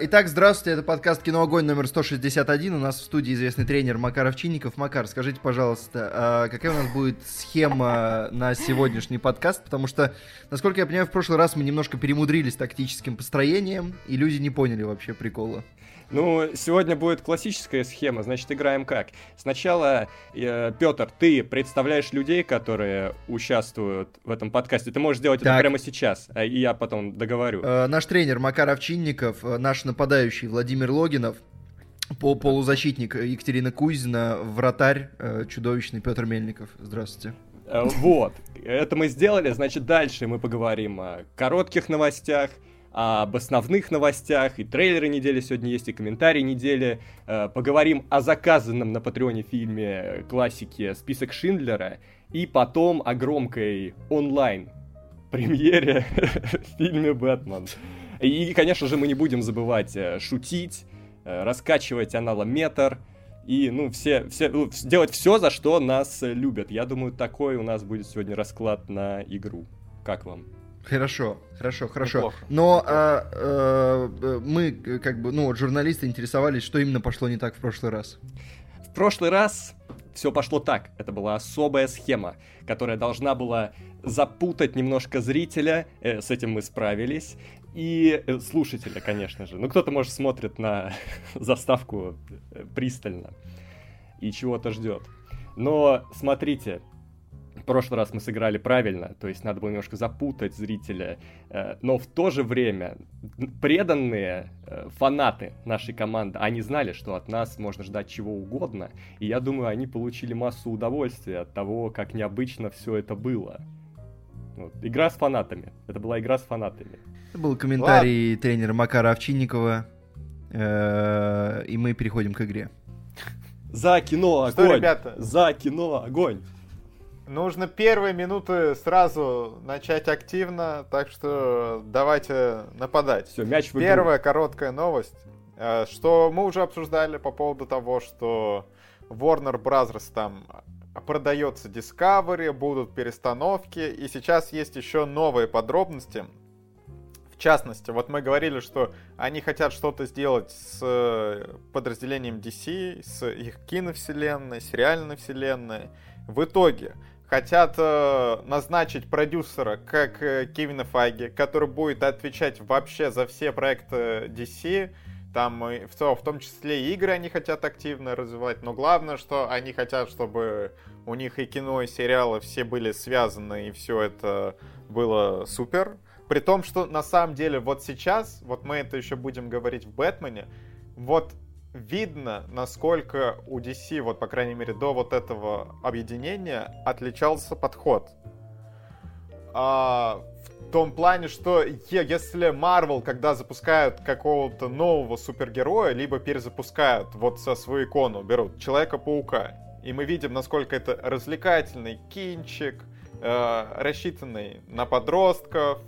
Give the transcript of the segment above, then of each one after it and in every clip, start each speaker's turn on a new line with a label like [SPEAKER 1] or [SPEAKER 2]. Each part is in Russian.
[SPEAKER 1] Итак, здравствуйте, это подкаст «Кино Огонь» номер 161. У нас в студии известный тренер Макар Овчинников. Макар, скажите, пожалуйста, а какая у нас будет схема на сегодняшний подкаст? Потому что, насколько я понимаю, в прошлый раз мы немножко перемудрились тактическим построением, и люди не поняли вообще прикола.
[SPEAKER 2] Ну, сегодня будет классическая схема, значит, играем как? Сначала, э, Петр, ты представляешь людей, которые участвуют в этом подкасте. Ты можешь сделать так. это прямо сейчас, а и я потом договорю.
[SPEAKER 1] Э, наш тренер Макар Овчинников, э, наш нападающий Владимир Логинов, по полузащитник Екатерина Кузина, вратарь э, чудовищный Петр Мельников. Здравствуйте.
[SPEAKER 2] Э, вот, это мы сделали, значит, дальше мы поговорим о коротких новостях, об основных новостях, и трейлеры недели сегодня есть, и комментарии недели. Э, поговорим о заказанном на Патреоне фильме классики «Список Шиндлера», и потом о громкой онлайн премьере фильме «Бэтмен». И, конечно же, мы не будем забывать э, шутить, э, раскачивать аналометр, и, ну, все, все, ну, делать все, за что нас любят. Я думаю, такой у нас будет сегодня расклад на игру. Как вам?
[SPEAKER 1] Хорошо, хорошо, хорошо. Неплохо. Но а, а, мы, как бы, ну, вот журналисты интересовались, что именно пошло не так в прошлый раз.
[SPEAKER 2] В прошлый раз все пошло так. Это была особая схема, которая должна была запутать немножко зрителя. Э, с этим мы справились. И э, слушателя, конечно же. Ну, кто-то, может, смотрит на заставку э, пристально и чего-то ждет. Но смотрите, прошлый раз мы сыграли правильно, то есть надо было немножко запутать зрителя, э, но в то же время преданные э, фанаты нашей команды, они знали, что от нас можно ждать чего угодно, и я думаю, они получили массу удовольствия от того, как необычно все это было. Вот. Игра с фанатами. Это была игра с фанатами.
[SPEAKER 1] Это был комментарий Ладно. тренера Макара Овчинникова, э, и мы переходим к игре.
[SPEAKER 2] За кино огонь! Что, ребята? За кино огонь!
[SPEAKER 3] Нужно первые минуты сразу начать активно, так что давайте нападать.
[SPEAKER 2] Все, мяч
[SPEAKER 3] в Первая короткая новость, э, что мы уже обсуждали по поводу того, что Warner Bros. там продается Discovery, будут перестановки, и сейчас есть еще новые подробности. В частности, вот мы говорили, что они хотят что-то сделать с э, подразделением DC, с их киновселенной, сериальной вселенной. В итоге хотят э, назначить продюсера, как э, Кевина Файги, который будет отвечать вообще за все проекты DC. Там в, в том числе и игры они хотят активно развивать, но главное, что они хотят, чтобы у них и кино, и сериалы все были связаны, и все это было супер. При том, что на самом деле вот сейчас, вот мы это еще будем говорить в Бэтмене, вот видно, насколько у DC, вот по крайней мере до вот этого объединения, отличался подход. А, в том плане, что если Marvel, когда запускают какого-то нового супергероя, либо перезапускают вот со свою икону, берут Человека-паука, и мы видим, насколько это развлекательный кинчик, э, рассчитанный на подростков,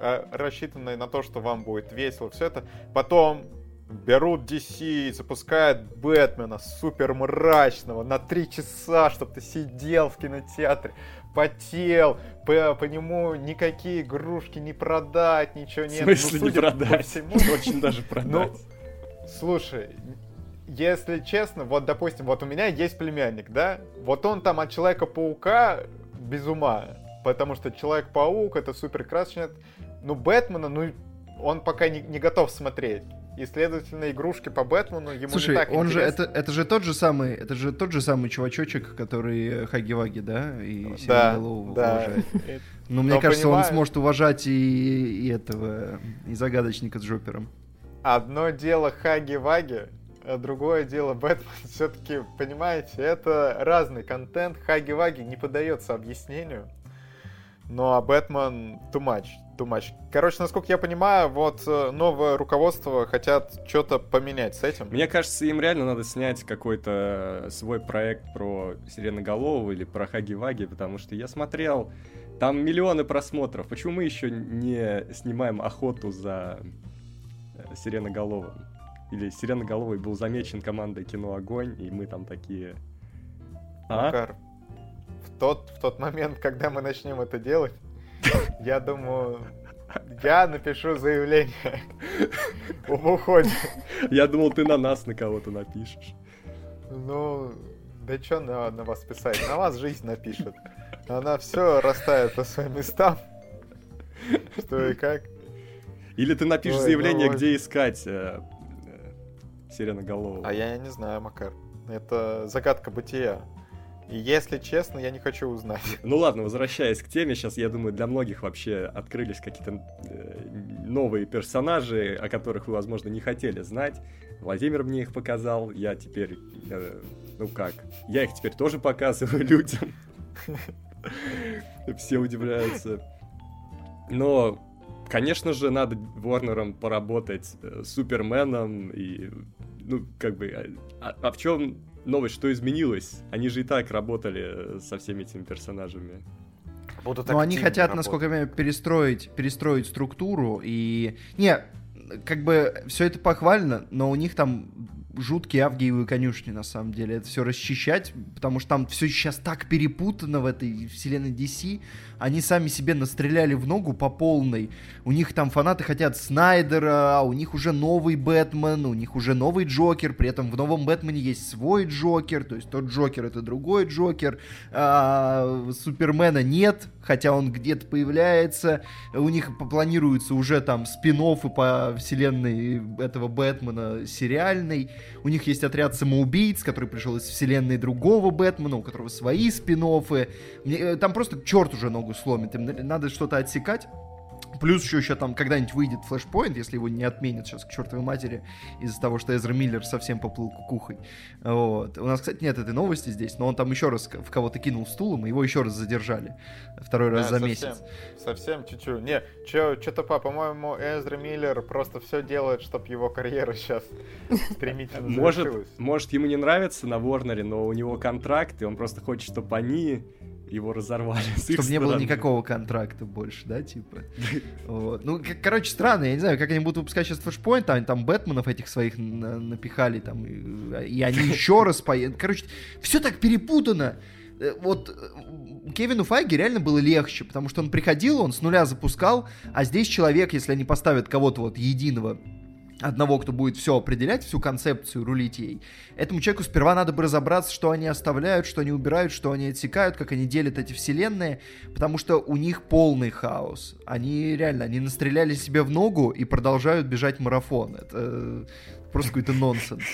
[SPEAKER 3] э, рассчитанный на то, что вам будет весело, все это. Потом берут DC, запускают Бэтмена супер мрачного на три часа, чтобы ты сидел в кинотеатре, потел, по, по нему никакие игрушки не продать, ничего нет.
[SPEAKER 2] В смысле ну, не продать? Всему, Очень даже продать. Ну,
[SPEAKER 3] слушай, если честно, вот, допустим, вот у меня есть племянник, да? Вот он там от Человека-паука без ума, потому что Человек-паук это супер красочный. Ну, Бэтмена, ну, он пока не, не готов смотреть и, следовательно, игрушки по Бэтмену ему
[SPEAKER 1] Слушай,
[SPEAKER 3] не так
[SPEAKER 1] он же это, это же тот же самый, это же тот же самый чувачочек, который Хаги-Ваги, да, и
[SPEAKER 3] да, да. уважает.
[SPEAKER 1] Ну, мне кажется, он сможет уважать и, и этого, и загадочника с Джопером.
[SPEAKER 3] Одно дело Хаги-Ваги, а другое дело Бэтмен. Все-таки, понимаете, это разный контент. Хаги-Ваги не поддается объяснению. Ну а Бэтмен too much, too much. Короче, насколько я понимаю, вот э, новое руководство хотят что-то поменять с этим.
[SPEAKER 2] Мне кажется, им реально надо снять какой-то э, свой проект про Сиреноголового или про Хаги-Ваги, потому что я смотрел, там миллионы просмотров. Почему мы еще не снимаем охоту за э, Сиреноголовым? Или Сиреноголовый был замечен командой Кино Огонь, и мы там такие...
[SPEAKER 3] А? Макар, в тот, в тот момент, когда мы начнем это делать, я думаю, Я напишу заявление об уходе.
[SPEAKER 2] Я думал, ты на нас на кого-то напишешь.
[SPEAKER 3] Ну, да что на, на вас писать? На вас жизнь напишет. Она все растает по своим местам. Что и как.
[SPEAKER 2] Или ты напишешь
[SPEAKER 3] Ой,
[SPEAKER 2] заявление,
[SPEAKER 3] ну,
[SPEAKER 2] где искать э, э, Сиреноголового.
[SPEAKER 3] А я не знаю, Макар. Это загадка бытия. Если честно, я не хочу узнать.
[SPEAKER 2] Ну ладно, возвращаясь к теме, сейчас, я думаю, для многих вообще открылись какие-то э, новые персонажи, о которых вы, возможно, не хотели знать. Владимир мне их показал, я теперь, э, ну как, я их теперь тоже показываю людям. Все удивляются. Но, конечно же, надо Ворнером поработать э, с Суперменом и, ну, как бы, а, а в чем новость, что изменилось? Они же и так работали э, со всеми этими персонажами.
[SPEAKER 3] Будут
[SPEAKER 1] Но они хотят,
[SPEAKER 3] работать.
[SPEAKER 1] насколько я понимаю, перестроить, перестроить структуру и... Не, как бы все это похвально, но у них там жуткие авгиевые конюшни, на самом деле. Это все расчищать, потому что там все сейчас так перепутано в этой вселенной DC. Они сами себе настреляли в ногу по полной. У них там фанаты хотят Снайдера, а у них уже новый Бэтмен, у них уже новый Джокер. При этом в новом Бэтмене есть свой Джокер, то есть тот Джокер это другой Джокер. А, Супермена нет, хотя он где-то появляется. У них планируется уже там спин по вселенной этого Бэтмена сериальной. У них есть отряд самоубийц, который пришел из вселенной другого Бэтмена, у которого свои спин Там просто черт уже ногу сломит. Им надо что-то отсекать. Плюс еще, еще там когда-нибудь выйдет флешпоинт, если его не отменят сейчас к чертовой матери из-за того, что Эзра Миллер совсем поплыл кукухой. Вот. У нас, кстати, нет этой новости здесь, но он там еще раз в кого-то кинул стулом, и его еще раз задержали. Второй раз
[SPEAKER 3] Да,
[SPEAKER 1] за
[SPEAKER 3] совсем,
[SPEAKER 1] месяц.
[SPEAKER 3] Совсем чуть-чуть. Не, что-то, по, по-моему, Эзра Миллер просто все делает, чтобы его карьера сейчас стремительно
[SPEAKER 2] Может, может, ему не нравится на Ворнере, но у него контракт, и он просто хочет, чтобы они его разорвали
[SPEAKER 1] Чтобы не было никакого контракта больше, да, типа. Вот. Ну, короче, странно, я не знаю, как они будут выпускать сейчас флешпоинт, они там Бэтменов этих своих на- напихали, там, и, и они еще раз поедут. Короче, все так перепутано. Э, Вот э, Кевину Файге реально было легче, потому что он приходил, он с нуля запускал, а здесь человек, если они поставят кого-то вот единого, одного, кто будет все определять, всю концепцию, рулить ей, этому человеку сперва надо бы разобраться, что они оставляют, что они убирают, что они отсекают, как они делят эти вселенные, потому что у них полный хаос. Они реально, они настреляли себе в ногу и продолжают бежать марафон. Это э, просто какой-то нонсенс.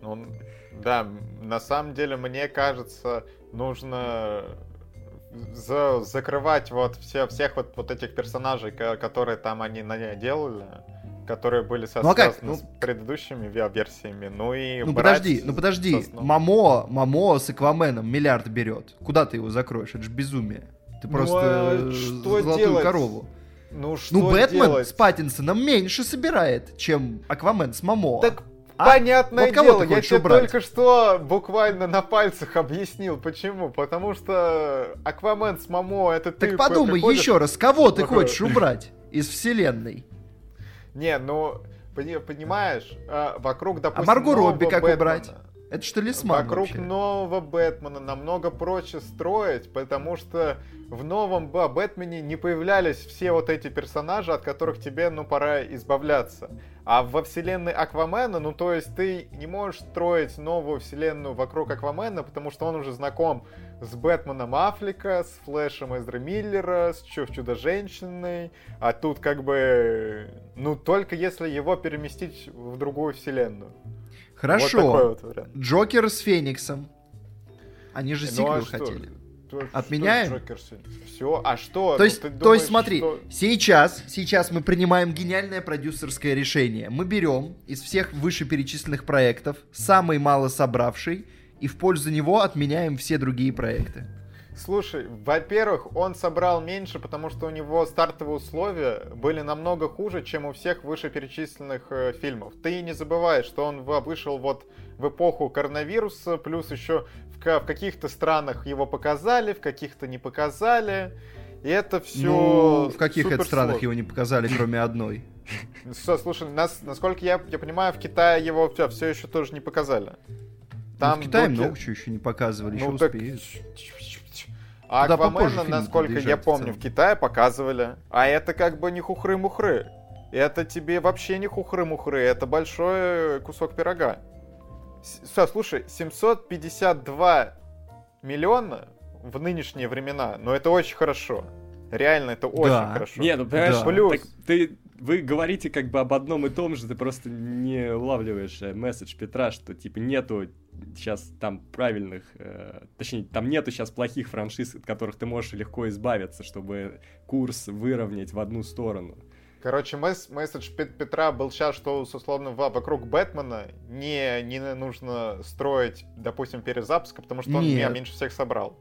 [SPEAKER 3] Ну, да, на самом деле, мне кажется, нужно за- закрывать вот все, всех вот, вот этих персонажей, ко- которые там они на- делали, которые были со-
[SPEAKER 1] Ну, а как? Ну-
[SPEAKER 3] с предыдущими версиями. Ну и
[SPEAKER 1] Ну подожди, ну подожди, Мамо, Мамо с Акваменом миллиард берет. Куда ты его закроешь? Это же безумие. Ты
[SPEAKER 3] Ну,
[SPEAKER 1] просто
[SPEAKER 3] а
[SPEAKER 1] э,
[SPEAKER 3] что
[SPEAKER 1] золотую
[SPEAKER 3] делать?
[SPEAKER 1] корову.
[SPEAKER 3] Ну что
[SPEAKER 1] Ну, Бэтмен
[SPEAKER 3] делать?
[SPEAKER 1] с Паттинсоном меньше собирает, чем Аквамен с Мамо.
[SPEAKER 3] Так
[SPEAKER 1] А?
[SPEAKER 3] Понятное
[SPEAKER 1] Вот
[SPEAKER 3] дело, я тебе
[SPEAKER 1] убрать?
[SPEAKER 3] только что буквально на пальцах объяснил, почему. Потому что Аквамен с Мамо, это ты
[SPEAKER 1] Так подумай
[SPEAKER 3] приходишь-
[SPEAKER 1] еще раз, кого ты хочешь убрать из вселенной?
[SPEAKER 3] Не, ну, пони- понимаешь, а, вокруг,
[SPEAKER 1] А
[SPEAKER 3] допустим,
[SPEAKER 1] Марго
[SPEAKER 3] нового
[SPEAKER 1] Робби как
[SPEAKER 3] Бэтмена-
[SPEAKER 1] убрать? Это что Лисман
[SPEAKER 3] Вокруг
[SPEAKER 1] вообще?
[SPEAKER 3] нового Бэтмена намного проще строить, потому что в новом Бэтмене не появлялись все вот эти персонажи, от которых тебе, ну, пора избавляться. А во вселенной Аквамена, ну, то есть ты не можешь строить новую вселенную вокруг Аквамена, потому что он уже знаком с Бэтменом Аффлека, с Флэшем Эзра Миллера, с Чу- Чудо-женщиной, а тут как бы, ну, только если его переместить в другую вселенную. Вот
[SPEAKER 1] Хорошо.
[SPEAKER 3] вот вариант.
[SPEAKER 1] Джокер с Фениксом. Они же
[SPEAKER 3] Ну,
[SPEAKER 1] сиквел
[SPEAKER 3] а что?
[SPEAKER 1] хотели.
[SPEAKER 3] То- что
[SPEAKER 1] Отменяем?
[SPEAKER 3] Джокер Все, а что?
[SPEAKER 1] То
[SPEAKER 3] Ну,
[SPEAKER 1] есть, то
[SPEAKER 3] думаешь,
[SPEAKER 1] есть смотри,
[SPEAKER 3] что-
[SPEAKER 1] сейчас, сейчас мы принимаем гениальное продюсерское решение. Мы берем из всех вышеперечисленных проектов самый мало собравший и в пользу него отменяем все другие проекты.
[SPEAKER 3] Слушай, во-первых, он собрал меньше, потому что у него стартовые условия были намного хуже, чем у всех вышеперечисленных э, фильмов. Ты не забывай, что он вышел вот в эпоху коронавируса, плюс еще в, в каких-то странах его показали, в каких-то не показали. И это все.
[SPEAKER 1] Ну, в каких это странах его не показали, кроме одной?
[SPEAKER 3] Слушай, нас, насколько я, я понимаю, в Китае его все, еще тоже не показали.
[SPEAKER 1] Ну, в Китае
[SPEAKER 3] доки-
[SPEAKER 1] много чего еще не показывали, еще
[SPEAKER 3] Ну, так-
[SPEAKER 1] успеют.
[SPEAKER 3] А
[SPEAKER 1] Туда
[SPEAKER 3] Аквамена, насколько я помню, в Китае показывали. А это как бы не хухры-мухры. Это тебе вообще не хухры-мухры, это большой кусок пирога. С- Всё, слушай, 752 миллиона в нынешние времена, но это очень хорошо. Реально, это очень
[SPEAKER 1] Да.
[SPEAKER 3] хорошо.
[SPEAKER 2] Не, ну понимаешь,
[SPEAKER 1] Да.
[SPEAKER 3] Плюс.
[SPEAKER 2] так ты, вы говорите как бы об одном и том же, ты просто не улавливаешь э, месседж Петра, что типа нету сейчас там правильных, э, точнее, там нету сейчас плохих франшиз, от которых ты можешь легко избавиться, чтобы курс выровнять в одну сторону.
[SPEAKER 3] Короче, месс- месседж Пет- Петра был сейчас, что условно во- вокруг Бэтмена не, не нужно строить, допустим, перезапуска, потому что он
[SPEAKER 1] Нет.
[SPEAKER 3] меня меньше всех собрал.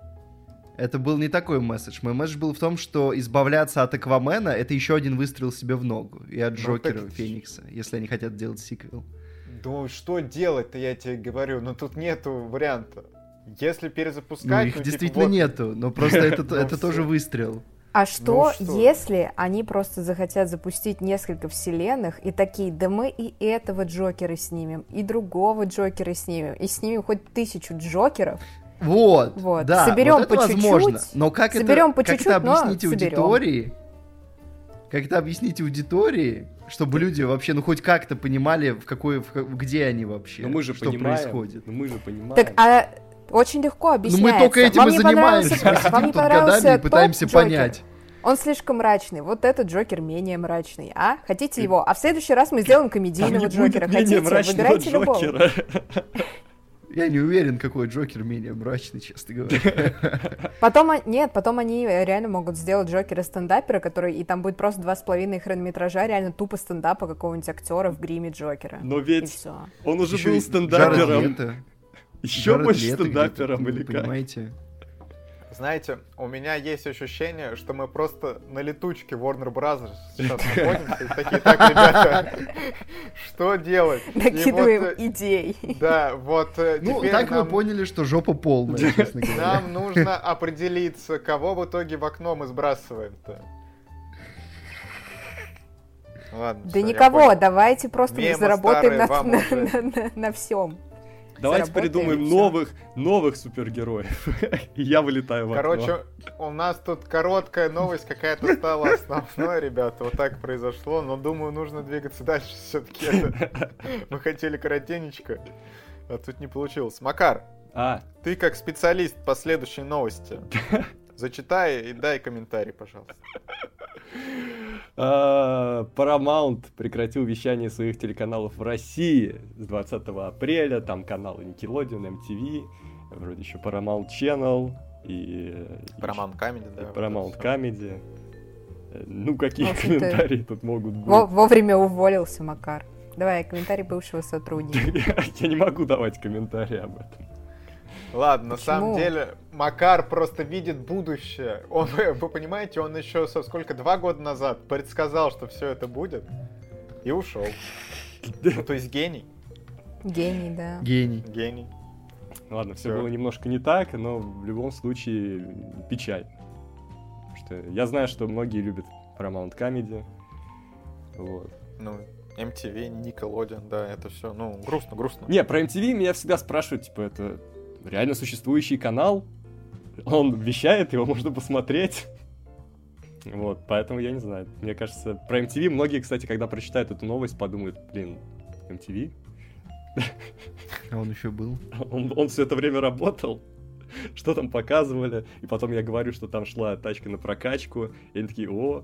[SPEAKER 1] Это был не такой месседж. Мой месседж был в том, что избавляться от Аквамена — это еще один выстрел себе в ногу. И от
[SPEAKER 3] Ну,
[SPEAKER 1] Джокера
[SPEAKER 3] так-
[SPEAKER 1] Феникса, если они хотят делать сиквел.
[SPEAKER 3] Ну что делать-то, я тебе говорю, ну тут нету варианта. Если
[SPEAKER 1] Ну,
[SPEAKER 3] перезапускать,
[SPEAKER 1] их
[SPEAKER 3] ну, типа,
[SPEAKER 1] действительно
[SPEAKER 3] вот-
[SPEAKER 1] нету, но просто это,
[SPEAKER 3] Ну,
[SPEAKER 1] это тоже выстрел.
[SPEAKER 4] А что,
[SPEAKER 3] Ну что?
[SPEAKER 4] если они просто захотят запустить несколько вселенных и такие, да мы и этого Джокера снимем, и другого Джокера снимем, и снимем хоть тысячу Джокеров,
[SPEAKER 1] Вот,
[SPEAKER 4] Вот.
[SPEAKER 1] да,
[SPEAKER 4] Соберем
[SPEAKER 1] вот это
[SPEAKER 4] по чуть-чуть,
[SPEAKER 1] возможно. Но как
[SPEAKER 4] соберем
[SPEAKER 1] это,
[SPEAKER 4] по
[SPEAKER 1] как
[SPEAKER 4] чуть-чуть,
[SPEAKER 1] это
[SPEAKER 4] но
[SPEAKER 1] объяснить
[SPEAKER 4] соберем.
[SPEAKER 1] аудитории? Как это объяснить аудитории, чтобы люди вообще, ну, хоть как-то понимали, в какой, в где они вообще,
[SPEAKER 2] Но мы же
[SPEAKER 1] что
[SPEAKER 2] понимаем,
[SPEAKER 1] происходит.
[SPEAKER 2] ну мы же понимаем.
[SPEAKER 4] Так, а очень легко
[SPEAKER 1] Ну,
[SPEAKER 4] объясняется.
[SPEAKER 1] мы только этим
[SPEAKER 4] Вам
[SPEAKER 1] и
[SPEAKER 4] не
[SPEAKER 1] занимаемся. Мы сидим
[SPEAKER 4] не
[SPEAKER 1] тут годами и пытаемся
[SPEAKER 4] Джокер?
[SPEAKER 1] понять.
[SPEAKER 4] Он слишком мрачный. Вот этот Джокер менее мрачный. А? Хотите его? А в следующий раз мы сделаем
[SPEAKER 2] Там
[SPEAKER 4] комедийного
[SPEAKER 2] не
[SPEAKER 4] Джокера.
[SPEAKER 2] будет менее
[SPEAKER 4] Хотите? Выбирайте любого.
[SPEAKER 1] Я не уверен, какой Джокер менее мрачный, честно говоря.
[SPEAKER 4] Потом, нет, потом они реально могут сделать Джокера стендапера, который, и там будет просто два с половиной хронометража, реально тупо стендапа какого-нибудь актера в гриме Джокера.
[SPEAKER 2] Но ведь
[SPEAKER 4] все.
[SPEAKER 2] он уже
[SPEAKER 1] Ещё
[SPEAKER 2] был стендапером. Еще больше стендапером или
[SPEAKER 1] вы
[SPEAKER 2] как?
[SPEAKER 1] Понимаете?
[SPEAKER 3] Знаете, у меня есть ощущение, что мы просто на летучке Warner Bros. сейчас находимся. И такие, так, ребята, что делать? И вот,
[SPEAKER 4] Накидываем
[SPEAKER 3] э,
[SPEAKER 4] идей.
[SPEAKER 3] Да, вот э,
[SPEAKER 1] Ну,
[SPEAKER 3] теперь
[SPEAKER 1] так мы
[SPEAKER 3] нам-
[SPEAKER 1] поняли, что жопа полная, честно говоря.
[SPEAKER 3] Нам нужно определиться, кого в итоге в окно мы сбрасываем-то. Ладно,
[SPEAKER 4] Да
[SPEAKER 3] всё, я
[SPEAKER 4] никого, давайте просто
[SPEAKER 3] Мемы
[SPEAKER 4] заработаем
[SPEAKER 3] старые,
[SPEAKER 4] на, на,
[SPEAKER 3] уже.
[SPEAKER 4] на- на всем.
[SPEAKER 2] Давайте
[SPEAKER 4] Заработаем,
[SPEAKER 2] придумаем новых, новых супергероев. Я вылетаю в окно.
[SPEAKER 3] Короче, у нас тут короткая новость какая-то стала основной, ребята. Вот так произошло, но думаю, нужно двигаться дальше. Все-таки мы хотели коротенечко, а тут не получилось. Макар,
[SPEAKER 2] А,
[SPEAKER 3] ты как специалист по следующей новости, зачитай и дай комментарий, пожалуйста.
[SPEAKER 2] а, Paramount прекратил вещание своих телеканалов в России с 20 апреля. Там каналы Nickelodeon, MTV, вроде еще Paramount Channel и...
[SPEAKER 3] Paramount Comedy, да.
[SPEAKER 2] Paramount. Comedy. Э, Ну, какие комментарии тут могут быть?
[SPEAKER 4] Во- вовремя уволился Макар. Давай, комментарий бывшего сотрудника.
[SPEAKER 2] Я не могу давать комментарии об этом.
[SPEAKER 3] Ладно, на
[SPEAKER 4] Почему?
[SPEAKER 3] самом деле, Макар просто видит будущее. Он, вы понимаете, он еще со сколько, два года назад предсказал, что все это будет, и ушел. Ну, то есть гений.
[SPEAKER 4] Гений, да.
[SPEAKER 1] Гений.
[SPEAKER 3] Гений.
[SPEAKER 2] Ладно, все
[SPEAKER 3] Всё.
[SPEAKER 2] было немножко не так, но в любом случае печаль. Что я знаю, что многие любят Paramount Comedy. Вот.
[SPEAKER 3] Ну, MTV, Nickelodeon, да, это все, ну, грустно, грустно.
[SPEAKER 2] Не, про MTV меня всегда спрашивают, типа, это реально существующий канал? Он вещает, его можно посмотреть. Вот, поэтому я не знаю. Мне кажется, про MTV многие, кстати, когда прочитают эту новость, подумают, блин, MTV?
[SPEAKER 1] А он еще был.
[SPEAKER 2] Он, он все это время работал. Что там показывали? И потом я говорю, что там шла тачка на прокачку. И они такие, о,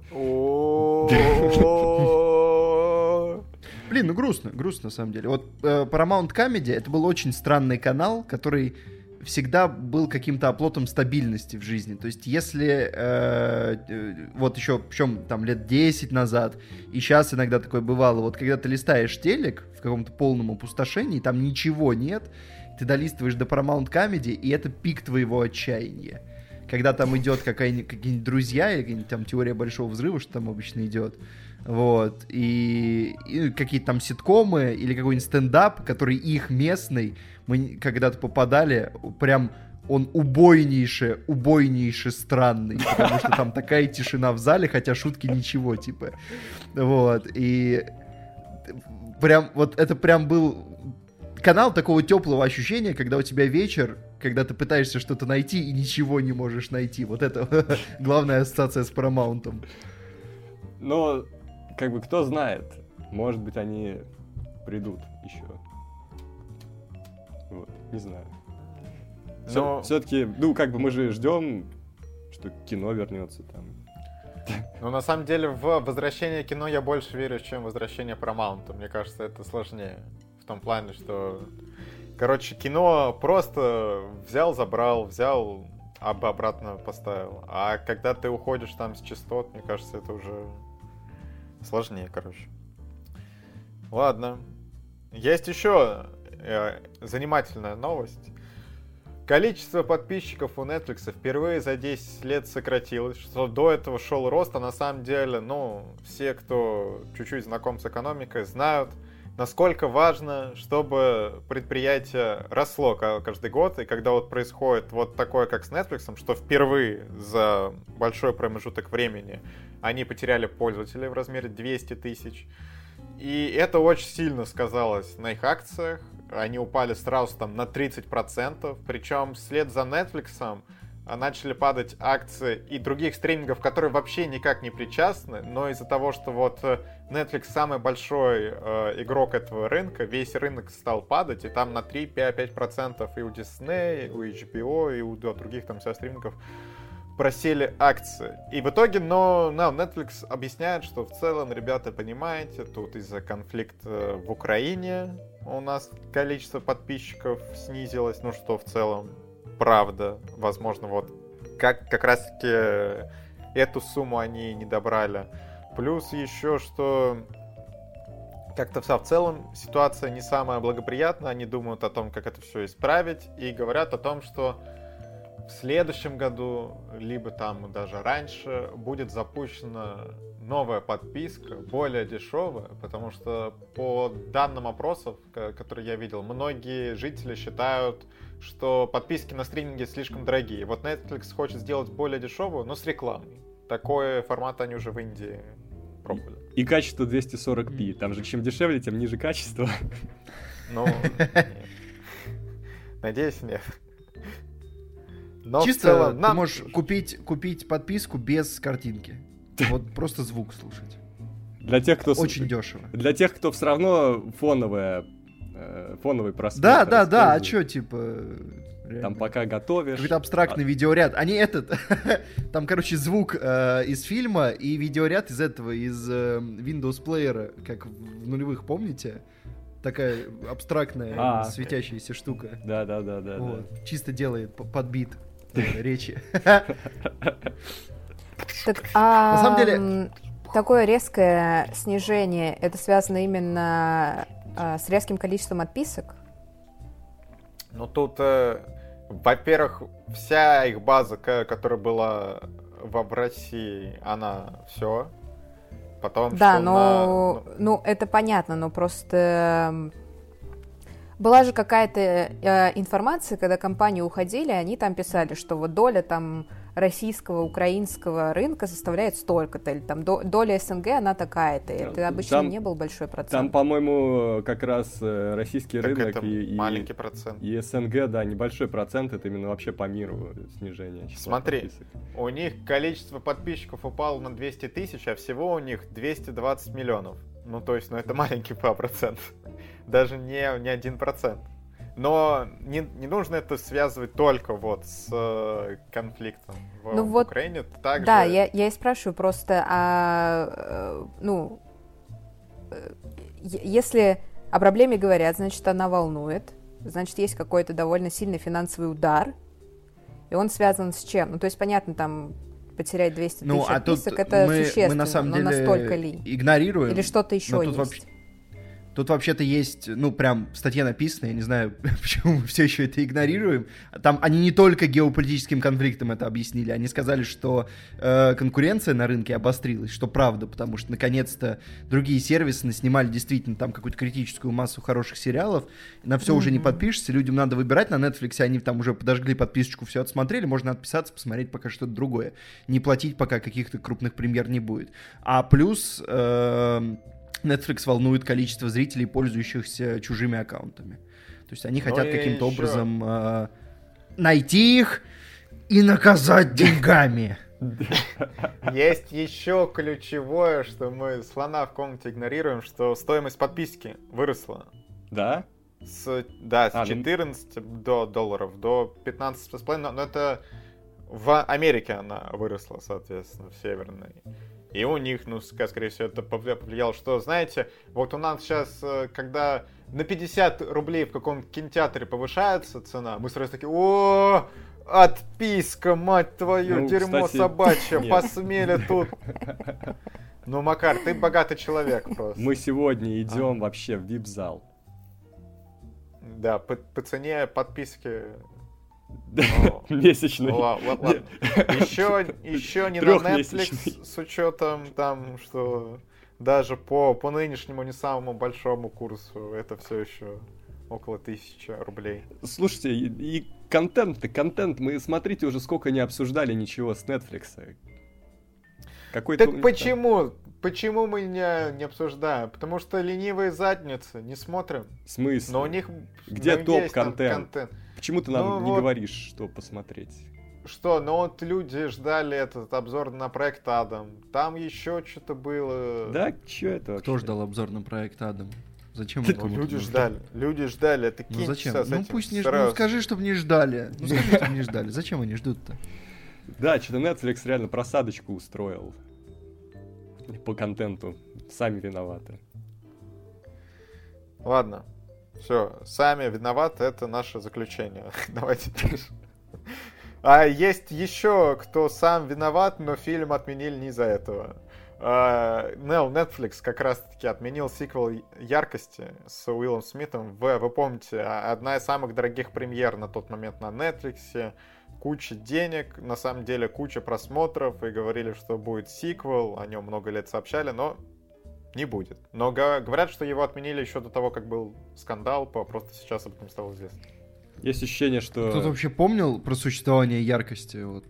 [SPEAKER 1] Блин, ну грустно, грустно на самом деле. Вот э, Paramount Comedy это был очень странный канал, который всегда был каким-то оплотом стабильности в жизни. То есть, если э, э, вот еще, причем там лет 10 назад, и сейчас иногда такое бывало, вот когда ты листаешь телек в каком-то полном опустошении, там ничего нет, ты долистываешь до Paramount Comedy, и это пик твоего отчаяния. Когда там идет какая-нибудь, какие-нибудь друзья или какая-нибудь там теория большого взрыва, что там обычно идет, вот, и, и какие-то там ситкомы или какой-нибудь стендап, который их местный, мы когда-то попадали, прям он убойнейше, убойнейше странный, потому что там такая тишина в зале, хотя шутки ничего, типа, вот, и прям, вот это прям был канал такого теплого ощущения, когда у тебя вечер, когда ты пытаешься что-то найти и ничего не можешь найти. Вот это главная ассоциация с Paramount.
[SPEAKER 2] Но, как бы, кто знает, может быть, они придут еще. Вот, не знаю.
[SPEAKER 3] Но-
[SPEAKER 2] Все-таки, ну, как бы мы же ждем, что кино вернется там.
[SPEAKER 3] Ну, на самом деле, в возвращение кино я больше верю, чем в возвращение Paramount. Мне кажется, это сложнее. В том плане, что... Короче, кино просто взял, забрал, взял, об- обратно поставил. А когда ты уходишь там с частот, мне кажется, это уже сложнее, короче. Ладно. Есть еще э, занимательная новость. Количество подписчиков у Netflix впервые за 10 лет сократилось, что до этого шел рост, а на самом деле, ну, все, кто чуть-чуть знаком с экономикой, знают, насколько важно, чтобы предприятие росло ка- каждый год, и когда вот происходит вот такое, как с Netflix, что впервые за большой промежуток времени они потеряли пользователей в размере 200 тысяч, и это очень сильно сказалось на их акциях. Они упали сразу там на 30%. Причем вслед за Netflix начали падать акции и других стримингов, которые вообще никак не причастны, но из-за того, что вот э, Netflix самый большой э, игрок этого рынка, весь рынок стал падать, и там на 3-5% и у Disney, и у HBO, и у других там вся стримингов просели акции. И в итоге, но no, Netflix объясняет, что в целом, ребята, понимаете, тут из-за конфликта в Украине у нас количество подписчиков снизилось, ну что в целом правда. Возможно, вот как, как раз-таки эту сумму они не добрали. Плюс еще, что как-то в целом ситуация не самая благоприятная. Они думают о том, как это все исправить, и говорят о том, что в следующем году, либо там даже раньше, будет запущена новая подписка, более дешевая, потому что по данным опросов, ко- которые я видел, многие жители считают, что подписки на стриминге слишком дорогие. Вот Netflix хочет сделать более дешевую, но с рекламой. Такой формат они уже в Индии пробовали.
[SPEAKER 2] И качество 240p. Там же чем дешевле, тем ниже качество.
[SPEAKER 3] Ну, нет. надеюсь, нет. Но в
[SPEAKER 1] Чисто
[SPEAKER 3] целом
[SPEAKER 1] ты
[SPEAKER 3] нам-
[SPEAKER 1] можешь купить, купить подписку без картинки. Вот просто звук слушать.
[SPEAKER 2] Для тех, кто...
[SPEAKER 1] Очень дешево.
[SPEAKER 2] Для тех, кто все равно фоновое, э, фоновый просмотр
[SPEAKER 1] Да, да, да, а чё, типа... реально.
[SPEAKER 2] Там пока готовишь.
[SPEAKER 1] Какой-то абстрактный видеоряд. Они этот... Там, короче, звук э, из фильма и видеоряд из этого, из э, Windows Player, как в нулевых, помните? Такая абстракная
[SPEAKER 2] А.
[SPEAKER 1] светящаяся штука.
[SPEAKER 2] Да, да, да, да, да.
[SPEAKER 1] Вот. Чисто делает подбит речи.
[SPEAKER 4] Так, а,
[SPEAKER 1] На самом деле-
[SPEAKER 4] такое резкое снижение, это связано именно а, с резким количеством отписок?
[SPEAKER 3] Ну тут, э, во-первых, вся их база, которая была в, России, она все. Потом
[SPEAKER 4] Да,
[SPEAKER 3] что
[SPEAKER 4] но,
[SPEAKER 3] на-
[SPEAKER 4] ну, это понятно, но просто была же какая-то э, информация, когда компании уходили, они там писали, что вот доля там российского, украинского рынка составляет столько-то, или там до- доля СНГ, она такая-то. и Это обычно
[SPEAKER 2] Там-
[SPEAKER 4] не был большой
[SPEAKER 2] Там,
[SPEAKER 4] процент.
[SPEAKER 2] по-моему, как раз э, российский
[SPEAKER 3] Так
[SPEAKER 2] рынок и, и-
[SPEAKER 3] маленький процент.
[SPEAKER 2] и СНГ, да, небольшой процент, это именно вообще по миру снижение числа
[SPEAKER 3] Смотри.
[SPEAKER 2] подписок.
[SPEAKER 3] У них количество подписчиков упало на 200 тысяч, а всего у них 220 миллионов. Ну, то есть, ну, это маленький по процент. Даже не, не один процент. Но не, не нужно это связывать только вот с э, конфликтом в,
[SPEAKER 4] Ну
[SPEAKER 3] в
[SPEAKER 4] вот,
[SPEAKER 3] Украине. Также...
[SPEAKER 4] Да, я, я и спрашиваю просто, а, э, ну, э, если о проблеме говорят, значит, она волнует, значит, есть какой-то довольно сильный финансовый удар, и он связан с чем? Ну, то есть, понятно, там потерять 200
[SPEAKER 1] Ну,
[SPEAKER 4] тысяч
[SPEAKER 1] а тут
[SPEAKER 4] отписок, это
[SPEAKER 1] мы,
[SPEAKER 4] существенно,
[SPEAKER 1] мы на самом
[SPEAKER 4] но
[SPEAKER 1] деле
[SPEAKER 4] настолько ли?
[SPEAKER 1] игнорируем.
[SPEAKER 4] Или что-то еще
[SPEAKER 1] но
[SPEAKER 4] есть?
[SPEAKER 1] вообще- Тут вообще-то есть, ну, прям в статье написано, я не знаю, почему мы все еще это игнорируем. Там они не только геополитическим конфликтом это объяснили, они сказали, что э, конкуренция на рынке обострилась, что правда, потому что наконец-то другие сервисы снимали действительно там какую-то критическую массу хороших сериалов, на все уже не подпишешься, людям надо выбирать на Netflix, они там уже подожгли подписочку, все отсмотрели, можно отписаться, посмотреть пока что-то другое, не платить, пока каких-то крупных премьер не будет. А плюс... э, Netflix волнует количество зрителей, пользующихся чужими аккаунтами. То есть они
[SPEAKER 3] Ну
[SPEAKER 1] хотят каким-то образом э, найти их и наказать деньгами.
[SPEAKER 3] Есть еще ключевое, что мы слона в комнате игнорируем, что стоимость подписки выросла.
[SPEAKER 2] Да?
[SPEAKER 3] С, да, с
[SPEAKER 2] А, ну-
[SPEAKER 3] 14 до долларов до 15,5, но это в Америке она выросла, соответственно, в Северной. И у них, ну, скорее всего, это повли- повлияло, что, знаете, вот у нас сейчас, э, когда на 50 рублей в каком-то кинотеатре повышается цена, мы сразу такие, о, отписка, мать твою,
[SPEAKER 2] Ну,
[SPEAKER 3] дерьмо
[SPEAKER 2] кстати,
[SPEAKER 3] собачье,
[SPEAKER 2] нет.
[SPEAKER 3] посмели тут. Ну, Макар, ты богатый человек просто.
[SPEAKER 2] Мы сегодня идем вообще в вип-зал.
[SPEAKER 3] Да, по, по цене подписки.
[SPEAKER 2] Месячный.
[SPEAKER 3] Еще, еще не на. Netflix с учетом там, что даже по, по нынешнему не самому большому курсу это все еще около тысячи рублей.
[SPEAKER 2] Слушайте, и, и контент-то, контент, мы, смотрите, уже сколько не обсуждали ничего с Netflix. Какой-то...
[SPEAKER 3] Так почему? Почему мы не, не обсуждаем? Потому что ленивые задницы не смотрим.
[SPEAKER 2] В смысле?
[SPEAKER 3] Но у них
[SPEAKER 2] Где
[SPEAKER 3] там
[SPEAKER 2] топ-контент? Почему ты нам
[SPEAKER 3] Ну
[SPEAKER 2] не
[SPEAKER 3] вот.
[SPEAKER 2] говоришь, что посмотреть?
[SPEAKER 3] Что, ну вот люди ждали этот обзор на проект Адам. Там еще что-то было.
[SPEAKER 2] Да, чё это вообще?
[SPEAKER 1] Кто ждал обзор на проект Адам? Зачем
[SPEAKER 3] Ну,
[SPEAKER 1] это кому-то
[SPEAKER 3] люди ждали, люди ждали, это
[SPEAKER 1] Ну зачем? Ну пусть не ждут. Ну скажи, чтобы не ждали. Ну скажи, чтобы не ждали. Зачем они ждут-то?
[SPEAKER 2] Да, что-то Netflix реально просадочку устроил. По контенту. Сами виноваты.
[SPEAKER 3] Ладно, все, сами виноваты, это наше заключение. Давайте дальше. А есть еще, кто сам виноват, но фильм отменили не из-за этого. А, Нел, Netflix как раз-таки отменил сиквел «Яркости» с Уиллом Смитом. Вы, вы помните, одна из самых дорогих премьер на тот момент на Netflix. Куча денег, на самом деле куча просмотров, и говорили, что будет сиквел, о нем много лет сообщали, но не будет. Но га- говорят, что его отменили еще до того, как был скандал, по- просто сейчас об этом стало известно.
[SPEAKER 2] Есть ощущение, что...
[SPEAKER 1] Кто-то вообще помнил про существование яркости? Вот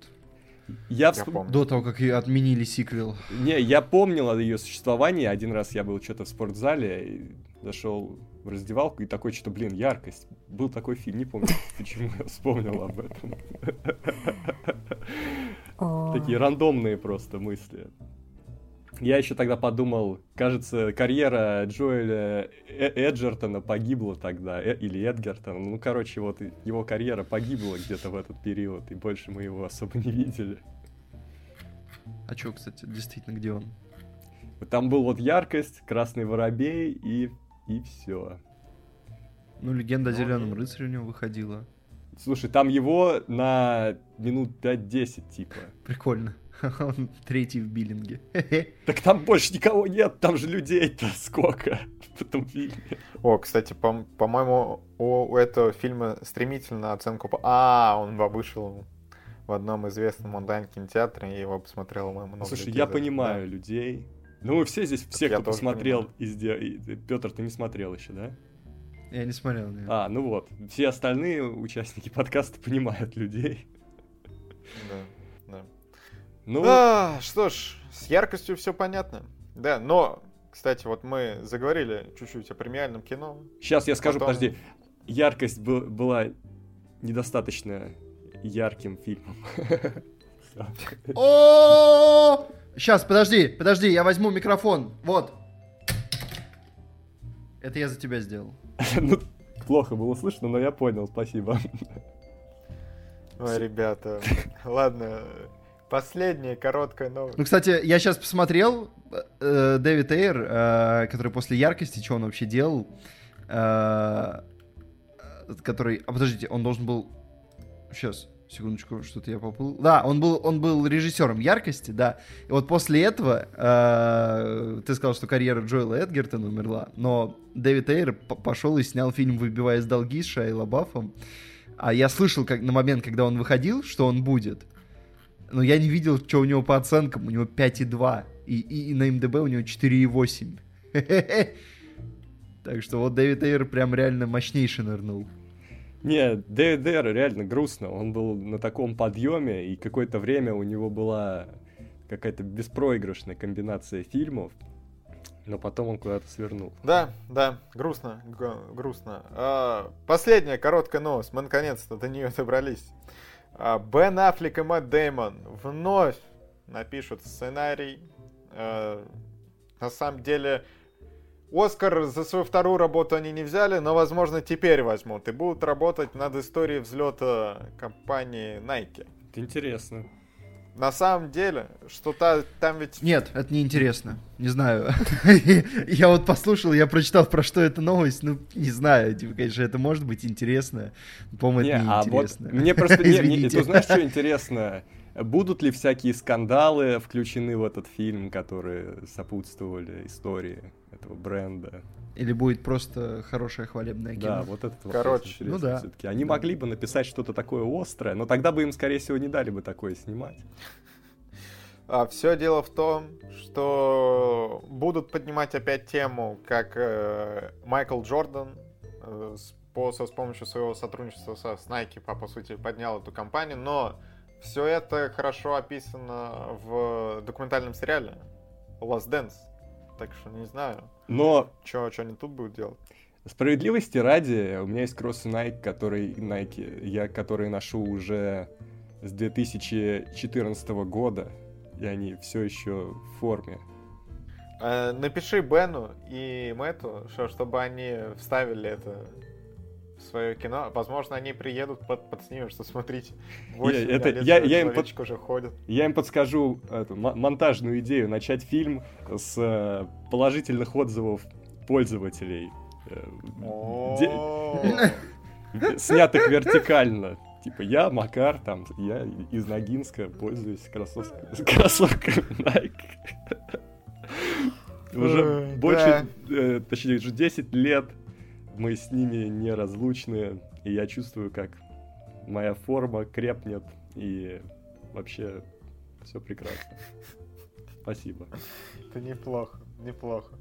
[SPEAKER 2] Я,
[SPEAKER 3] Я
[SPEAKER 2] всп-
[SPEAKER 3] помню.
[SPEAKER 1] до того, как и отменили сиквел.
[SPEAKER 2] Не, я помнил о ее существовании. Один раз я был что-то в спортзале, и зашел в раздевалку и такой что-то, блин, яркость. Был такой фильм, не помню, почему я вспомнил об этом.
[SPEAKER 4] О,
[SPEAKER 2] Такие рандомные просто мысли. Я еще тогда подумал, кажется, карьера Джоэля Э- Эджертона погибла тогда, э- или Эдгертона. Ну, короче, вот его карьера погибла где-то в этот период, и больше мы его особо не видели.
[SPEAKER 1] А чё, кстати, действительно, где он?
[SPEAKER 2] Там был вот яркость, красный воробей и, и все.
[SPEAKER 1] Ну, легенда о
[SPEAKER 3] Ну,
[SPEAKER 1] зеленом рыцаре у него выходила.
[SPEAKER 2] Слушай, там его на минут 5-10 типа.
[SPEAKER 1] Прикольно. Он третий в биллинге.
[SPEAKER 2] Так там больше никого нет, там же людей-то сколько в этом фильме.
[SPEAKER 3] О, кстати, по- по-моему, у, у этого фильма стремительно оценку... по- А, он вышел в одном известном онлайн-кинотеатре, и его посмотрело много
[SPEAKER 2] Слушай,
[SPEAKER 3] людей
[SPEAKER 2] я
[SPEAKER 3] это,
[SPEAKER 2] понимаю людей. Ну, мы все здесь, все,
[SPEAKER 3] я
[SPEAKER 2] кто посмотрел, из Петр, ты не смотрел еще, да?
[SPEAKER 1] Я не смотрел. нет.
[SPEAKER 2] А, ну вот. Все остальные участники подкаста понимают людей.
[SPEAKER 3] Да, да.
[SPEAKER 2] Ну,
[SPEAKER 3] А, что ж, с яркостью все понятно. Да, но, кстати, вот мы заговорили чуть-чуть о премиальном кино.
[SPEAKER 2] сейчас я скажу,
[SPEAKER 3] потом-
[SPEAKER 2] подожди. Яркость был- была недостаточно ярким фильмом.
[SPEAKER 1] О! Сейчас, подожди, подожди, я возьму микрофон. Вот. Это я за тебя сделал.
[SPEAKER 2] Ну, плохо было слышно, но я понял, спасибо.
[SPEAKER 3] Ой, ребята, ладно, последняя короткая новость.
[SPEAKER 1] Ну, кстати, я сейчас посмотрел э, Дэвид Эйр, э, который после яркости, что он вообще делал, э, который... А подождите, он должен был... Сейчас, секундочку, что-то я поплыл. Да, он был, он был режиссером яркости, да. И вот после этого э, ты сказал, что карьера Джоэла Эдгертона умерла, но Дэвид Эйр пошел и снял фильм «Выбивая из долги» с Шайей Лабафом. А я слышал как на момент, когда он выходил, что он будет. Но я не видел, что у него по оценкам. У него 5,2. И, и, и на МДБ у него 4,8. Так что вот Дэвид Эйр прям реально мощнейший нырнул.
[SPEAKER 2] Не, Дэвид Эйр реально грустно. Он был на таком подъеме, и какое-то время у него была какая-то беспроигрышная комбинация фильмов. Но потом он куда-то свернул.
[SPEAKER 3] Да, да, грустно, г- грустно. А, последняя короткая новость, мы наконец-то до нее добрались. А, Бен Аффлек и Мэтт Деймон вновь напишут сценарий. А, на самом деле, Оскар за свою вторую работу они не взяли, но, возможно, теперь возьмут. И будут работать над историей взлета компании Nike.
[SPEAKER 2] Интересно.
[SPEAKER 3] На самом деле, что та, там ведь...
[SPEAKER 1] Нет, это неинтересно. Не знаю. я вот послушал, я прочитал, про что эта новость. Ну, не знаю. Типа, конечно, это может быть интересно. По-моему, это
[SPEAKER 2] а
[SPEAKER 1] неинтересно.
[SPEAKER 2] мне просто... ты знаешь, что интересно? Будут ли всякие скандалы включены в этот фильм, которые сопутствовали истории этого бренда?
[SPEAKER 1] Или будет просто хорошее хвалебное кино.
[SPEAKER 2] Да, вот этот вопрос
[SPEAKER 3] Короче,
[SPEAKER 2] интересный
[SPEAKER 1] ну да.
[SPEAKER 2] всё-таки. Они могли бы написать что-то такое острое, но тогда бы им, скорее всего, не дали бы такое снимать.
[SPEAKER 3] все дело в том, что будут поднимать опять тему, как э, Майкл Джордан э, с, по, со- с помощью своего сотрудничества со, с Nike, по, по сути, поднял эту компанию, но все это хорошо описано в документальном сериале Last Dance. Так что не знаю,
[SPEAKER 2] Но
[SPEAKER 3] что они тут будут делать.
[SPEAKER 2] Справедливости ради, у меня есть кроссы Nike, который Nike, я которые ношу уже с 2014 года, и они все еще в форме.
[SPEAKER 3] Э, напиши Бену и Мэтту, что, чтобы они вставили это свое кино. Возможно, они приедут, под, подснимем, что смотрите. восемь
[SPEAKER 2] это-
[SPEAKER 3] лет
[SPEAKER 2] я- я им под-
[SPEAKER 3] уже ходит.
[SPEAKER 2] Я им подскажу эту, мо- монтажную идею, начать фильм с э, положительных отзывов пользователей, э, снятых вертикально. Типа, я Макар, там, я из Ногинска пользуюсь кроссов- кроссовками Nike. Уже больше, э, точнее, уже 10 лет мы с ними неразлучны, и я чувствую, как моя форма крепнет, и вообще все прекрасно. Спасибо.
[SPEAKER 3] Это неплохо, неплохо.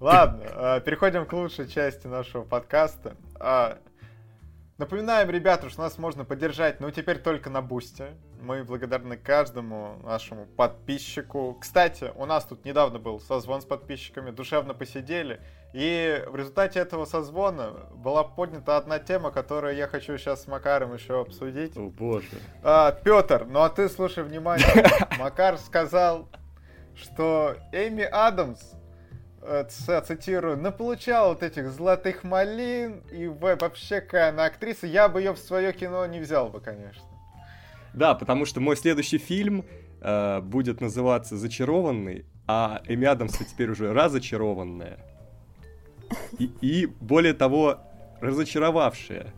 [SPEAKER 3] Ладно, э, переходим к лучшей части нашего подкаста. А, Напоминаем, ребята, что нас можно поддержать, но теперь только на Бусте. Мы благодарны каждому нашему подписчику. Кстати, у нас тут недавно был созвон с подписчиками, душевно посидели. И в результате этого созвона была поднята одна тема, которую я хочу сейчас с Макаром еще обсудить.
[SPEAKER 2] О боже.
[SPEAKER 3] А, Петр, ну а ты слушай внимательно. Макар сказал, что Эми Адамс, э, цитирую, наполучала вот этих золотых малин, и вообще какая она актриса, я бы ее в свое кино не взял бы, конечно.
[SPEAKER 2] Да, потому что мой следующий фильм э, будет называться «Зачарованный», а Эми Адамса теперь уже разочарованная. И, и более того, разочаровавшая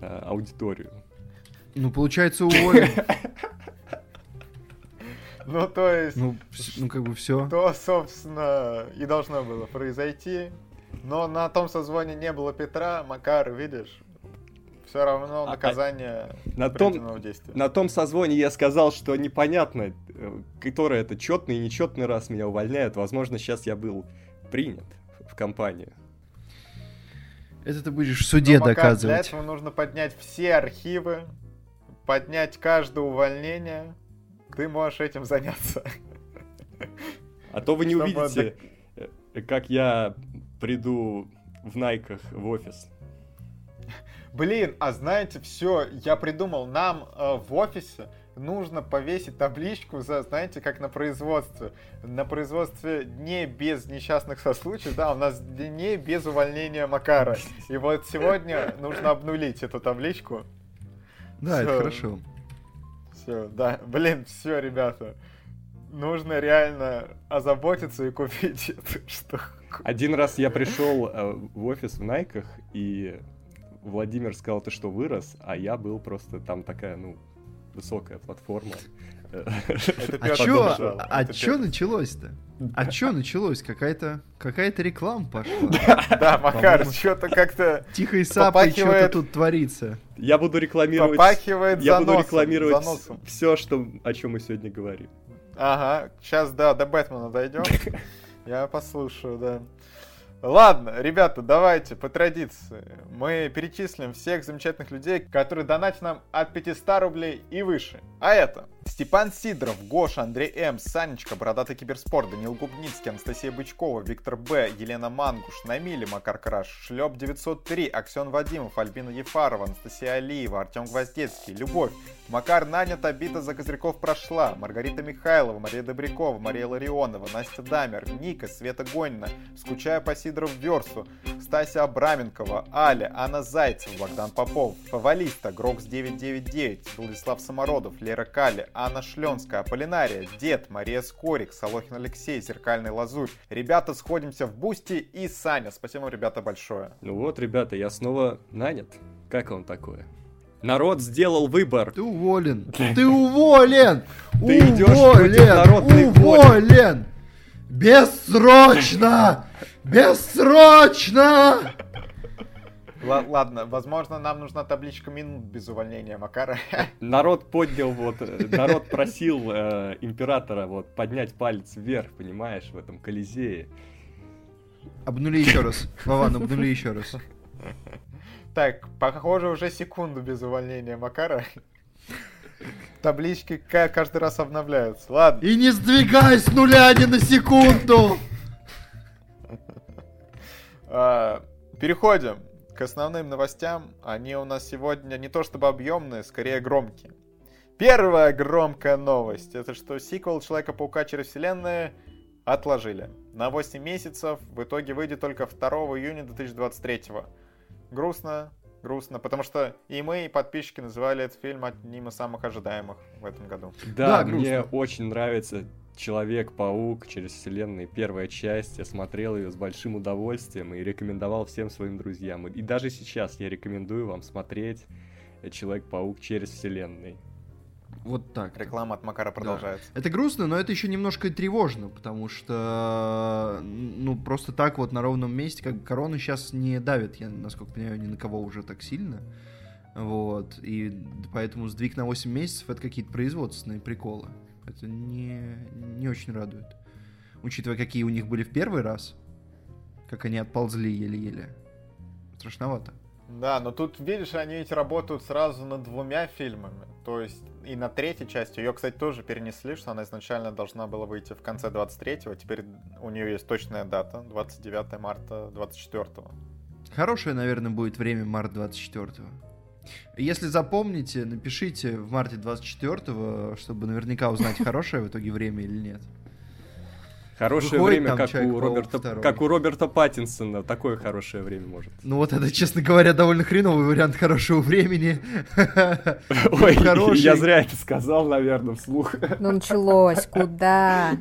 [SPEAKER 2] э, аудиторию.
[SPEAKER 1] Ну, получается, уволен.
[SPEAKER 3] Ну, то есть,
[SPEAKER 1] Ну, ну как бы все.
[SPEAKER 3] то, собственно, и должно было произойти. Но на том созвоне не было Петра, Макар, видишь, все равно
[SPEAKER 2] А- а-
[SPEAKER 3] наказание
[SPEAKER 2] На том,
[SPEAKER 3] действия.
[SPEAKER 2] на том созвоне я сказал, что непонятно, э, который это четный и нечетный раз меня увольняют. Возможно, сейчас я был принят в компанию.
[SPEAKER 1] Это ты будешь в суде
[SPEAKER 3] Но, Макар, Для
[SPEAKER 1] доказывать.
[SPEAKER 3] этого нужно поднять все архивы, поднять каждое увольнение. Ты можешь этим заняться.
[SPEAKER 2] А то вы не
[SPEAKER 3] Чтобы
[SPEAKER 2] увидите, э, как я приду в Найках в офис.
[SPEAKER 3] Блин, а знаете, все, я придумал, нам э, в офисе нужно повесить табличку за, знаете, как на производстве. На производстве дней без несчастных случаев, да, у нас дней без увольнения Макара. И вот сегодня нужно обнулить эту табличку.
[SPEAKER 1] Да, это
[SPEAKER 3] всё.
[SPEAKER 1] хорошо.
[SPEAKER 3] Все, да, блин, все, ребята. Нужно реально озаботиться и купить эту штуку.
[SPEAKER 2] Один раз я пришел э, в офис в Найках, и Владимир сказал, ты что, вырос? А я был просто там такая, ну, высокая платформа.
[SPEAKER 1] А чё, а чё началось-то? А чё началось? Какая-то какая-то реклама пошла.
[SPEAKER 3] Да, Макар, что-то как-то
[SPEAKER 1] Тихо и сапой что-то тут творится.
[SPEAKER 2] Я буду рекламировать...
[SPEAKER 3] попахивает
[SPEAKER 2] Я буду
[SPEAKER 3] заносом,
[SPEAKER 2] рекламировать все, что, о чем мы сегодня говорим.
[SPEAKER 3] Ага, сейчас, да, до Бэтмена дойдем. Я послушаю, да. Ладно, ребята, давайте, по традиции, мы перечислим всех замечательных людей, которые донатят нам от 500 рублей и выше. А это Степан Сидоров, Гоша, Андрей М, Санечка, Бородатый Киберспорт, Данил Губницкий, Анастасия Бычкова, Виктор Б, Елена Мангуш, Намили, Макар Краш, Шлеп 903, Аксен Вадимов, Альбина Ефарова, Анастасия Алиева, Артем Гвоздецкий, Любовь, Макар нанят, обида за Козырьков прошла, Маргарита Михайлова, Мария Добрякова, Мария Ларионова, Настя Дамер, Ника, Света Гонина, Скучая по Сидоров Версу, Стася Абраменкова, Аля, Анна Зайцев, Богдан Попов, Фавалиста, Грокс 999, Владислав Самородов, Лера Кали, Анна Шленская, Аполлинария, Дед, Мария Скорик, Солохин Алексей, Зеркальный Лазурь. Ребята, сходимся в Бусти и Саня. Спасибо вам, ребята, большое.
[SPEAKER 2] Ну вот, ребята, я снова нанят. Как вам такое? Народ сделал выбор.
[SPEAKER 1] Ты уволен. Ты уволен.
[SPEAKER 2] Ты идешь против народа, ты
[SPEAKER 1] Уволен. Бессрочно. Бессрочно.
[SPEAKER 3] Л- ладно, возможно, нам нужна табличка минут без увольнения Макара.
[SPEAKER 2] Народ поднял, вот, э, народ просил э, императора вот поднять палец вверх, понимаешь, в этом Колизее.
[SPEAKER 1] Обнули еще раз. Вован, обнули еще раз.
[SPEAKER 3] Так, похоже, уже секунду без увольнения Макара. Таблички ка- каждый раз обновляются. Ладно.
[SPEAKER 1] И не сдвигай с нуля ни на секунду.
[SPEAKER 3] А, Переходим к основным новостям. Они у нас сегодня не то чтобы объемные, скорее громкие. Первая громкая новость. Это что сиквел Человека-паука через вселенную отложили. На 8 месяцев. В итоге выйдет только 2 июня 2023. Грустно, грустно, потому что и мы, и подписчики называли этот фильм одним из самых ожидаемых в этом году.
[SPEAKER 2] Да,
[SPEAKER 1] Да,
[SPEAKER 2] мне очень нравится Человек-паук через вселенную, первая часть. Я смотрел ее с большим удовольствием и рекомендовал всем своим друзьям. И даже сейчас я рекомендую вам смотреть Человек-паук через вселенной.
[SPEAKER 1] Вот так.
[SPEAKER 3] Реклама от Макара продолжается.
[SPEAKER 1] Это грустно, но это еще немножко и тревожно, потому что, ну, просто так вот на ровном месте, как корону сейчас не давит, я, насколько понимаю, ни на кого уже так сильно. Вот, и поэтому сдвиг на 8 месяцев это какие-то производственные приколы. Это не, не очень радует. Учитывая, какие у них были в первый раз, как они отползли еле-еле. Страшновато.
[SPEAKER 3] Да, но тут, видишь, они ведь работают сразу над двумя фильмами. То есть и на третьей части. Ее, кстати, тоже перенесли, что она изначально должна была выйти в конце 23-го. Теперь у нее есть точная дата, 29 марта 24-го.
[SPEAKER 1] Хорошее, наверное, будет время март 24-го. Если запомните, напишите в марте 24-го, чтобы наверняка узнать, хорошее в итоге время или нет.
[SPEAKER 2] Хорошее
[SPEAKER 1] Выходит
[SPEAKER 2] время, как у, Роберта,
[SPEAKER 1] второй.
[SPEAKER 2] как у Роберта Паттинсона. Такое хорошее время может.
[SPEAKER 1] Ну вот это, честно говоря, довольно хреновый вариант хорошего времени.
[SPEAKER 2] Ой, я зря это сказал, наверное, вслух.
[SPEAKER 4] Ну началось, куда?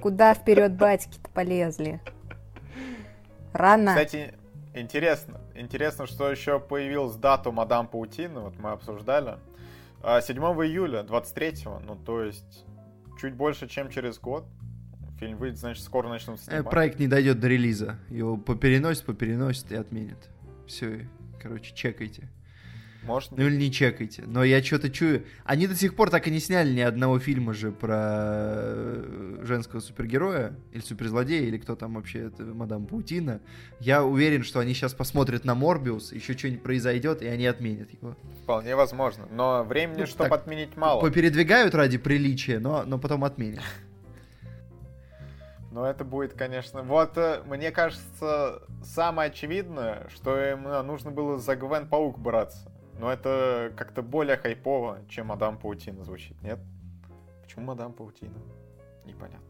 [SPEAKER 4] Куда вперед батьки-то полезли? Рано.
[SPEAKER 3] Кстати, интересно. Интересно, что еще появилась дата Мадам Паутины, вот мы обсуждали. А, 7 июля 23-го, ну то есть чуть больше, чем через год. Фильм выйдет, значит, скоро начнут
[SPEAKER 1] Э,
[SPEAKER 3] снимать.
[SPEAKER 1] Проект не дойдет до релиза. Его попереносит, попереносит и отменит. Все, короче, чекайте.
[SPEAKER 3] Может
[SPEAKER 1] Ну или не чекайте. Но я что-то чую. Они до сих пор так и не сняли ни одного фильма же про э, женского супергероя, или суперзлодея, или кто там вообще, это мадам Паутина. Я уверен, что они сейчас посмотрят на Морбиус, еще что-нибудь произойдет, и они отменят его.
[SPEAKER 3] Вполне возможно. Но времени,
[SPEAKER 1] Ну,
[SPEAKER 3] чтобы
[SPEAKER 1] так,
[SPEAKER 3] отменить, мало.
[SPEAKER 1] Попередвигают ради приличия, но, но потом отменят.
[SPEAKER 3] Но это будет, конечно... Вот, э, мне кажется, самое очевидное, что им э, нужно было за Гвен Паук браться. Но это как-то более хайпово, чем Мадам Паутина звучит, нет? Почему Мадам Паутина? Непонятно.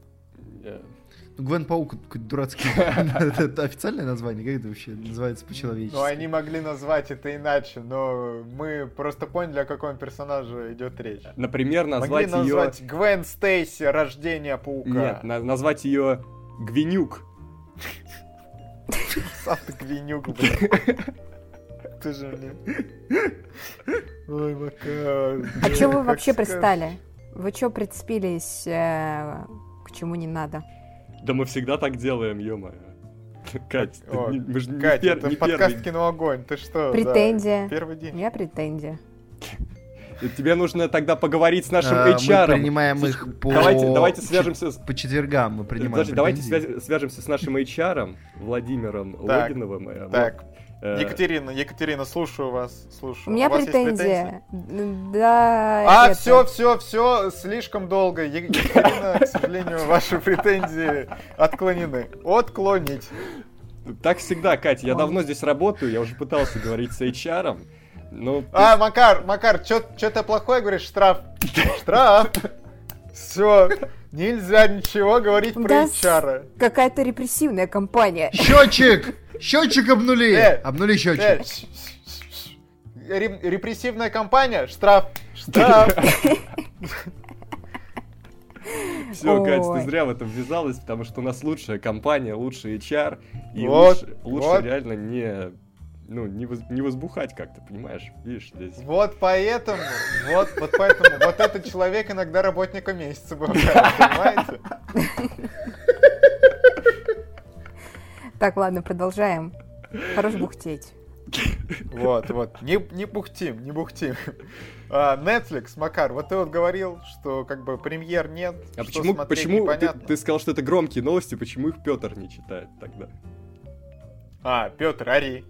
[SPEAKER 2] Э,
[SPEAKER 1] Ну, Гвен Паук какой-то дурацкий. Это официальное название? Как это вообще называется по-человечески?
[SPEAKER 3] Ну, они могли назвать это иначе, но мы просто поняли, о каком персонаже идет речь.
[SPEAKER 2] Например,
[SPEAKER 3] Могли
[SPEAKER 2] назвать ее...
[SPEAKER 3] назвать Гвен Стейси «Рождение паука».
[SPEAKER 2] Нет, на- назвать ее Гвинюк.
[SPEAKER 3] Сам ты Гвинюк, блин. Ты же мне... Ой, Макар.
[SPEAKER 4] А что вы вообще пристали? Вы что прицепились э, к чему не надо?
[SPEAKER 2] Да мы всегда так делаем, ё-моё. Кать, ты
[SPEAKER 3] О,
[SPEAKER 2] не- мы же не,
[SPEAKER 3] Катя,
[SPEAKER 2] пер-
[SPEAKER 3] это
[SPEAKER 2] не
[SPEAKER 3] подкаст
[SPEAKER 2] первый.
[SPEAKER 3] «Кино Огонь», ты что? да,
[SPEAKER 4] Претензия.
[SPEAKER 3] Первый
[SPEAKER 4] У
[SPEAKER 3] день.
[SPEAKER 4] меня претензия.
[SPEAKER 2] Тебе нужно тогда поговорить с нашим
[SPEAKER 1] А,
[SPEAKER 2] HR.
[SPEAKER 1] Мы принимаем их по...
[SPEAKER 2] Давайте, давайте свяжемся с...
[SPEAKER 1] По четвергам мы принимаем
[SPEAKER 2] Подожди, давайте свяжемся с нашим HR, Владимиром
[SPEAKER 3] Так,
[SPEAKER 2] Логиновым. э.
[SPEAKER 3] Так, Екатерина, Екатерина, слушаю вас, слушаю.
[SPEAKER 4] У меня
[SPEAKER 3] вас есть
[SPEAKER 4] претензия. Да.
[SPEAKER 3] А,
[SPEAKER 4] это-
[SPEAKER 3] все, все, все, слишком долго. Екатерина, к сожалению, ваши претензии отклонены. Отклонить.
[SPEAKER 2] Так всегда, Катя, я давно здесь работаю, я уже пытался говорить с HR, но...
[SPEAKER 3] А, Макар, Макар, что-то плохое говоришь? Штраф. Штраф. Все. Нельзя ничего говорить про
[SPEAKER 4] Да
[SPEAKER 3] HR.
[SPEAKER 4] Какая-то репрессивная компания.
[SPEAKER 1] Счетчик! Счетчик обнули!
[SPEAKER 3] Э,
[SPEAKER 1] Обнули
[SPEAKER 3] Э,
[SPEAKER 1] счетчик.
[SPEAKER 3] Репрессивная компания? Штраф. Штраф.
[SPEAKER 2] Все, Катя, ты зря в это ввязалась, потому что у нас лучшая компания, лучший HR, и лучше, реально не, ну, не, воз- не возбухать как-то, понимаешь? Видишь, здесь...
[SPEAKER 3] Вот поэтому, вот, вот поэтому, вот этот человек иногда работника месяца бывает, понимаете?
[SPEAKER 4] Так, ладно, продолжаем. Хорош бухтеть.
[SPEAKER 3] Вот, вот. Не, не бухтим, не бухтим. А, Netflix, Макар, вот ты вот говорил, что как бы премьер нет,
[SPEAKER 2] А
[SPEAKER 3] что
[SPEAKER 2] почему,
[SPEAKER 3] смотреть
[SPEAKER 2] почему ты,
[SPEAKER 3] непонятно.
[SPEAKER 2] ты сказал, что это громкие новости, почему их Петр не читает тогда?
[SPEAKER 3] А, Петр, Ари.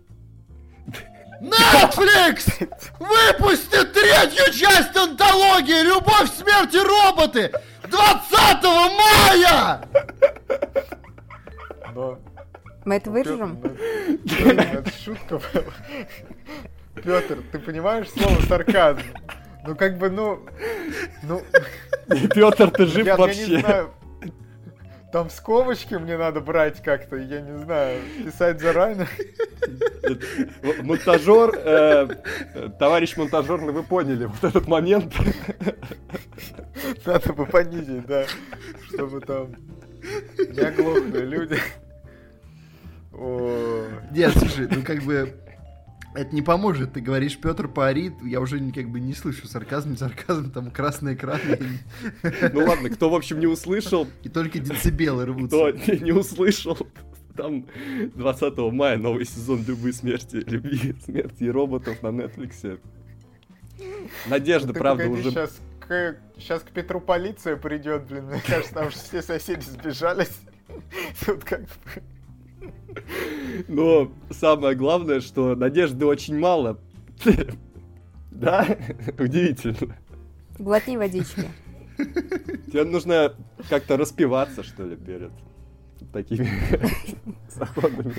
[SPEAKER 1] Netflix выпустит третью часть антологии «Любовь, смерть и роботы» 20 мая!
[SPEAKER 3] Но...
[SPEAKER 4] Мы это вырежем?
[SPEAKER 3] Пётр, ну, Это шутка была. Петр, ты понимаешь слово сарказм? Ну как бы, ну... Ну,
[SPEAKER 2] Петр, ты жив
[SPEAKER 3] ребят, я не
[SPEAKER 2] вообще?
[SPEAKER 3] знаю. Там скобочки мне надо брать как-то, я не знаю, писать заранее.
[SPEAKER 2] Монтажер, э, товарищ монтажер, ну вы поняли вот этот момент.
[SPEAKER 3] Надо бы понизить, да, чтобы там не оглохли люди. О,
[SPEAKER 1] Нет, слушай, ну как бы... Это не поможет. Ты говоришь, Петр поорит, я уже как бы не слышу сарказм, сарказм, там красный экран,
[SPEAKER 2] Ну ладно, кто, в общем, не услышал,
[SPEAKER 1] и только децибелы
[SPEAKER 2] кто
[SPEAKER 1] рвутся.
[SPEAKER 2] не, не услышал, там 20 мая новый сезон «Любви, смерти, любви, смерти и роботов» на Netflix. Надежда,
[SPEAKER 3] ты
[SPEAKER 2] правда, уже...
[SPEAKER 3] Сейчас к, сейчас к Петру полиция придет, блин, мне кажется, там же все соседи сбежались. Тут как бы...
[SPEAKER 2] Но самое главное, что надежды очень мало. Да? Удивительно.
[SPEAKER 4] Глотни водички.
[SPEAKER 2] Тебе нужно как-то распиваться, что ли, перед такими заходами.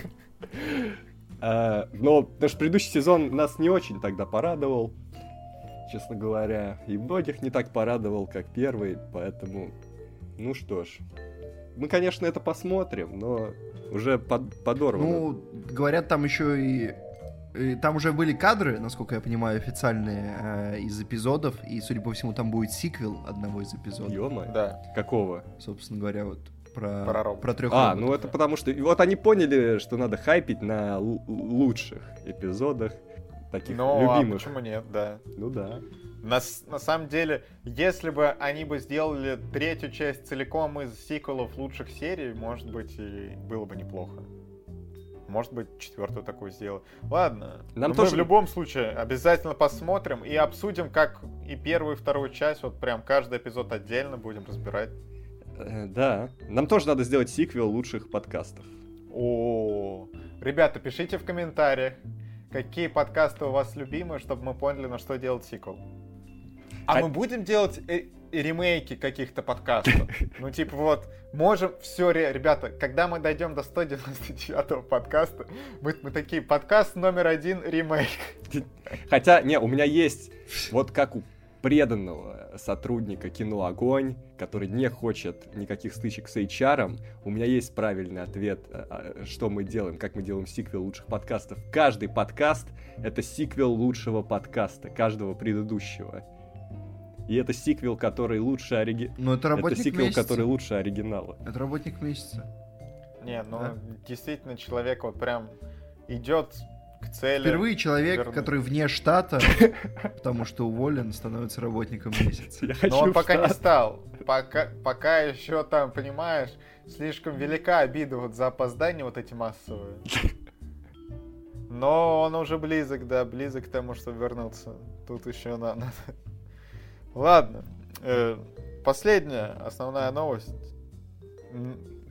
[SPEAKER 2] А, Но наш предыдущий сезон нас не очень тогда порадовал, честно говоря. И многих не так порадовал, как первый, поэтому... Ну что ж. Мы, конечно, это посмотрим, но уже под, подорвано.
[SPEAKER 1] Ну, говорят, там еще и... и Там уже были кадры, насколько я понимаю, официальные э, из эпизодов, и, судя по всему, там будет сиквел одного из эпизодов.
[SPEAKER 2] Ё-моё.
[SPEAKER 3] Да.
[SPEAKER 2] Какого?
[SPEAKER 1] Собственно говоря, вот про,
[SPEAKER 3] Про роботов.
[SPEAKER 1] трех
[SPEAKER 2] А,
[SPEAKER 1] роботов.
[SPEAKER 2] ну это потому что... Вот они поняли, что надо хайпить на л- лучших эпизодах, таких
[SPEAKER 3] Ну, а
[SPEAKER 2] любимых.
[SPEAKER 3] почему нет, да.
[SPEAKER 2] Ну да.
[SPEAKER 3] На, на самом деле, если бы они бы сделали третью часть целиком из сиквелов лучших серий, может быть, и было бы неплохо. Может быть, четвертую такую сделать. Ладно.
[SPEAKER 2] Нам
[SPEAKER 3] мы
[SPEAKER 2] тоже-
[SPEAKER 3] в любом случае обязательно посмотрим и обсудим, как и первую, и вторую часть. Вот прям каждый эпизод отдельно будем разбирать.
[SPEAKER 2] Э, Да. Нам тоже надо сделать сиквел лучших подкастов.
[SPEAKER 3] О, ребята, пишите в комментариях, какие подкасты у вас любимые, чтобы мы поняли, на что делать сиквел. А
[SPEAKER 2] А-
[SPEAKER 3] мы будем делать э, ремейки каких-то подкастов? Ну, типа вот, можем, все, ребята, когда мы дойдем до 199 подкаста, мы, мы такие, подкаст номер один, ремейк.
[SPEAKER 2] Хотя, не, у меня есть, вот как у преданного сотрудника кино «Огонь», который не хочет никаких стычек с HR, у меня есть правильный ответ, а, а, что мы делаем, как мы делаем сиквел лучших подкастов. Каждый подкаст — это сиквел лучшего подкаста, каждого предыдущего. И это сиквел, который лучше ореги...
[SPEAKER 1] Ну, это
[SPEAKER 2] Это
[SPEAKER 1] работник
[SPEAKER 2] сиквел,
[SPEAKER 1] месяца.
[SPEAKER 2] который лучше оригинала.
[SPEAKER 1] Это работник месяца.
[SPEAKER 3] Не, ну,
[SPEAKER 1] Да.
[SPEAKER 3] действительно, человек вот прям идет к цели.
[SPEAKER 1] Впервые человек,
[SPEAKER 3] верно.
[SPEAKER 1] который вне штата, потому что уволен, становится работником месяца.
[SPEAKER 3] Но он пока не стал. Пока, пока еще там, понимаешь, слишком велика обида вот за опоздание вот эти массовые. Но он уже близок, да, близок к тому, чтобы вернуться. Тут еще на- надо Ладно. Э, последняя основная новость.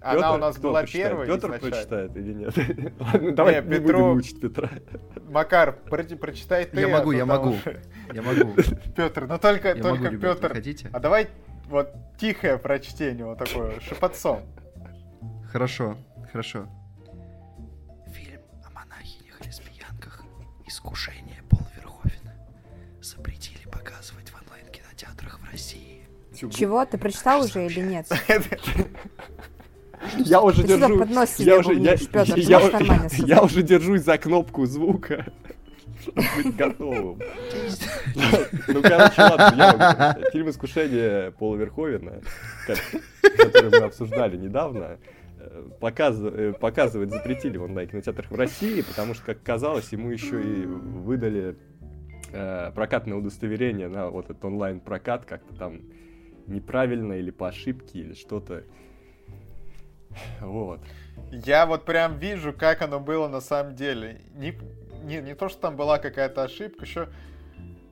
[SPEAKER 3] М, Она у нас
[SPEAKER 2] кто
[SPEAKER 3] была
[SPEAKER 2] прочитает?
[SPEAKER 3] первой
[SPEAKER 2] Петр
[SPEAKER 3] изначально.
[SPEAKER 2] прочитает или нет? Ладно, давай не
[SPEAKER 3] Петру-
[SPEAKER 2] будем мучить Петра.
[SPEAKER 3] Макар, про- прочитай ты.
[SPEAKER 1] Я
[SPEAKER 3] а
[SPEAKER 1] могу, я могу. Я могу.
[SPEAKER 3] Петр, ну только,
[SPEAKER 1] Я могу,
[SPEAKER 3] только
[SPEAKER 1] ребят, вы
[SPEAKER 3] Петр.
[SPEAKER 1] хотите?
[SPEAKER 3] А давай вот тихое прочтение, вот такое, шепотцом.
[SPEAKER 1] Хорошо, хорошо. Фильм о монахинях-лесбиянках «Искушение Пола Верховена» запретили показывать в онлайн-кинотеатрах в России.
[SPEAKER 4] Чего? Ты прочитал уже или нет?
[SPEAKER 2] Я уже держу... Я уже, я, я- я уже держусь за кнопку звука, быть готовым. Ну, короче, ладно, я могу прочитать. Фильм «Искушение» Пола Верховена, ко- который мы обсуждали недавно, э, показ- показывать запретили в онлайн-кинотеатрах в России, потому что, как казалось, ему еще и выдали э, прокатное удостоверение на вот этот онлайн-прокат как-то там неправильно или по ошибке или что-то. Вот.
[SPEAKER 3] Я вот прям вижу, как оно было на самом деле. Не, не, не то, что там была какая-то ошибка, еще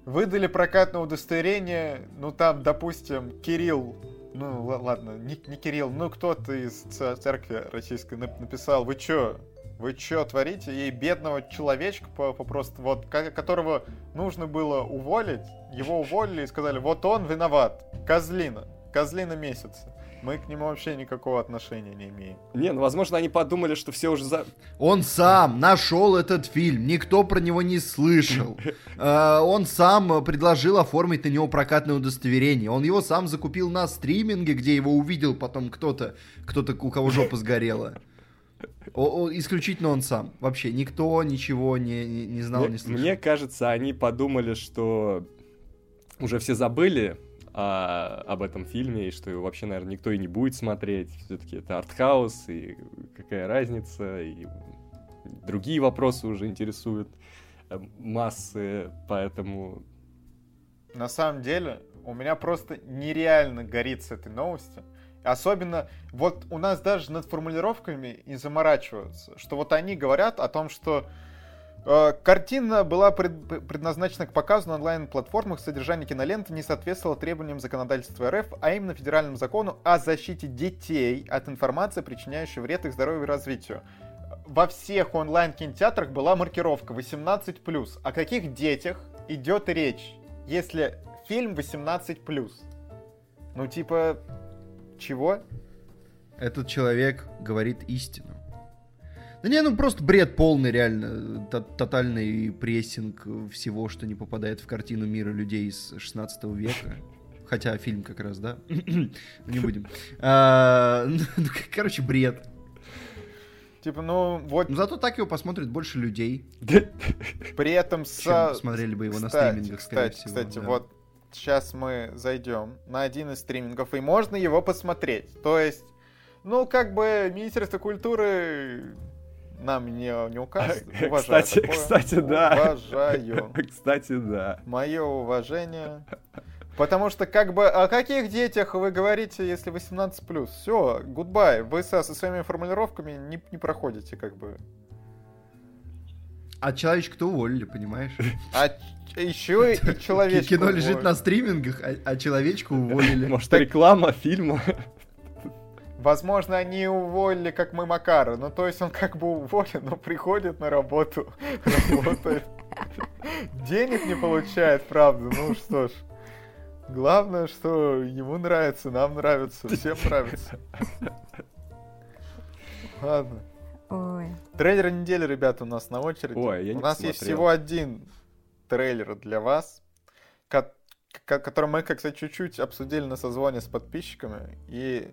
[SPEAKER 3] выдали прокатное удостоверение, ну там, допустим, Кирилл, ну ладно, не, не Кирилл, ну кто-то из церкви российской нап- написал, вы чё, вы чё творите? И бедного человечка по- попросту, вот, ко- которого нужно было уволить, его уволили и сказали, вот он виноват, козлина, козлина месяца. Мы к нему вообще никакого отношения не имеем.
[SPEAKER 2] Не, ну, возможно, они подумали, что все уже за...
[SPEAKER 1] Он сам нашел этот фильм, никто про него не слышал. Э, Он сам предложил оформить на него прокатное удостоверение. Он его сам закупил на стриминге, где его увидел потом кто-то, кто-то у кого жопа сгорела. О- о, исключительно он сам. Вообще никто ничего не, не, не знал,
[SPEAKER 2] мне,
[SPEAKER 1] не слышал.
[SPEAKER 2] мне кажется, они подумали, что уже все забыли о- об этом фильме, и что его вообще, наверное, никто и не будет смотреть. Все-таки это артхаус, и какая разница, и другие вопросы уже интересуют э, массы, поэтому...
[SPEAKER 3] На самом деле, у меня просто нереально горит с этой новостью. Особенно, вот у нас даже над формулировками не заморачиваются. Что вот они говорят о том, что картина была пред- предназначена к показу на онлайн-платформах, содержание киноленты не соответствовало требованиям законодательства РФ, а именно федеральному закону о защите детей от информации, причиняющей вред их здоровью и развитию. Во всех онлайн-кинотеатрах была маркировка 18+. О каких детях идет речь, если фильм 18+. Ну, типа, чего?
[SPEAKER 1] Этот человек говорит истину. Да не, ну просто бред полный, реально. Т- Тотальный прессинг всего, что не попадает в картину мира людей из 16 века. Хотя фильм как раз, да? Не будем. А, ну, Короче, бред.
[SPEAKER 3] Типа, ну, вот
[SPEAKER 1] Но зато так его посмотрит больше людей,
[SPEAKER 3] при этом
[SPEAKER 1] чем
[SPEAKER 3] со...
[SPEAKER 1] посмотрели бы его на
[SPEAKER 3] Кстати,
[SPEAKER 1] стримингах, скорее
[SPEAKER 3] кстати,
[SPEAKER 1] всего.
[SPEAKER 3] кстати,
[SPEAKER 1] да.
[SPEAKER 3] вот сейчас мы зайдем на один из стримингов, и можно его посмотреть. То есть, ну, как бы Министерство культуры нам не, не указывает. Уважаю
[SPEAKER 2] Кстати,
[SPEAKER 3] такое.
[SPEAKER 2] кстати, да.
[SPEAKER 3] Уважаю.
[SPEAKER 2] Кстати, да.
[SPEAKER 3] Мое уважение. Потому что, как бы, о каких детях вы говорите, если 18+. Все, гудбай. Вы со, со своими формулировками не, не проходите, как бы.
[SPEAKER 1] А человечка-то уволили, понимаешь?
[SPEAKER 3] А еще и человечку.
[SPEAKER 1] Кино лежит на стримингах, а, а человечку уволили.
[SPEAKER 2] Может,
[SPEAKER 3] Так-
[SPEAKER 2] реклама фильма?
[SPEAKER 3] Возможно, они уволили, как мы Макара. Ну, то есть он как бы уволен, но приходит на работу, работает. Денег не получает, правда. Ну что ж. Главное, что ему нравится, нам нравится, всем нравится. Ладно.
[SPEAKER 4] Ой.
[SPEAKER 3] Трейлер недели, ребята, у нас на очереди.
[SPEAKER 2] Ой, я
[SPEAKER 3] у
[SPEAKER 2] не
[SPEAKER 3] нас есть
[SPEAKER 2] посмотрел.
[SPEAKER 3] всего один трейлер для вас, ко- ко- который мы, как то чуть-чуть обсудили на созвоне с подписчиками. И,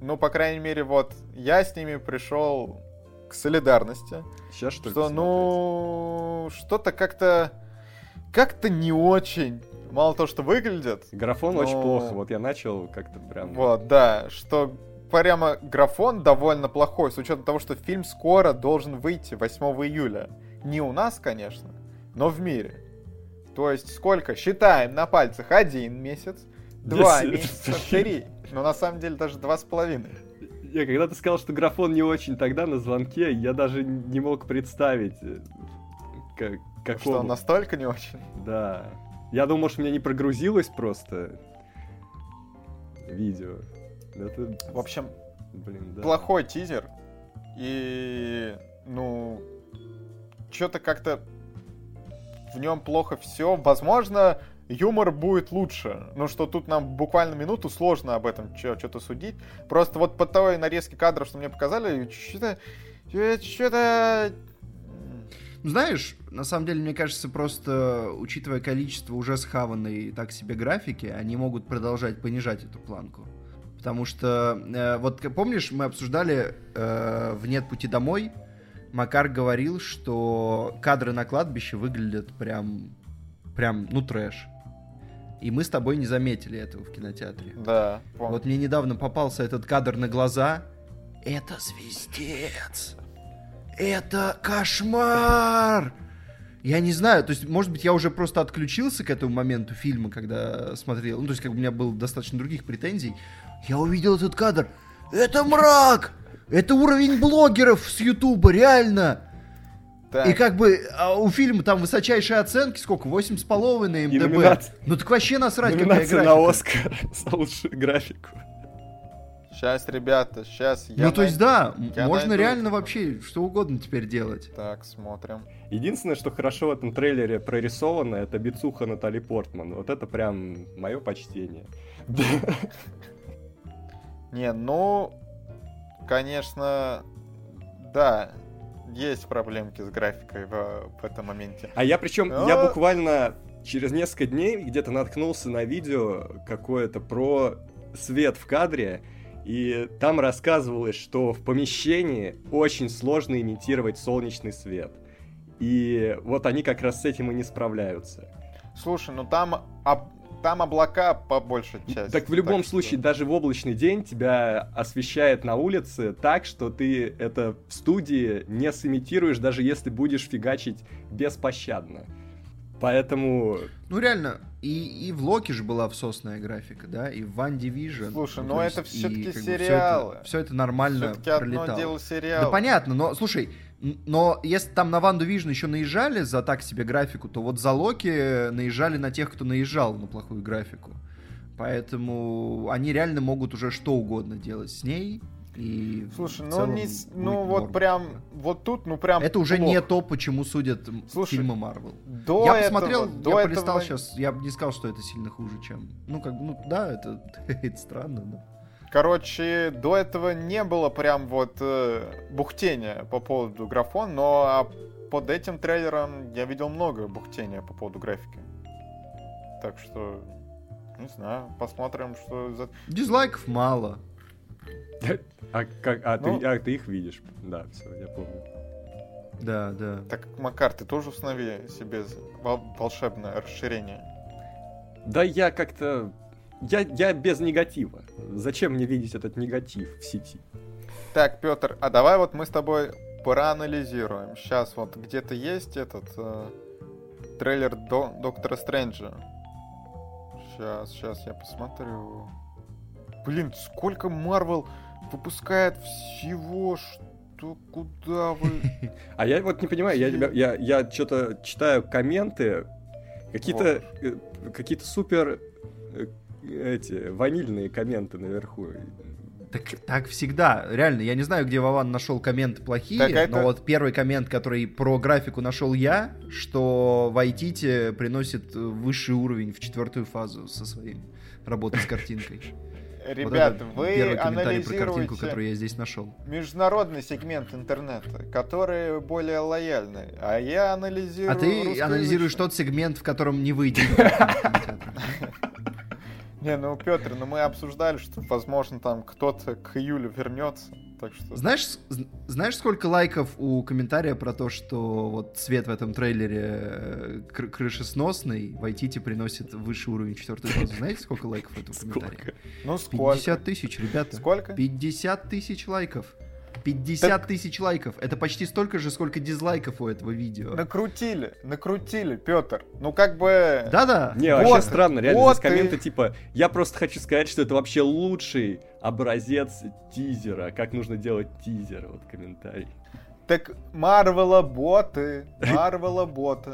[SPEAKER 3] ну, по крайней мере, вот я с ними пришел к солидарности.
[SPEAKER 2] Сейчас что?
[SPEAKER 3] Что, ну, что-то как-то как-то не очень. Мало того, что выглядит,
[SPEAKER 2] Графон
[SPEAKER 3] но-
[SPEAKER 2] очень плохо. Вот я начал как-то прям...
[SPEAKER 3] вот, да, что прямо графон довольно плохой, с учетом того, что фильм скоро должен выйти 8 июля. Не у нас, конечно, но в мире. То есть сколько? Считаем на пальцах один месяц, два месяца, три. Но на самом деле даже два с половиной.
[SPEAKER 2] Я когда ты сказал, что графон не очень тогда на звонке, я даже не мог представить, э, как,
[SPEAKER 3] Что
[SPEAKER 2] какого...
[SPEAKER 3] он настолько не очень.
[SPEAKER 2] Да. Я думал, может, у меня не прогрузилось просто видео. Это,
[SPEAKER 3] В общем,
[SPEAKER 2] блин, да.
[SPEAKER 3] плохой тизер. И, ну, что-то как-то в нем плохо все. Возможно, юмор будет лучше. Ну, что тут нам буквально минуту сложно об этом что-то судить. Просто вот по той нарезке кадров, что мне показали, что-то... Что-то...
[SPEAKER 1] Ну, знаешь, на самом деле, мне кажется, просто учитывая количество уже схаванной так себе графики, они могут продолжать понижать эту планку. Потому что, э, вот помнишь, мы обсуждали э, в «Нет пути домой», Макар говорил, что кадры на кладбище выглядят прям, прям, ну, трэш. И мы с тобой не заметили этого в кинотеатре.
[SPEAKER 3] Да.
[SPEAKER 1] Помню. Вот мне недавно попался этот кадр на глаза. Это звездец. Это кошмар. Я не знаю, то есть, может быть, я уже просто отключился к этому моменту фильма, когда смотрел. Ну, то есть, как бы у меня было достаточно других претензий. Я увидел этот кадр. Это мрак! Это уровень блогеров с Ютуба, реально! Так. И как бы а у фильма там высочайшие оценки, сколько? 8,5 на МДБ. Номинация... Ну так вообще насрать,
[SPEAKER 2] Номинация какая графика. на Оскар за лучшую графику.
[SPEAKER 3] Сейчас, ребята, сейчас
[SPEAKER 1] я... Ну то есть да, я можно найду... реально вообще что угодно теперь делать.
[SPEAKER 3] Так, смотрим.
[SPEAKER 2] Единственное, что хорошо в этом трейлере прорисовано, это бицуха Натали Портман. Вот это прям мое почтение.
[SPEAKER 3] Не, ну, конечно, да, есть проблемки с графикой в, в этом моменте.
[SPEAKER 2] А я причем, Но... я буквально через несколько дней где-то наткнулся на видео какое-то про свет в кадре, и там рассказывалось, что в помещении очень сложно имитировать солнечный свет. И вот они как раз с этим и не справляются.
[SPEAKER 3] Слушай, ну там там облака по большей части.
[SPEAKER 2] Так в любом так случае, что... даже в облачный день тебя освещает на улице так, что ты это в студии не сымитируешь, даже если будешь фигачить беспощадно. Поэтому...
[SPEAKER 1] Ну реально, и, и в Локи же была всосная графика, да, и в Ван Division.
[SPEAKER 3] Слушай, ну, ну это все-таки сериалы.
[SPEAKER 1] Все это, все это нормально
[SPEAKER 3] все-таки пролетало. одно дело сериал.
[SPEAKER 1] Да понятно, но слушай, но если там на Ванду Vision еще наезжали за так себе графику, то вот за Локи наезжали на тех, кто наезжал на плохую графику. Поэтому они реально могут уже что угодно делать с ней. И
[SPEAKER 3] Слушай, ну не, ну вот норм. прям, вот тут, ну прям.
[SPEAKER 1] Это уже
[SPEAKER 3] плохо.
[SPEAKER 1] не то, почему судят Слушай, фильмы Марвел.
[SPEAKER 3] До
[SPEAKER 1] я
[SPEAKER 3] этого,
[SPEAKER 1] посмотрел,
[SPEAKER 3] до
[SPEAKER 1] я
[SPEAKER 3] этого...
[SPEAKER 1] полистал сейчас, я бы не сказал, что это сильно хуже, чем. Ну как, ну да, это, это странно, но.
[SPEAKER 3] Короче, до этого не было прям вот э, бухтения по поводу графон, но а под этим трейлером я видел много бухтения по поводу графики. Так что, не знаю, посмотрим, что за...
[SPEAKER 1] Дизлайков мало.
[SPEAKER 2] А, как, а, ну, ты, а ты их видишь? Да, все, я помню.
[SPEAKER 1] Да, да.
[SPEAKER 3] Так, Макар, ты тоже установи себе волшебное расширение?
[SPEAKER 2] Да я как-то я, я без негатива. Зачем мне видеть этот негатив в сети?
[SPEAKER 3] Так, Петр, а давай вот мы с тобой проанализируем. Сейчас вот где-то есть этот э, трейлер до Доктора Стрэнджа. Сейчас, сейчас я посмотрю. Блин, сколько Марвел выпускает всего, что куда вы...
[SPEAKER 2] А я вот не понимаю, я, я, я что-то читаю комменты, какие-то э, какие-то супер э, эти ванильные комменты наверху.
[SPEAKER 1] Так, так всегда. Реально, я не знаю, где Вован нашел комменты плохие, так это... но вот первый коммент, который про графику нашел я, что Вайтити приносит высший уровень в четвертую фазу со своим работой с картинкой.
[SPEAKER 3] Ребят, вот вы
[SPEAKER 1] первый комментарий про картинку, которую я здесь нашел.
[SPEAKER 3] Международный сегмент интернета, который более лояльный, а я анализирую.
[SPEAKER 1] А ты анализируешь тот сегмент, в котором не выйдет.
[SPEAKER 3] Не, ну, Петр, ну мы обсуждали, что, возможно, там кто-то к июлю вернется. Так что...
[SPEAKER 1] Знаешь, знаешь, сколько лайков у комментария про то, что вот цвет в этом трейлере э, кр- крышесносный, Вайтити приносит высший уровень четвертой фазы? Знаете, сколько лайков этого комментария?
[SPEAKER 3] Ну, сколько?
[SPEAKER 1] 50 тысяч, ребята.
[SPEAKER 3] Сколько?
[SPEAKER 1] 50 тысяч лайков. 50 так... тысяч лайков. Это почти столько же, сколько дизлайков у этого видео.
[SPEAKER 3] Накрутили, накрутили, Петр. Ну как бы...
[SPEAKER 1] Да-да.
[SPEAKER 2] Не, вот, вообще странно, реально, вот здесь комменты и... типа, я просто хочу сказать, что это вообще лучший образец тизера, как нужно делать тизер, вот комментарий.
[SPEAKER 3] Так Марвела боты, Марвела боты.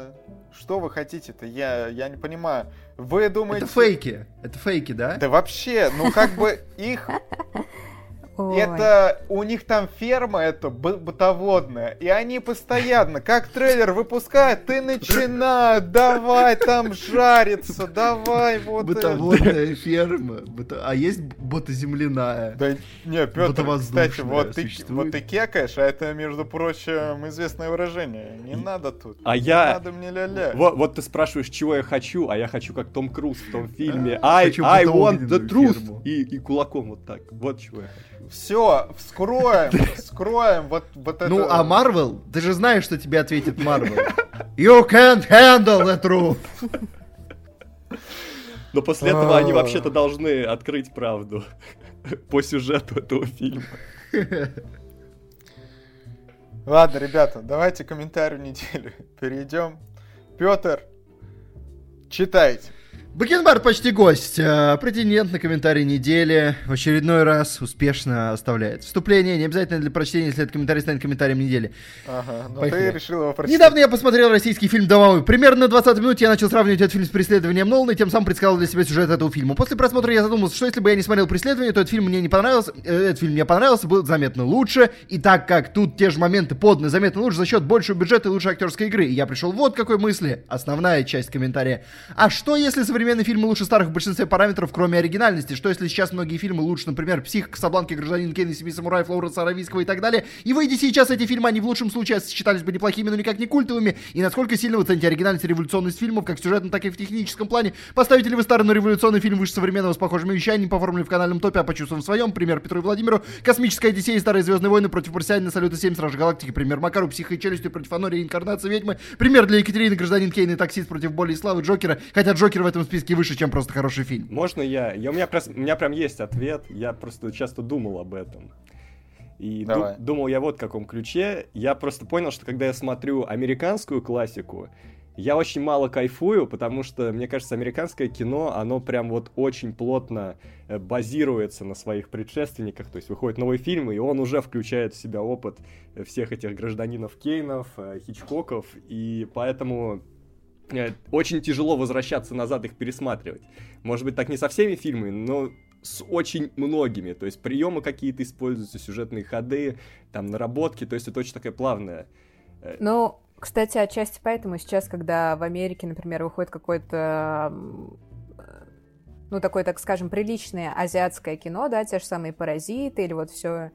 [SPEAKER 3] Что вы хотите-то? Я, я не понимаю. Вы думаете...
[SPEAKER 1] Это фейки. Это фейки, да?
[SPEAKER 3] Да вообще, ну как бы их это у них там ферма это бытоводная, и они постоянно, как трейлер выпускают, ты начинают, давай там жариться, давай вот.
[SPEAKER 1] Бытоводная это. ферма, а есть ботоземляная.
[SPEAKER 3] Да не, Петр, кстати, вот ты, вот ты кекаешь, а это, между прочим, известное выражение. Не надо тут.
[SPEAKER 2] А
[SPEAKER 3] не
[SPEAKER 2] я...
[SPEAKER 3] надо мне ля-ля.
[SPEAKER 2] Вот, вот ты спрашиваешь, чего я хочу, а я хочу как Том Круз в том фильме. I, I want the truth. И, и кулаком вот так. Вот чего я хочу.
[SPEAKER 3] Все, вскроем, вскроем вот, вот
[SPEAKER 1] это. Ну, а Марвел, ты же знаешь, что тебе ответит Марвел. You can't handle the truth.
[SPEAKER 2] Но после этого они вообще-то должны открыть правду по сюжету этого фильма.
[SPEAKER 3] Ладно, ребята, давайте комментарию недели перейдем. Петр, читайте.
[SPEAKER 1] Бакенбард почти гость. Э, претендент на комментарий недели в очередной раз успешно оставляет. Вступление не обязательно для прочтения, если этот комментарий станет комментарием недели.
[SPEAKER 3] Ага, но ну ты решил его прочитать.
[SPEAKER 1] Недавно я посмотрел российский фильм «Домовой». Примерно на 20 минут я начал сравнивать этот фильм с «Преследованием Нолана» и тем самым предсказал для себя сюжет этого фильма. После просмотра я задумался, что если бы я не смотрел «Преследование», то этот фильм мне не понравился, э, этот фильм мне понравился, был заметно лучше. И так как тут те же моменты поданы заметно лучше за счет большего бюджета и лучшей актерской игры, и я пришел вот к какой мысли. Основная часть комментария. А что если современный современные фильмы лучше старых в большинстве параметров, кроме оригинальности. Что если сейчас многие фильмы лучше, например, «Псих», «Касабланки», «Гражданин Кейн», «Семи самураев», «Лоуренса Аравийского» и так далее. И выйдя сейчас эти фильмы, они в лучшем случае считались бы неплохими, но никак не культовыми. И насколько сильно вы цените оригинальность и революционность фильмов, как в сюжетном, так и в техническом плане. Поставите ли вы старый, но революционный фильм выше современного с похожими вещами, по формуле в канальном топе, а по чувствам своем? Пример Петру и Владимиру. «Космическая Одиссея» и «Старые Звездные войны» против «Марсианина», «Салюта 7», «Стражи Галактики». Пример Макару, «Психо и челюсти» против «Анори», «Инкарнация ведьмы». Пример для Екатерины, «Гражданин Кейн» и «Таксист» против «Боли и славы» Джокера. Хотя Джокер в этом списке выше, чем просто хороший фильм.
[SPEAKER 2] Можно я? я у, меня, у меня прям есть ответ. Я просто часто думал об этом. И ду- думал я вот в каком ключе. Я просто понял, что когда я смотрю американскую классику, я очень мало кайфую, потому что, мне кажется, американское кино, оно прям вот очень плотно э, базируется на своих предшественниках. То есть выходит новый фильм, и он уже включает в себя опыт э, всех этих гражданинов Кейнов, э, Хичкоков. И поэтому очень тяжело возвращаться назад их пересматривать. Может быть, так не со всеми фильмами, но с очень многими. То есть приемы какие-то используются, сюжетные ходы, там наработки. То есть это очень такая плавная.
[SPEAKER 4] Э, ну, кстати, отчасти поэтому сейчас, когда в Америке, например, выходит какое-то ну, такое, так скажем, приличное азиатское кино, да, те же самые «Паразиты» или вот все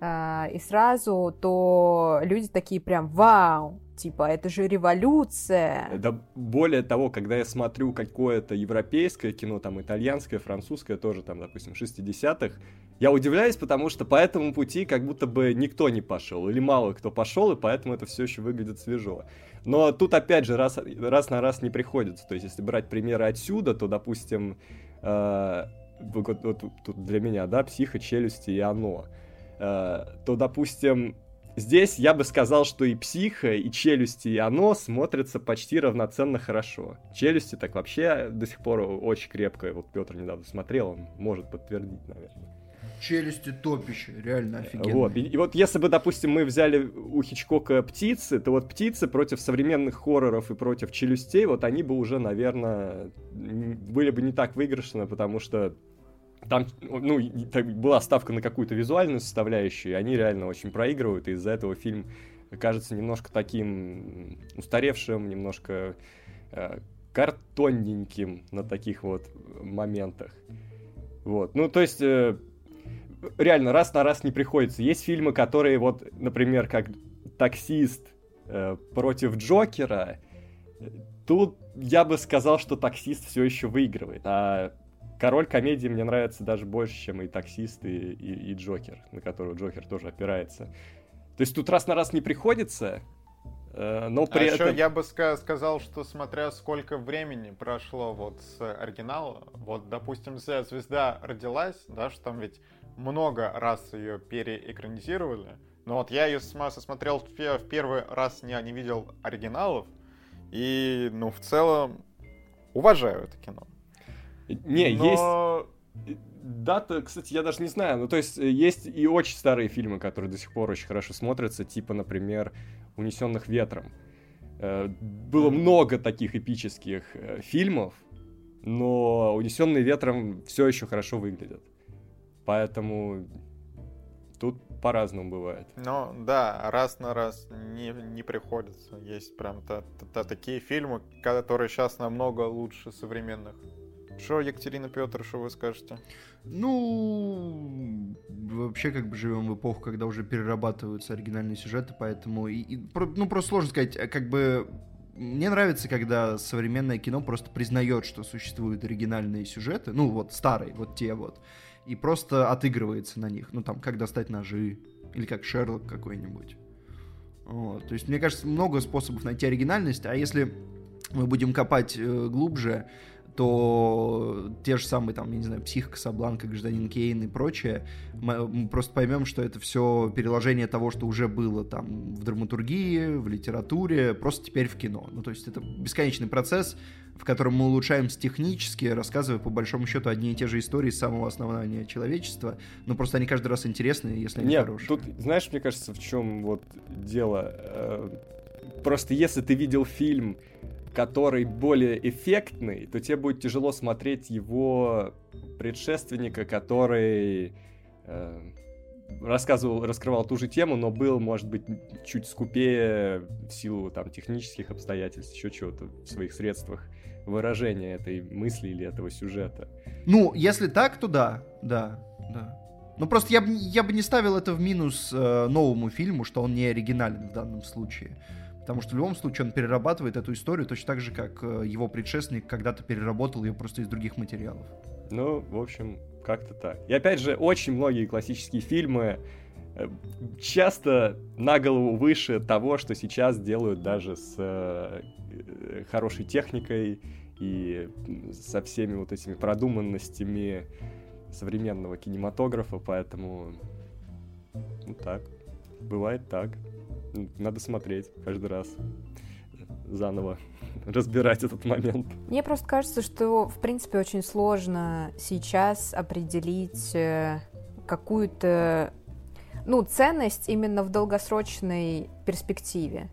[SPEAKER 4] и сразу, то люди такие прям «Вау!» Типа, это же революция.
[SPEAKER 2] Да более того, когда я смотрю какое-то европейское кино, там итальянское, французское, тоже там, допустим, 60-х, я удивляюсь, потому что по этому пути как будто бы никто не пошел, или мало кто пошел, и поэтому это все еще выглядит свежо. Но тут, опять же, раз, раз на раз не приходится. То есть, если брать примеры отсюда, то, допустим, э, вот, вот, тут для меня, да, психо, челюсти и оно — то, допустим, здесь я бы сказал, что и психо, и челюсти, и оно смотрятся почти равноценно хорошо. Челюсти так вообще до сих пор очень крепко. Вот Петр недавно смотрел, он может подтвердить, наверное.
[SPEAKER 1] Челюсти топище, реально офигенно.
[SPEAKER 2] Вот. И, и вот если бы, допустим, мы взяли у Хичкока птицы, то вот птицы против современных хорроров и против челюстей, вот они бы уже, наверное, были бы не так выигрышны, потому что там, ну, была ставка на какую-то визуальную составляющую, и они реально очень проигрывают, и из-за этого фильм кажется немножко таким устаревшим, немножко э, картонненьким на таких вот моментах. Вот, ну, то есть, э, реально, раз на раз не приходится. Есть фильмы, которые вот, например, как «Таксист» э, против Джокера, тут я бы сказал, что «Таксист» все еще выигрывает, а король комедии мне нравится даже больше, чем и таксист, и, и, и Джокер, на которого Джокер тоже опирается. То есть тут раз на раз не приходится, э, но при а этом...
[SPEAKER 3] еще я бы ска- сказал, что смотря сколько времени прошло вот с оригинала, вот, допустим, «Звезда родилась», да, что там ведь много раз ее переэкранизировали, но вот я ее смотрел в первый раз, не, не видел оригиналов, и, ну, в целом, уважаю это кино.
[SPEAKER 2] Не, Но... есть... Дата, кстати, я даже не знаю. Ну, то есть, э, есть и очень старые фильмы, которые до сих пор очень хорошо смотрятся, типа, например, «Унесенных ветром». Э, было много таких эпических э, фильмов, но «Унесенные ветром» все еще хорошо выглядят. Поэтому тут по-разному бывает.
[SPEAKER 3] Ну, да, раз на раз не, не приходится. Есть прям та, та, та, такие фильмы, которые сейчас намного лучше современных. Что, Екатерина Петр, что вы скажете?
[SPEAKER 1] Ну, вообще как бы живем в эпоху, когда уже перерабатываются оригинальные сюжеты, поэтому, и, и, ну, просто сложно сказать, а как бы мне нравится, когда современное кино просто признает, что существуют оригинальные сюжеты, ну вот старые, вот те вот, и просто отыгрывается на них. Ну там, как достать ножи, или как Шерлок какой-нибудь. Вот. То есть, мне кажется, много способов найти оригинальность, а если мы будем копать э, глубже, то те же самые, там, я не знаю, Псих, Касабланка, Гражданин Кейн и прочее, мы просто поймем, что это все переложение того, что уже было там в драматургии, в литературе, просто теперь в кино. Ну, то есть это бесконечный процесс, в котором мы улучшаемся технически, рассказывая по большому счету одни и те же истории с самого основания человечества, но просто они каждый раз интересны, если они
[SPEAKER 2] Нет,
[SPEAKER 1] хорошие.
[SPEAKER 2] тут, знаешь, мне кажется, в чем вот дело? Э, просто если ты видел фильм который более эффектный, то тебе будет тяжело смотреть его предшественника, который э, рассказывал, раскрывал ту же тему, но был, может быть, чуть скупее в силу там технических обстоятельств, еще чего-то в своих средствах выражения этой мысли или этого сюжета.
[SPEAKER 1] Ну, если так, то да, да, да. Ну просто я бы я бы не ставил это в минус э, новому фильму, что он не оригинален в данном случае. Потому что в любом случае он перерабатывает эту историю точно так же, как э, его предшественник когда-то переработал ее просто из других материалов.
[SPEAKER 2] Ну, в общем, как-то так. И опять же, очень многие классические фильмы э, часто на голову выше того, что сейчас делают даже с э, хорошей техникой и со всеми вот этими продуманностями современного кинематографа, поэтому ну так, бывает так. Надо смотреть каждый раз заново разбирать этот момент.
[SPEAKER 4] Мне просто кажется, что, в принципе, очень сложно сейчас определить э, какую-то, ну, ценность именно в долгосрочной перспективе.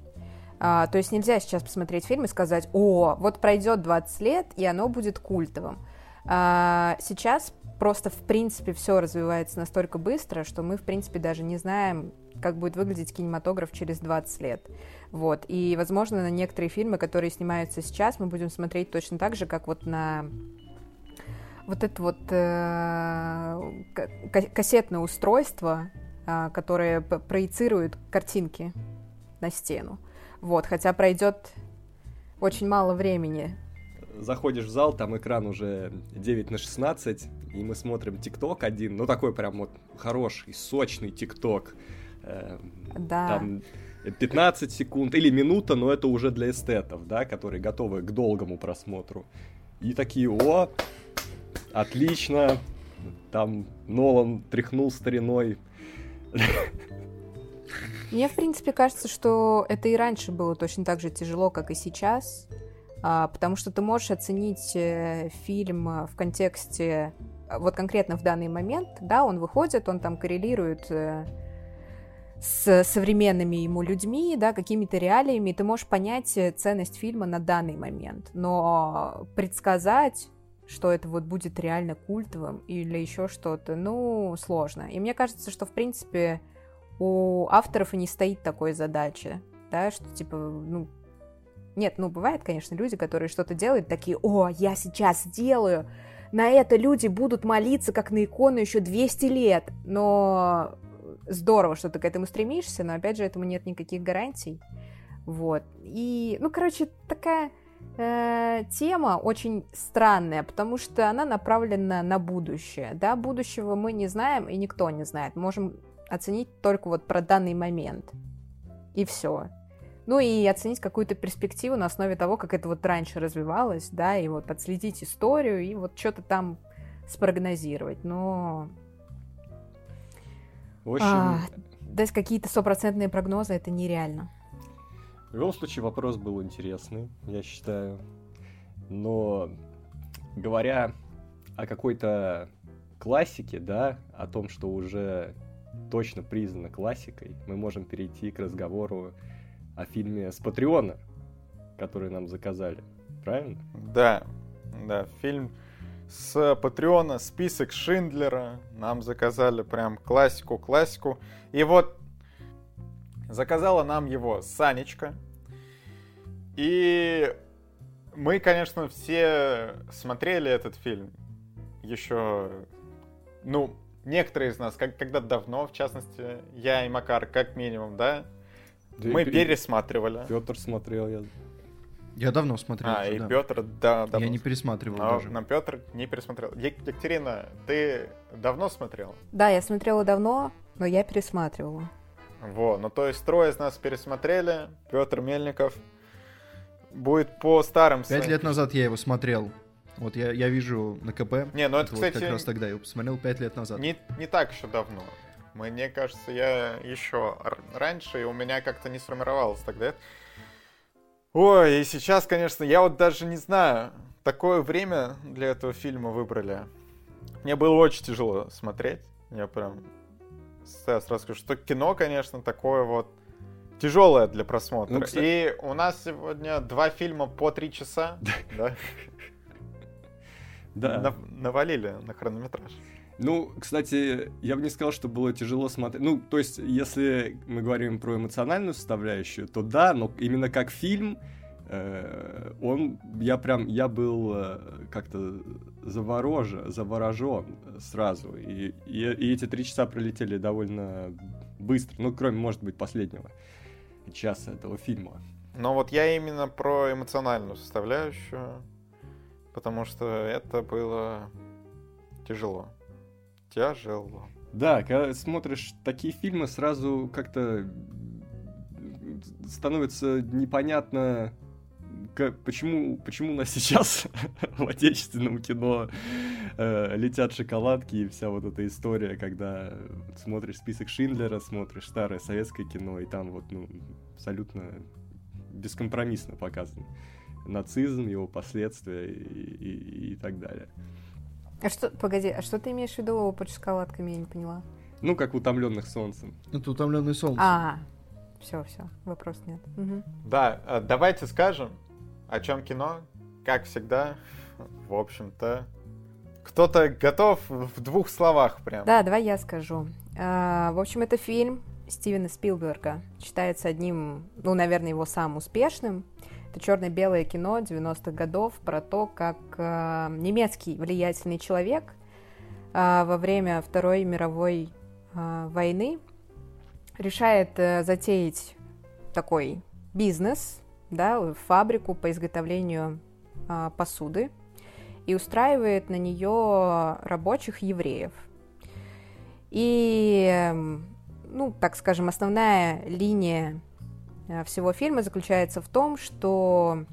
[SPEAKER 4] А, то есть нельзя сейчас посмотреть фильм и сказать, о, вот пройдет 20 лет, и оно будет культовым. А, сейчас просто, в принципе, все развивается настолько быстро, что мы, в принципе, даже не знаем, как будет выглядеть кинематограф через 20 лет. Вот. И, возможно, на некоторые фильмы, которые снимаются сейчас, мы будем смотреть точно так же, как вот на вот это вот э, кассетное устройство, э, которое проецирует картинки на стену. Вот, хотя пройдет очень мало времени.
[SPEAKER 2] Заходишь в зал, там экран уже 9 на 16, и мы смотрим ТикТок один, ну такой прям вот хороший, сочный ТикТок
[SPEAKER 4] э, да. там
[SPEAKER 2] 15 секунд или минута, но это уже для эстетов, да, которые готовы к долгому просмотру. И такие, о, отлично, там Нолан тряхнул стариной.
[SPEAKER 4] Мне, в принципе, кажется, что это и раньше было точно так же тяжело, как и сейчас, а, потому что ты можешь оценить э, фильм в контексте, вот конкретно в данный момент, да, он выходит, он там коррелирует э, с современными ему людьми, да, какими-то реалиями, ты можешь понять э, ценность фильма на данный момент. Но предсказать, что это вот будет реально культовым или еще что-то, ну, сложно. И мне кажется, что, в принципе, у авторов и не стоит такой задачи, да, что, типа, ну, нет, ну, бывает, конечно, люди, которые что-то делают, такие, о, я сейчас сделаю, на это люди будут молиться, как на икону еще 200 лет, но здорово, что ты к этому стремишься, но опять же этому нет никаких гарантий. Вот. И, ну, короче, такая э, тема очень странная, потому что она направлена на будущее. Да, будущего мы не знаем, и никто не знает. Можем оценить только вот про данный момент. И все. Ну и оценить какую-то перспективу на основе того, как это вот раньше развивалось, да, и вот отследить историю, и вот что-то там спрогнозировать. Но в общем... А, дать какие-то стопроцентные прогнозы это нереально.
[SPEAKER 2] В любом случае вопрос был интересный, я считаю. Но говоря о какой-то классике, да, о том, что уже точно признано классикой, мы можем перейти к разговору о фильме с Патреона, который нам заказали. Правильно?
[SPEAKER 3] Да, да, фильм с Патреона «Список Шиндлера». Нам заказали прям классику-классику. И вот заказала нам его Санечка. И мы, конечно, все смотрели этот фильм еще, ну, некоторые из нас, как, когда давно, в частности, я и Макар, как минимум, да,
[SPEAKER 2] Да
[SPEAKER 3] мы
[SPEAKER 2] и Пе-
[SPEAKER 3] пересматривали.
[SPEAKER 2] Петр смотрел, я...
[SPEAKER 1] Я давно смотрел.
[SPEAKER 3] А,
[SPEAKER 1] уже,
[SPEAKER 3] и
[SPEAKER 1] да.
[SPEAKER 3] Петр, да, давно
[SPEAKER 1] Я не пересматривал
[SPEAKER 3] Но,
[SPEAKER 1] даже.
[SPEAKER 3] но Петр не пересмотрел. Екатерина, ты давно смотрела?
[SPEAKER 4] Да, я смотрела давно, но я пересматривала.
[SPEAKER 3] Во, ну то есть трое из нас пересмотрели. Петр Мельников будет по старым
[SPEAKER 1] Пять
[SPEAKER 3] своим-
[SPEAKER 1] лет назад я его смотрел. Вот я, я вижу на КП.
[SPEAKER 3] Не, ну это,
[SPEAKER 1] вот
[SPEAKER 3] кстати,
[SPEAKER 1] как раз тогда я его посмотрел пять лет назад.
[SPEAKER 3] не, не так еще давно. Мне кажется, я еще раньше, и у меня как-то не сформировалось тогда. это. Ой, и сейчас, конечно, я вот даже не знаю, такое время для этого фильма выбрали. Мне было очень тяжело смотреть. Я прям сразу сразу скажу, что кино, конечно, такое вот тяжелое для просмотра.
[SPEAKER 2] Ну, кстати-
[SPEAKER 3] И у нас сегодня два фильма по три часа. Да?
[SPEAKER 2] Да.
[SPEAKER 3] Нав- Навалили на хронометраж.
[SPEAKER 2] Ну, кстати, я бы не сказал, что было тяжело смотреть. Ну, то есть, если мы говорим про эмоциональную составляющую, то да, но именно как фильм, э, он, я прям, я был э, как-то заворожен, заворожен сразу. И, и, и эти три часа пролетели довольно быстро. Ну, кроме, может быть, последнего часа этого фильма.
[SPEAKER 3] Но вот я именно про эмоциональную составляющую, потому что это было тяжело. Тяжело.
[SPEAKER 2] Да, когда смотришь такие фильмы, сразу как-то становится непонятно, ка- почему, почему у нас сейчас в отечественном кино э, летят шоколадки и вся вот эта история, когда смотришь список Шиндлера, смотришь старое советское кино, и там вот ну, абсолютно бескомпромиссно показан нацизм, его последствия и, и- и так далее.
[SPEAKER 4] А что, погоди, а что ты имеешь в виду под шоколадками, я не поняла.
[SPEAKER 2] Ну, как утомленных солнцем.
[SPEAKER 1] Это утомленный солнце.
[SPEAKER 4] А, все, все, вопрос нет. Мгм.
[SPEAKER 3] Да, э, давайте скажем, о чем кино. Как всегда, в общем-то, кто-то готов в двух словах прям.
[SPEAKER 4] Да, давай я скажу. А, в общем, это фильм Стивена Спилберга. Считается одним, ну, наверное, его самым успешным. Это черно-белое кино 90-х годов про то, как а, немецкий влиятельный человек а, во время Второй мировой а, войны решает э, затеять такой бизнес, да, фабрику по изготовлению а, посуды и устраивает на нее рабочих евреев. И, эм, ну, так скажем, основная линия э, всего фильма заключается в том, что...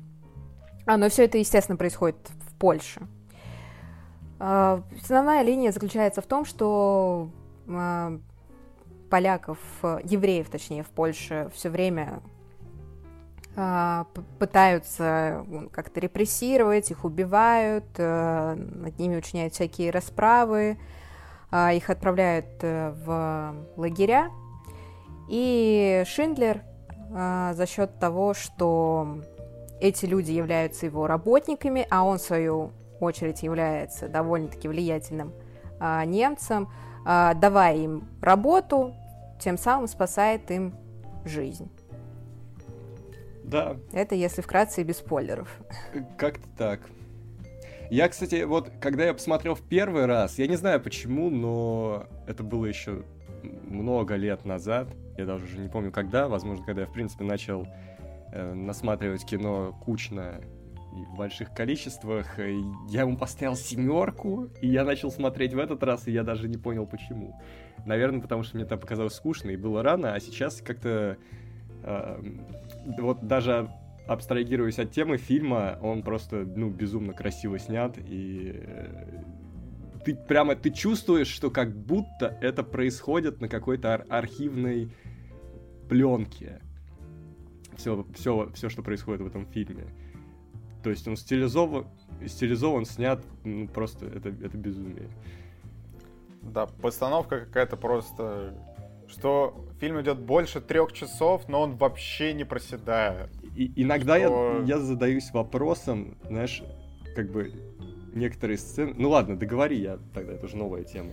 [SPEAKER 4] А, ну все это, естественно, происходит в Польше. А, Основная линия заключается в том, что а, поляков, э, евреев, точнее, в Польше все время пытаются м, как-то репрессировать, их убивают, э, над ними учиняют всякие расправы, их отправляют э, в лагеря. И Шиндлер за счет того, что эти люди являются его работниками, а он, в свою очередь, является довольно-таки влиятельным а, немцем, а, давая им работу, тем самым спасает им жизнь.
[SPEAKER 2] Да,
[SPEAKER 4] Это если вкратце и без спойлеров.
[SPEAKER 2] Как-то так. Я, кстати, вот когда я посмотрел в первый раз, я не знаю почему, но это было еще много лет назад. Я даже уже не помню когда, возможно, когда я, в принципе, начал э, насматривать кино кучно и в больших количествах. э, Я ему поставил семерку, и я начал смотреть в этот раз, и я даже не понял почему. Наверное, потому что мне там показалось скучно и было рано, а сейчас как-то э, вот даже абстрагируясь от темы фильма, он просто, ну, безумно красиво снят, и э, ты прямо, ты чувствуешь, что как будто это происходит на какой-то ар- архивной пленке. Все, все, все, что происходит в этом фильме. То есть он стилизован, стилизован, снят, ну, просто это, это безумие.
[SPEAKER 3] Да, постановка какая-то просто... Что Фильм идет больше трех часов, но он вообще не проседает.
[SPEAKER 2] И, иногда что... я, я задаюсь вопросом, знаешь, как бы некоторые сцены... Ну ладно, договори я тогда, это уже новая тема.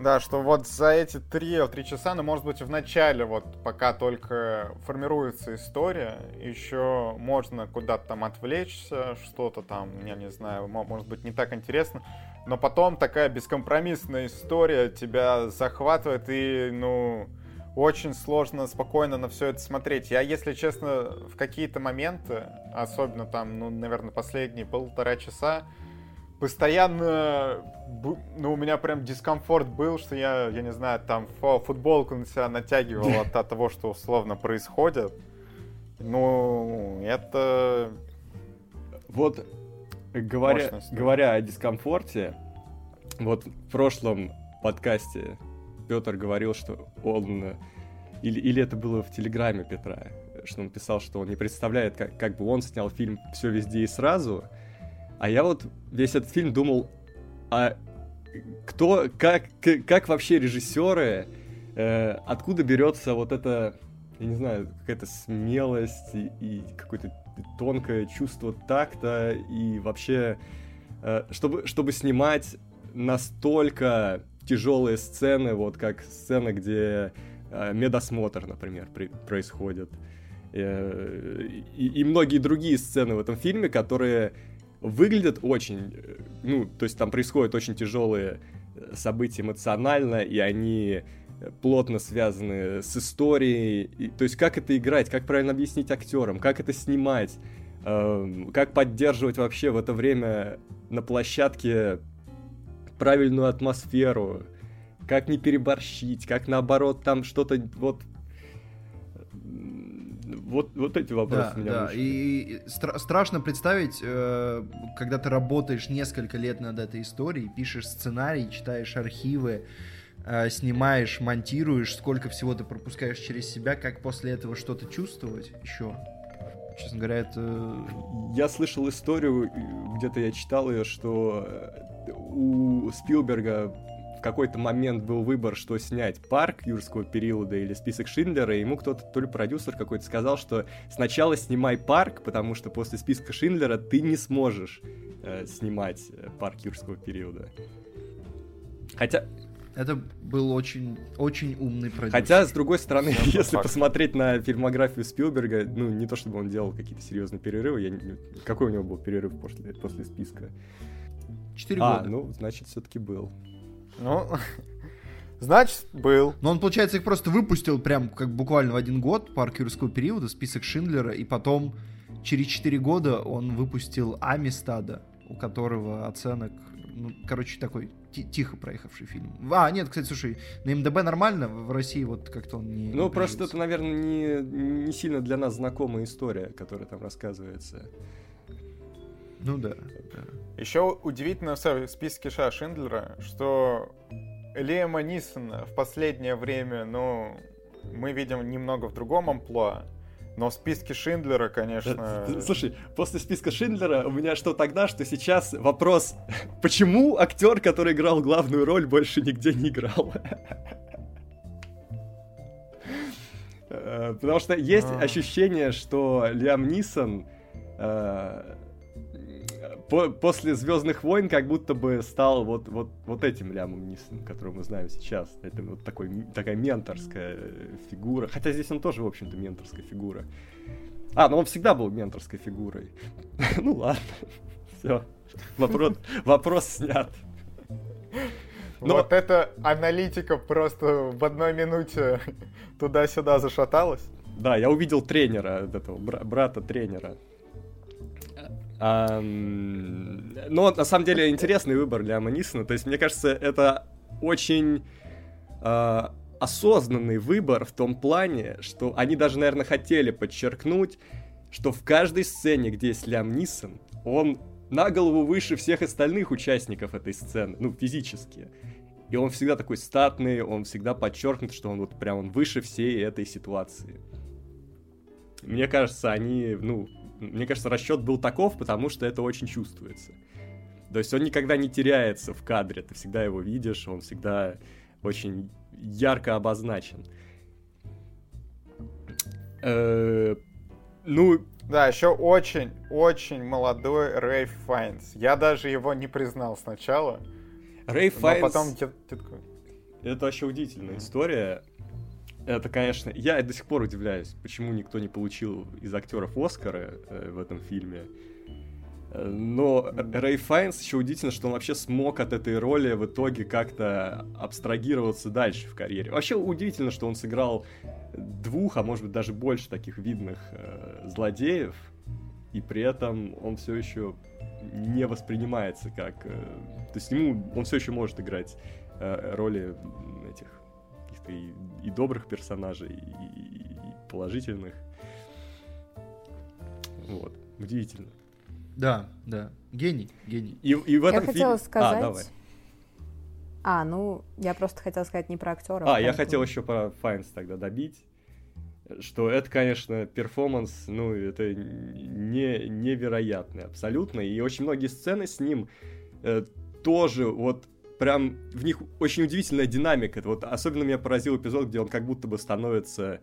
[SPEAKER 3] Да, что вот за эти три, три часа, ну, может быть, в начале, вот, пока только формируется история, еще можно куда-то там отвлечься, что-то там, я не знаю, может быть, не так интересно, но потом такая бескомпромиссная история тебя захватывает, и, ну, очень сложно спокойно на все это смотреть. Я, если честно, в какие-то моменты, особенно там, ну, наверное, последние полтора часа, постоянно, ну, у меня прям дискомфорт был, что я, я не знаю, там футболку на себя натягивал от, от того, что условно происходит. Ну, это...
[SPEAKER 2] Вот, говоря, говоря о дискомфорте, вот в прошлом подкасте Петр говорил, что он... Или, или это было в Телеграме Петра, что он писал, что он не представляет, как, как бы он снял фильм «Все везде и сразу», а я вот весь этот фильм думал, а кто, как, как вообще режиссеры, э, откуда берется вот это, я не знаю, какая-то смелость и, и какое-то тонкое чувство такта и вообще, э, чтобы, чтобы снимать настолько тяжелые сцены, вот как сцена, где э, медосмотр, например, при, происходит. Э, и, и многие другие сцены в этом фильме, которые выглядят очень, э, ну, то есть там происходят очень тяжелые э, события эмоционально, и они э, плотно связаны с историей. И, то есть как это играть, как правильно объяснить актерам, как это снимать, э, как поддерживать вообще в это время на площадке правильную атмосферу, как не переборщить, как наоборот там что-то вот вот, вот эти вопросы
[SPEAKER 1] да,
[SPEAKER 2] меня
[SPEAKER 1] да. И, и стра- страшно представить, э, когда ты работаешь несколько лет над этой историей, пишешь сценарий, читаешь архивы, э, снимаешь, монтируешь, сколько всего ты пропускаешь через себя, как после этого что-то чувствовать еще. Честно говоря, это...
[SPEAKER 2] Я слышал историю, где-то я читал ее, что у Спилберга какой-то момент был выбор, что снять парк юрского периода или список Шиндлера, и ему кто-то, то ли продюсер какой-то сказал, что сначала снимай парк, потому что после списка Шиндлера ты не сможешь э, снимать э, парк юрского периода. Хотя,
[SPEAKER 1] это был очень, очень умный продюсер.
[SPEAKER 2] Хотя, с другой стороны, Все если факт. посмотреть на фильмографию Спилберга, ну, не то чтобы он делал какие-то серьезные перерывы, я не... какой у него был перерыв после, после списка?
[SPEAKER 1] Четыре а,
[SPEAKER 2] года. ну, значит, все-таки был.
[SPEAKER 3] Ну, значит, был.
[SPEAKER 1] Но он, получается, их просто выпустил прям как буквально в один год, парк юрского периода, список Шиндлера, и потом через 4 года он выпустил Амистада, у которого оценок, ну, короче, такой тихо проехавший фильм. А, нет, кстати, слушай, на МДБ нормально, в России вот как-то он не...
[SPEAKER 2] Ну, не просто это, наверное, не, не сильно для нас знакомая история, которая там рассказывается.
[SPEAKER 1] Ну да, да.
[SPEAKER 3] Еще удивительно в списке Ша Шиндлера, что Лиэма Нисона в последнее время, ну, мы видим немного в другом амплуа, но в списке Шиндлера, конечно...
[SPEAKER 2] Слушай, после списка Шиндлера у меня что тогда, что сейчас вопрос, почему актер, который играл главную роль, больше нигде не играл? Э, потому что есть а. ощущение, что Лиам Нисон э, по после Звездных войн как будто бы стал вот, вот, вот этим Лямом Нисоном, которого мы знаем сейчас. Это вот такой, такая менторская фигура. Хотя здесь он тоже, в общем-то, менторская фигура. А, ну он всегда был менторской фигурой. ну ладно. Все. Вопрос, вопрос снят.
[SPEAKER 3] Но... Вот эта аналитика просто в одной минуте туда-сюда зашаталась.
[SPEAKER 2] Да, я увидел тренера, этого брата тренера. Но на самом деле интересный выбор для Манисона. То есть, мне кажется, это очень э, осознанный выбор в том плане, что они даже, наверное, хотели подчеркнуть, что в каждой сцене, где есть Лям Нисон, он на голову выше всех остальных участников этой сцены, ну, физически. И он всегда такой статный, он всегда подчеркнут, что он вот прям он выше всей этой ситуации. Мне кажется, они, ну, мне кажется, расчет был таков, потому что это очень чувствуется. То есть он никогда не теряется в кадре, ты всегда его видишь, он всегда очень ярко обозначен. Э, Ну,
[SPEAKER 3] Да, еще очень-очень молодой Рэй Файнс. Я даже его не признал сначала,
[SPEAKER 2] Рэй
[SPEAKER 3] но
[SPEAKER 2] Файнс...
[SPEAKER 3] потом я такой,
[SPEAKER 2] Это вообще удивительная история. Это, конечно, я до сих пор удивляюсь, почему никто не получил из актеров Оскара э, в этом фильме. Э, Но Рэй Файнс еще удивительно, что он вообще смог от этой роли в итоге как-то абстрагироваться дальше в карьере. Вообще удивительно, что он сыграл двух, а может быть даже больше таких видных э, злодеев, и при этом он все еще не воспринимается как... э, то есть ему он все еще может играть э, роли этих каких-то и, и добрых персонажей, и, и- положительных. Вот, удивительно.
[SPEAKER 1] Да, да. Гений, гений.
[SPEAKER 2] И, и в
[SPEAKER 4] Я
[SPEAKER 2] этом
[SPEAKER 4] хотела
[SPEAKER 2] фильме...
[SPEAKER 4] сказать...
[SPEAKER 2] А, давай.
[SPEAKER 4] А, ну, я просто хотела сказать не про актера.
[SPEAKER 2] А, я хотел еще про Файнс тогда добить, что это, конечно, перформанс, ну, это не, невероятный абсолютно, и очень многие сцены с ним э, тоже вот прям в них очень удивительная динамика. Это вот особенно меня поразил эпизод, где он как будто бы становится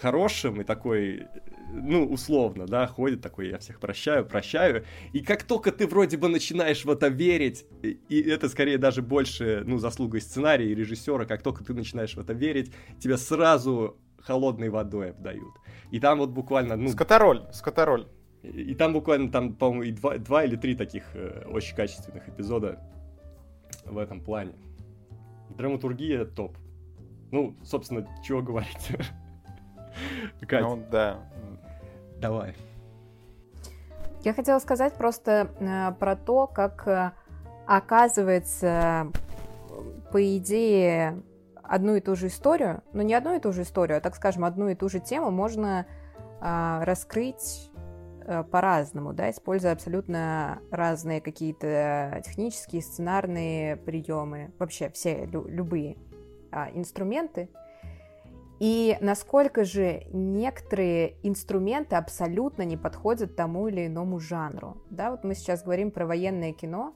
[SPEAKER 2] хорошим и такой, ну, условно, да, ходит такой, я всех прощаю, прощаю. И как только ты вроде бы начинаешь в это верить, и, это скорее даже больше, ну, заслугой сценария и режиссера, как только ты начинаешь в это верить, тебя сразу холодной водой обдают. И там вот буквально, ну,
[SPEAKER 3] Скотороль, скотороль.
[SPEAKER 2] и, и там буквально, там, по-моему, и два, два или три таких э, очень качественных эпизода в этом плане. Драматургия топ. Ну, собственно, чего говорить. Кать,
[SPEAKER 3] Ну да.
[SPEAKER 2] давай.
[SPEAKER 4] Я хотела сказать просто э, про то, как э, оказывается, по идее, одну и ту же историю, но не одну и ту же историю, а, так скажем, одну и ту же тему можно э, раскрыть по-разному, да, используя абсолютно разные какие-то технические, сценарные приемы, вообще все лю- любые а, инструменты. И насколько же некоторые инструменты абсолютно не подходят тому или иному жанру. Да, вот мы сейчас говорим про военное кино,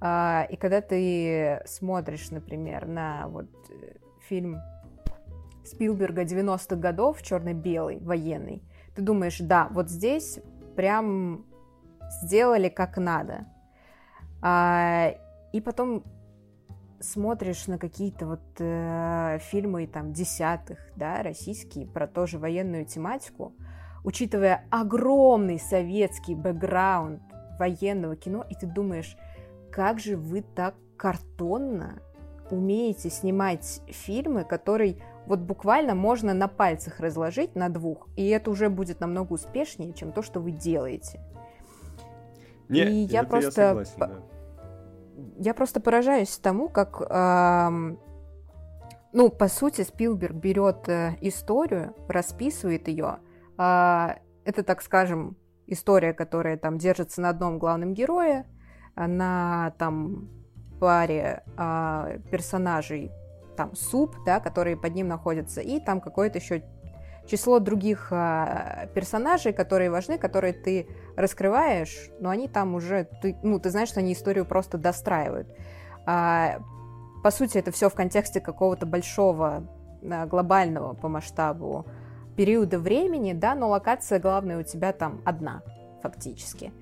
[SPEAKER 4] а, и когда ты смотришь, например, на вот э, фильм Спилберга 90-х годов, черно-белый, военный, ты думаешь, да, вот здесь прям сделали как надо. А, и потом смотришь на какие-то вот э, фильмы там десятых, да, российские, про тоже военную тематику, учитывая огромный советский бэкграунд военного кино, и ты думаешь, как же вы так картонно умеете снимать фильмы, которые вот буквально можно на пальцах разложить на двух, и это уже будет намного успешнее, чем то, что вы делаете.
[SPEAKER 2] Не,
[SPEAKER 4] И я просто
[SPEAKER 2] согласен,
[SPEAKER 4] по-
[SPEAKER 2] да.
[SPEAKER 4] я просто поражаюсь тому, как, ам, ну, по сути, Спилберг берет э, историю, расписывает ее. это, так скажем, история, которая там держится на одном главном герое, а на там паре а, персонажей, там суп, да, которые под ним находятся, и там какое-то еще число других а, персонажей, которые важны, которые ты раскрываешь, но они там уже, ты, ну, ты знаешь, что они историю просто достраивают. А, по сути, это все в контексте какого-то большого, а, глобального по масштабу периода времени, да, но локация главная у тебя там одна, фактически.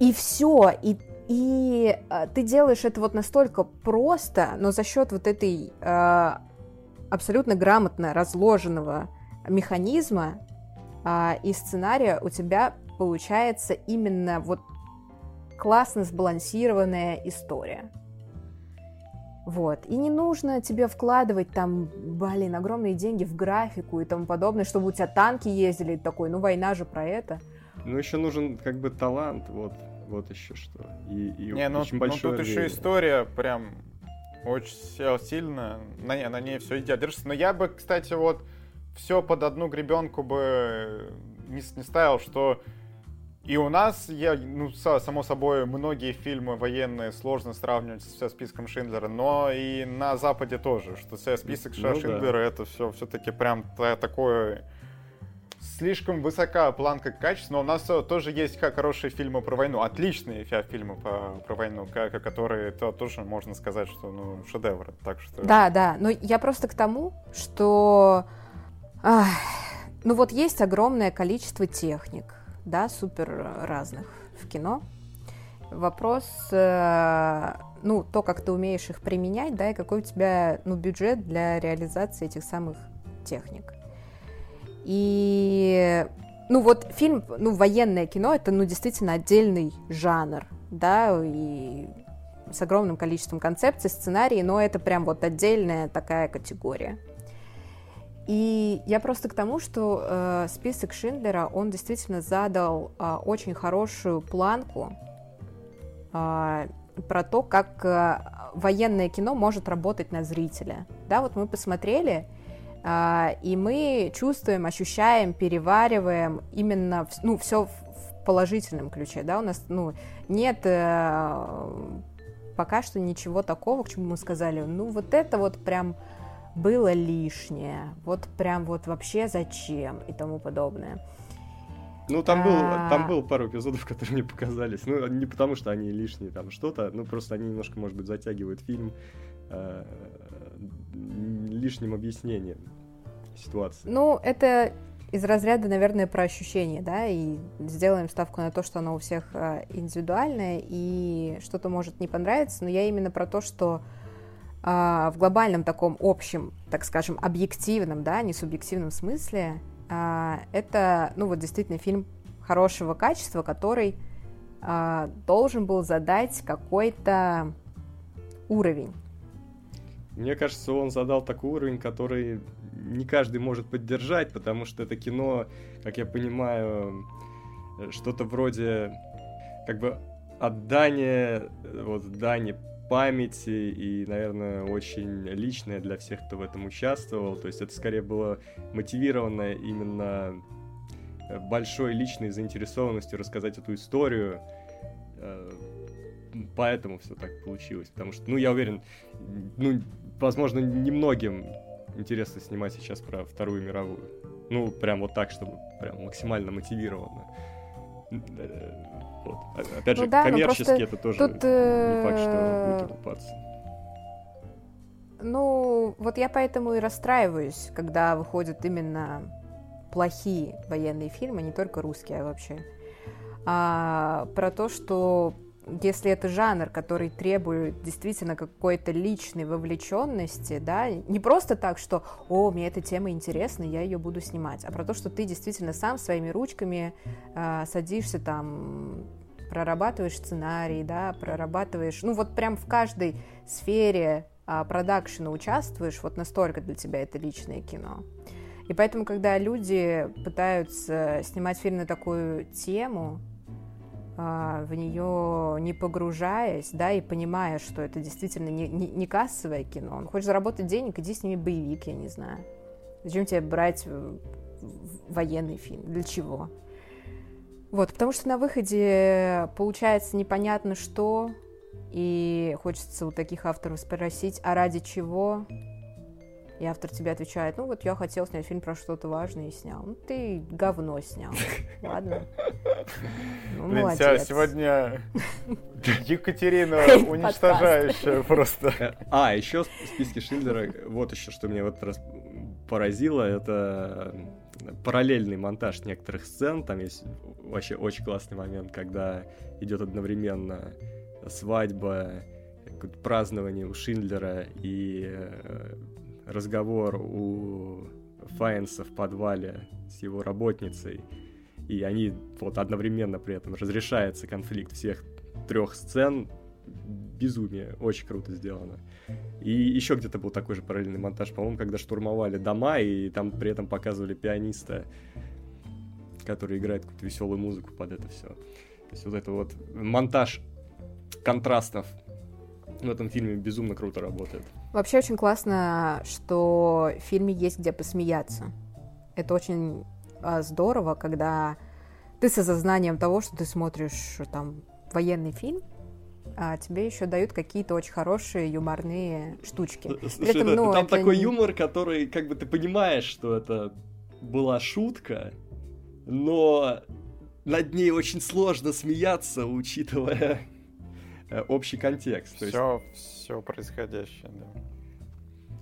[SPEAKER 4] И все, и, и а, ты делаешь это вот настолько просто, но за счет вот этой а, абсолютно грамотно разложенного механизма а, и сценария у тебя получается именно вот классно сбалансированная история. Вот. И не нужно тебе вкладывать там, блин, огромные деньги в графику и тому подобное, чтобы у тебя танки ездили, такой, ну война же про это.
[SPEAKER 2] Ну, еще нужен как бы талант, вот, вот еще что. И, и
[SPEAKER 3] Не, ну,
[SPEAKER 2] очень
[SPEAKER 3] ну тут еще история прям очень си- сильно, на, не- на ней все идеально держится. Но я бы, кстати, вот все под одну гребенку бы не, не ставил, что и у нас, я, ну, са- само собой, многие фильмы военные сложно сравнивать со списком Шиндлера, но и на Западе тоже, что со- список
[SPEAKER 2] Ну да.
[SPEAKER 3] Шиндлера это все все-таки прям та- такое слишком высока планка качества, но у нас э, тоже есть хорошие фильмы про войну, отличные фи- фильмы по- про войну, которые то, тоже можно сказать, что ну шедевры. Так что
[SPEAKER 4] Да, да, но я просто к тому, что ах, ну вот есть огромное количество техник, да, супер разных в кино. Вопрос, э, ну, то, как ты умеешь их применять, да, и какой у тебя, ну, бюджет для реализации этих самых техник. И, ну, вот фильм, ну, военное кино, это, ну, действительно отдельный жанр, да, и с огромным количеством концепций, сценарий, но это прям вот отдельная такая категория. И я просто к тому, что э, список Шиндлера, он действительно задал э, очень хорошую планку э, про то, как э, военное кино может работать на зрителя. Да, вот мы посмотрели, и мы чувствуем, ощущаем, перевариваем именно, ну, все в положительном ключе, да, у нас, ну, нет э, пока что ничего такого, к чему мы сказали, ну, вот это вот прям было лишнее, вот прям вот вообще зачем и тому подобное.
[SPEAKER 2] Ну, там, был, а. там был пару эпизодов, которые мне показались. Ну, не потому, что они лишние, там что-то, ну, просто они немножко, может быть, затягивают фильм э, лишним объяснением ситуации.
[SPEAKER 4] Ну, это из разряда, наверное, про ощущения, да, и сделаем ставку на то, что оно у всех э, индивидуальное, и что-то может не понравиться, но я именно про то, что а, в глобальном таком общем, так скажем, объективном, да, не субъективном смысле, а, это, ну вот действительно фильм хорошего качества, который а, должен был задать какой-то уровень.
[SPEAKER 2] Мне кажется, он задал такой уровень, который не каждый может поддержать, потому что это кино, как я понимаю, что-то вроде как бы отдание, вот, дани памяти и, наверное, очень личное для всех, кто в этом участвовал. То есть это скорее было мотивировано именно э, большой личной заинтересованностью рассказать эту историю. Э, поэтому все так получилось. Потому что, ну, я уверен, ну, возможно, немногим интересно снимать сейчас про Вторую мировую. Ну, прям вот так, чтобы прям максимально мотивированно. Э, вот. Опять ну, же, да, коммерчески это тоже тут, не факт, что будет окупаться.
[SPEAKER 4] Ну, вот я поэтому и расстраиваюсь, когда выходят именно плохие военные фильмы, не только русские, а вообще. А, про то, что если это жанр, который требует действительно какой-то личной вовлеченности, да, не просто так, что, о, мне эта тема интересна, я ее буду снимать, а про то, что ты действительно сам своими ручками э, садишься там, прорабатываешь сценарий, да, прорабатываешь, ну вот прям в каждой сфере э, продакшена участвуешь, вот настолько для тебя это личное кино. И поэтому, когда люди пытаются снимать фильм на такую тему, в нее не погружаясь, да, и понимая, что это действительно не, не, не кассовое кино. Он хочет заработать денег, иди с ними боевик, я не знаю. Зачем тебе брать военный фильм? Для чего? Вот, потому что на выходе получается непонятно что, и хочется у таких авторов спросить, а ради чего? И автор тебе отвечает, ну вот я хотел снять фильм про что-то важное и снял. Ну ты говно снял. Ладно.
[SPEAKER 3] Ну, Блин, молодец. сегодня Екатерина уничтожающая просто.
[SPEAKER 2] Э, а, еще в списке Шиндлера, вот еще, что меня вот раз поразило, это параллельный монтаж некоторых сцен. Там есть вообще очень классный момент, когда идет одновременно свадьба, празднование у Шиндлера и э, разговор у Файнса в подвале с его работницей, и они вот одновременно при этом разрешается конфликт всех трех сцен, безумие, очень круто сделано. И еще где-то был такой же параллельный монтаж, по-моему, когда штурмовали дома, и там при этом показывали пианиста, который играет какую-то веселую музыку под это все. То есть вот это вот монтаж контрастов в этом фильме безумно круто работает.
[SPEAKER 4] Вообще очень классно, что в фильме есть где посмеяться. Это очень а, здорово, когда ты с осознанием того, что ты смотришь там военный фильм, а тебе еще дают какие-то очень хорошие юморные штучки.
[SPEAKER 2] Слушай, этом, ну, там это такой не... юмор, который, как бы ты понимаешь, что это была шутка, но над ней очень сложно смеяться, учитывая Э, общий контекст.
[SPEAKER 3] Все, есть... все происходящее, да.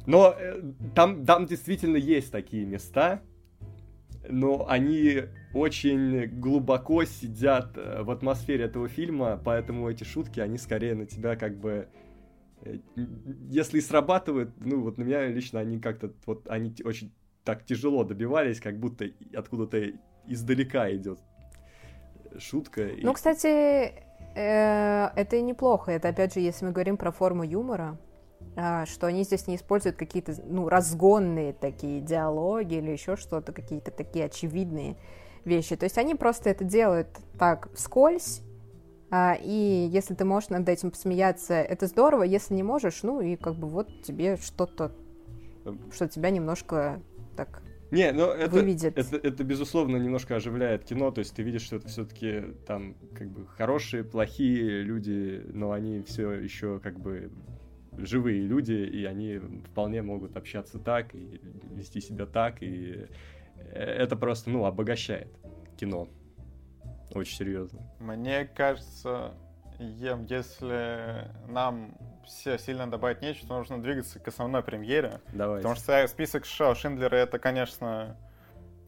[SPEAKER 2] Но э, там, там действительно есть такие места, но они очень глубоко сидят э, в атмосфере этого фильма, поэтому эти шутки, они скорее на тебя как бы... Э, если и срабатывают, ну вот на меня лично они как-то, вот они очень так тяжело добивались, как будто откуда-то издалека идет шутка.
[SPEAKER 4] Ну, и... кстати, это и неплохо. Это, опять же, если мы говорим про форму юмора, что они здесь не используют какие-то ну, разгонные такие диалоги или еще что-то, какие-то такие очевидные вещи. То есть они просто это делают так вскользь, а, и если ты можешь над этим посмеяться, это здорово. Если не можешь, ну и как бы вот тебе что-то, что тебя немножко так
[SPEAKER 2] не, но это, выведет. Это, это, это, безусловно, немножко оживляет кино, то есть ты видишь, что это все-таки там как бы хорошие, плохие люди, но они все еще как бы живые люди, и они вполне могут общаться так, и вести себя так, и это просто, ну, обогащает кино. Очень серьезно.
[SPEAKER 3] Мне кажется, Ем, если нам все сильно добавить нечего, то нужно двигаться к основной премьере.
[SPEAKER 2] Давай.
[SPEAKER 3] Потому что список шоу Шиндлера это, конечно,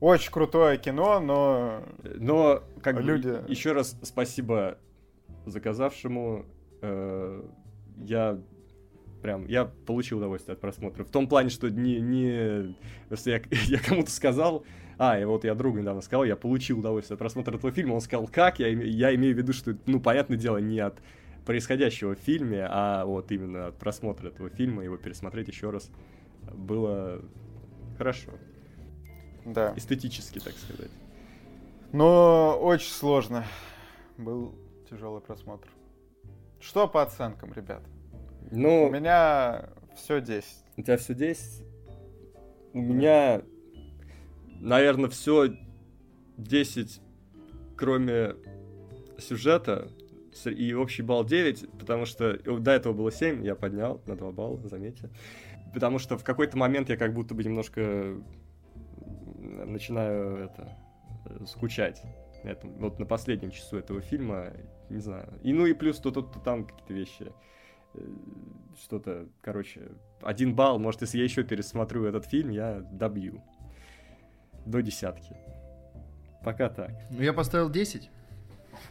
[SPEAKER 3] очень крутое кино, но...
[SPEAKER 2] Но, как люди... бы, еще раз спасибо заказавшему. Э, я прям, я получил удовольствие от просмотра. В том плане, что не, не, если я, я кому-то сказал, а, и вот я другу недавно сказал, я получил удовольствие от просмотра этого фильма, он сказал, как? Я, я имею в виду, что, ну, понятное дело, не от происходящего в фильме, а вот именно от просмотра этого фильма, его пересмотреть еще раз было хорошо.
[SPEAKER 3] Да.
[SPEAKER 2] Эстетически, так сказать.
[SPEAKER 3] Но очень сложно. Был тяжелый просмотр. Что по оценкам, ребят?
[SPEAKER 2] Ну,
[SPEAKER 3] у меня все 10.
[SPEAKER 2] У тебя все 10? У меня наверное, все 10, кроме сюжета, и общий балл 9, потому что до этого было 7, я поднял на 2 балла, заметьте. Потому что в какой-то момент я как будто бы немножко начинаю это скучать. Это, вот на последнем часу этого фильма, не знаю. И ну и плюс то тут, то там какие-то вещи. Э, что-то, короче, один балл, может, если я еще пересмотрю этот фильм, я добью до десятки. Пока так.
[SPEAKER 1] Ну, я поставил 10.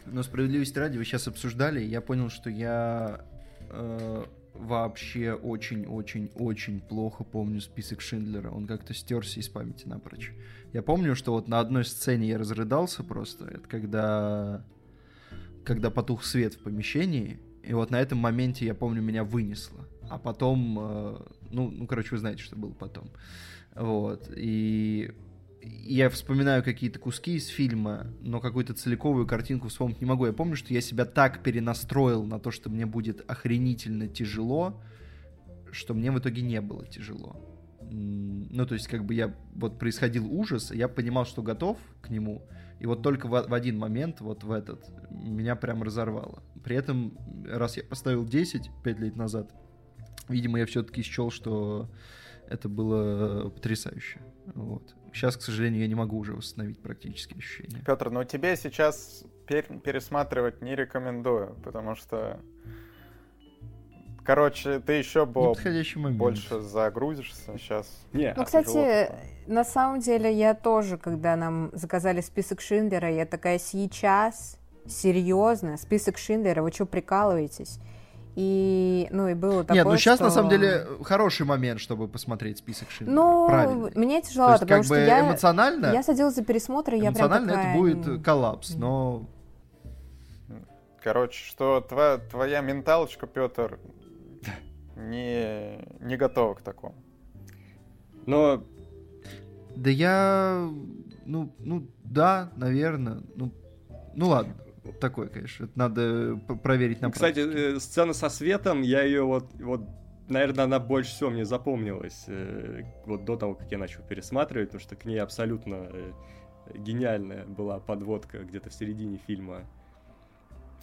[SPEAKER 1] Но справедливости ради, вы сейчас обсуждали, я понял, что я э, вообще очень-очень-очень плохо помню список Шиндлера. Он как-то стерся из памяти напрочь. Я помню, что вот на одной сцене я разрыдался просто. Это когда, когда потух свет в помещении. И вот на этом моменте, я помню, меня вынесло. А потом, э, ну, ну, короче, вы знаете, что было потом. Вот. И я вспоминаю какие-то куски из фильма, но какую-то целиковую картинку вспомнить не могу. Я помню, что я себя так перенастроил на то, что мне будет охренительно тяжело, что мне в итоге не было тяжело. Ну, то есть, как бы я, вот происходил ужас, я понимал, что готов к нему, и вот только в, в один момент, вот в этот, меня прям разорвало. При этом, раз я поставил 10 5 лет назад, видимо, я все-таки счел, что это было потрясающе. Вот. Сейчас, к сожалению, я не могу уже восстановить практически ощущения.
[SPEAKER 3] Петр, но тебе сейчас пересматривать не рекомендую, потому что Короче, ты еще больше загрузишься сейчас.
[SPEAKER 4] Не, ну, кстати, на самом деле я тоже, когда нам заказали список Шиндлера, я такая сейчас, серьезно, список Шиндлера, вы что, прикалываетесь? И, ну, и было такое,
[SPEAKER 1] Нет, ну сейчас, что... на самом деле, хороший момент, чтобы посмотреть список Шиндлера.
[SPEAKER 4] Ну, Правильно. мне тяжело, потому
[SPEAKER 1] как
[SPEAKER 4] что
[SPEAKER 1] бы
[SPEAKER 4] я...
[SPEAKER 1] эмоционально...
[SPEAKER 4] Я садилась за пересмотр, и я прям
[SPEAKER 1] Эмоционально
[SPEAKER 4] такая...
[SPEAKER 1] это будет коллапс, но...
[SPEAKER 3] Короче, что твоя, твоя менталочка, Петр, не, не готова к такому.
[SPEAKER 2] Но...
[SPEAKER 1] Да я... Ну, ну, да, наверное. Ну, ну ладно такой, конечно. Это надо проверить на
[SPEAKER 2] Кстати, практике. Э, сцена со светом, я ее вот, вот, наверное, она больше всего мне запомнилась э, вот до того, как я начал пересматривать, потому что к ней абсолютно э, гениальная была подводка где-то в середине фильма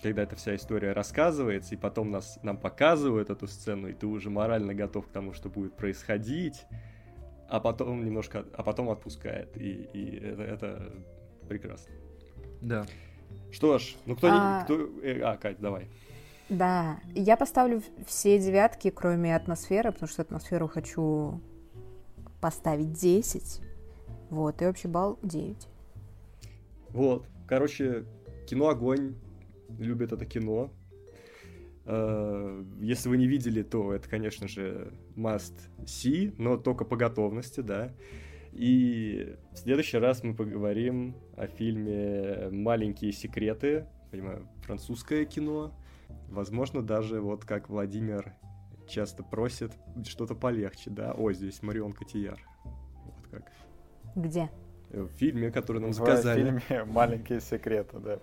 [SPEAKER 2] когда эта вся история рассказывается, и потом нас, нам показывают эту сцену, и ты уже морально готов к тому, что будет происходить, а потом немножко, а потом отпускает, и, и это, это прекрасно.
[SPEAKER 1] Да.
[SPEAKER 2] Что ж, ну кто а... не... Кто... Э, а, Кать, давай.
[SPEAKER 4] Да, я поставлю все девятки, кроме атмосферы, потому что атмосферу хочу поставить 10. Вот, и общий балл 9.
[SPEAKER 2] Вот, короче, кино огонь, любят это кино. Э, Если вы не видели, то это, конечно же, must see, но только по готовности, да. И в следующий раз мы поговорим о фильме «Маленькие секреты», понимаю, французское кино. Возможно, даже вот как Владимир часто просит, что-то полегче, да? О, здесь Марион Котияр. Вот как.
[SPEAKER 4] Где?
[SPEAKER 2] В фильме, который нам
[SPEAKER 3] В
[SPEAKER 2] заказали.
[SPEAKER 3] фильме «Маленькие секреты», да.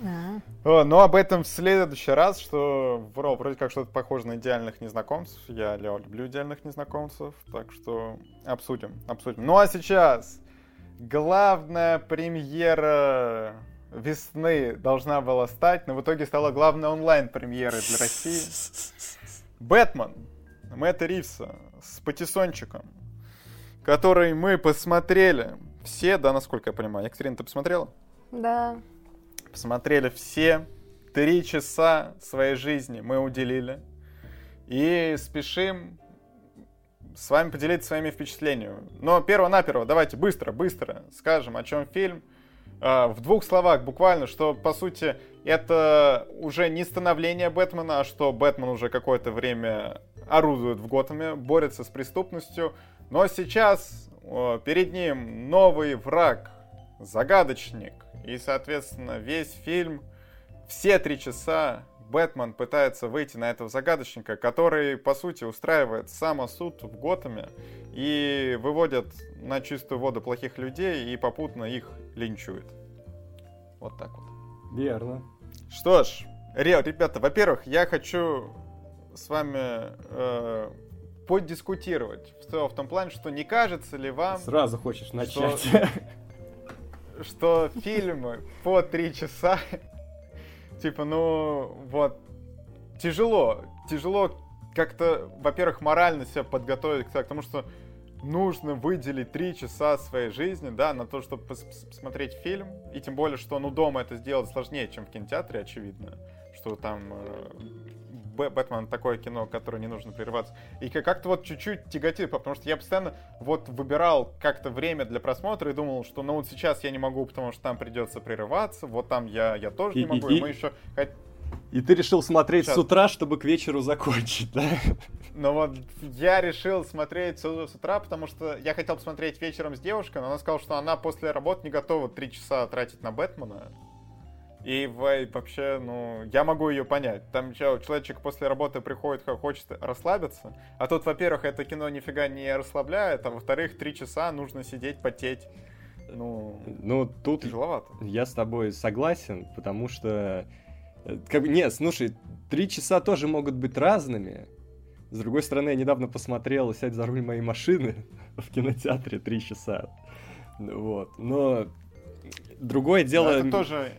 [SPEAKER 4] А,
[SPEAKER 3] О, но об этом в следующий раз, что вро- вроде как что-то похоже на идеальных незнакомцев. Я Лео, люблю идеальных незнакомцев, так что обсудим, обсудим. Ну а сейчас главная премьера весны должна была стать, но в итоге стала главной онлайн-премьерой для России. Бэтмен Мэтта Ривса с патиссончиком, который мы посмотрели все, да, насколько я понимаю. Екатерина, ты посмотрела?
[SPEAKER 4] да.
[SPEAKER 3] Посмотрели все. Три часа своей жизни мы уделили. И спешим с вами поделиться своими впечатлениями. Но перво-наперво, давайте быстро, быстро скажем, о чем фильм. А, В двух словах, буквально, что, по сути, это уже не становление Бэтмена, а что Бэтмен уже какое-то время орудует в Готэме, борется с преступностью. Но сейчас перед ним новый враг, загадочник. И, соответственно, весь фильм, все три часа Бэтмен пытается выйти на этого загадочника, который, по сути, устраивает самосуд в Готэме и выводит на чистую воду плохих людей и попутно их линчует. Вот так вот.
[SPEAKER 2] Верно.
[SPEAKER 3] Что ж, ре- ребята, во-первых, я хочу с вами э, подискутировать в, в том плане, что не кажется ли вам,
[SPEAKER 2] Сразу хочешь начать.
[SPEAKER 3] что фильмы по три часа, типа, ну, вот, тяжело, тяжело как-то, во-первых, морально себя подготовить к тому, что нужно выделить три часа своей жизни, да, на то, чтобы пос- пос- посмотреть фильм, и тем более, что, ну, дома это сделать сложнее, чем в кинотеатре, очевидно, что там э, Бэтмен такое кино, которое не нужно прерываться. И как- как-то вот чуть-чуть тяготит, потому что я постоянно вот выбирал как-то время для просмотра и думал, что ну вот сейчас я не могу, потому что там придется прерываться, вот там я, я тоже
[SPEAKER 2] И-
[SPEAKER 3] не могу,
[SPEAKER 2] и-
[SPEAKER 3] и, мы еще...
[SPEAKER 2] И ты решил смотреть
[SPEAKER 3] Сейчас.
[SPEAKER 2] с утра, чтобы к вечеру закончить, да?
[SPEAKER 3] Но вот я решил смотреть с, с утра, потому что я хотел посмотреть вечером с девушкой, но она сказала, что она после работы не готова три часа тратить на Бэтмена. И вообще, ну, я могу ее понять. Там человечек после работы приходит, хочет расслабиться. А тут, во-первых, это кино нифига не расслабляет, а во-вторых, три часа нужно сидеть, потеть. Ну,
[SPEAKER 2] Ну, тут
[SPEAKER 3] тяжеловато.
[SPEAKER 2] я с тобой согласен, потому что... э, Как нет, слушай, три часа тоже могут быть разными. С другой стороны, я недавно посмотрел «Сядь за руль моей машины» в кинотеатре три часа. Вот. Но другое
[SPEAKER 3] Но
[SPEAKER 2] дело...
[SPEAKER 3] это тоже...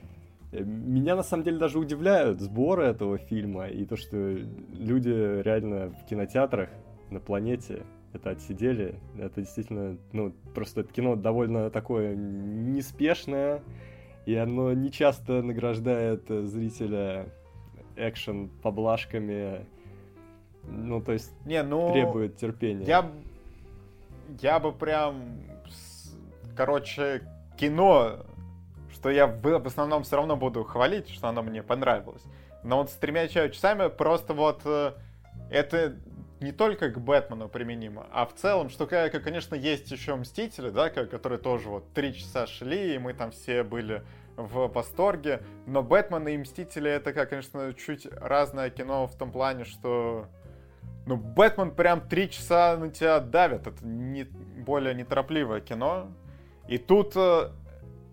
[SPEAKER 2] Э, Меня на самом деле даже удивляют сборы этого фильма и то, что люди реально в кинотеатрах на планете это отсидели. Это действительно, ну, просто это кино довольно такое неспешное, и оно не часто награждает э, зрителя экшен поблажками. Ну, то есть
[SPEAKER 3] Не, ну...
[SPEAKER 2] требует терпения.
[SPEAKER 3] Я, я бы прям, короче, кино, что я в, основном все равно буду хвалить, что оно мне понравилось. Но вот с тремя ча- часами просто вот э, это не только к Бэтмену применимо, а в целом, что, конечно, есть еще Мстители, да, которые тоже вот три часа шли, и мы там все были в восторге. Но Бэтмен и Мстители это, как, конечно, чуть разное кино в том плане, что ну, Бэтмен прям три часа на тебя давит. Это не, более неторопливое кино. И тут э,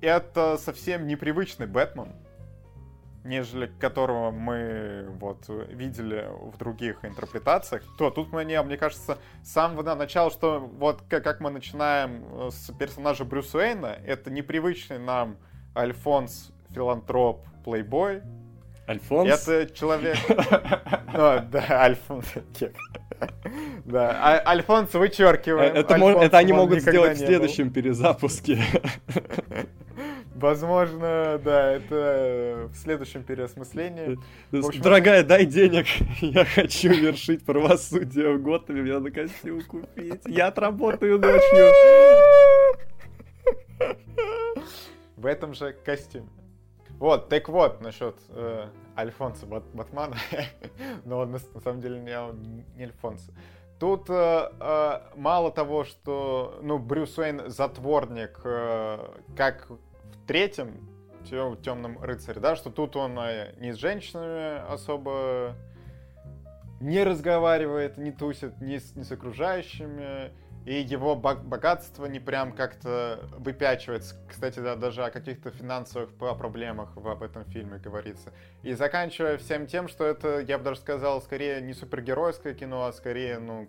[SPEAKER 3] это совсем непривычный Бэтмен, нежели которого мы вот видели в других интерпретациях. То тут мне, мне кажется, с самого начала, что вот как, мы начинаем э, с персонажа Брюса Уэйна, это непривычный нам Альфонс филантроп плейбой,
[SPEAKER 2] Альфонс?
[SPEAKER 3] это человек... Ну, да, Альфонс. Да, а- Альфонс
[SPEAKER 2] Э,
[SPEAKER 3] вычеркиваем.
[SPEAKER 2] Это,
[SPEAKER 3] Альфонсом
[SPEAKER 2] это они
[SPEAKER 3] он
[SPEAKER 2] могут сделать в следующем перезапуске.
[SPEAKER 3] Возможно, да, это в следующем переосмыслении. В общем,
[SPEAKER 2] Дорогая, дай денег. Я хочу вершить правосудие в Готэме. Мне надо костюм купить. Я отработаю ночью.
[SPEAKER 3] в этом же костюме. Вот, так вот, насчет э, Альфонса э, Бат Батмана. Но он на, на самом деле не, не Альфонсо. Тут э, э, мало того, что ну, Брюс Уэйн затворник, э, как третьем темном рыцаре, да, что тут он э, не с женщинами особо не разговаривает, не тусит, не с, не с окружающими, и его богатство не прям как-то выпячивается. Кстати, да, даже о каких-то финансовых проблемах в, об этом фильме говорится. И заканчивая всем тем, что это, я бы даже сказал, скорее не супергеройское кино, а скорее, ну,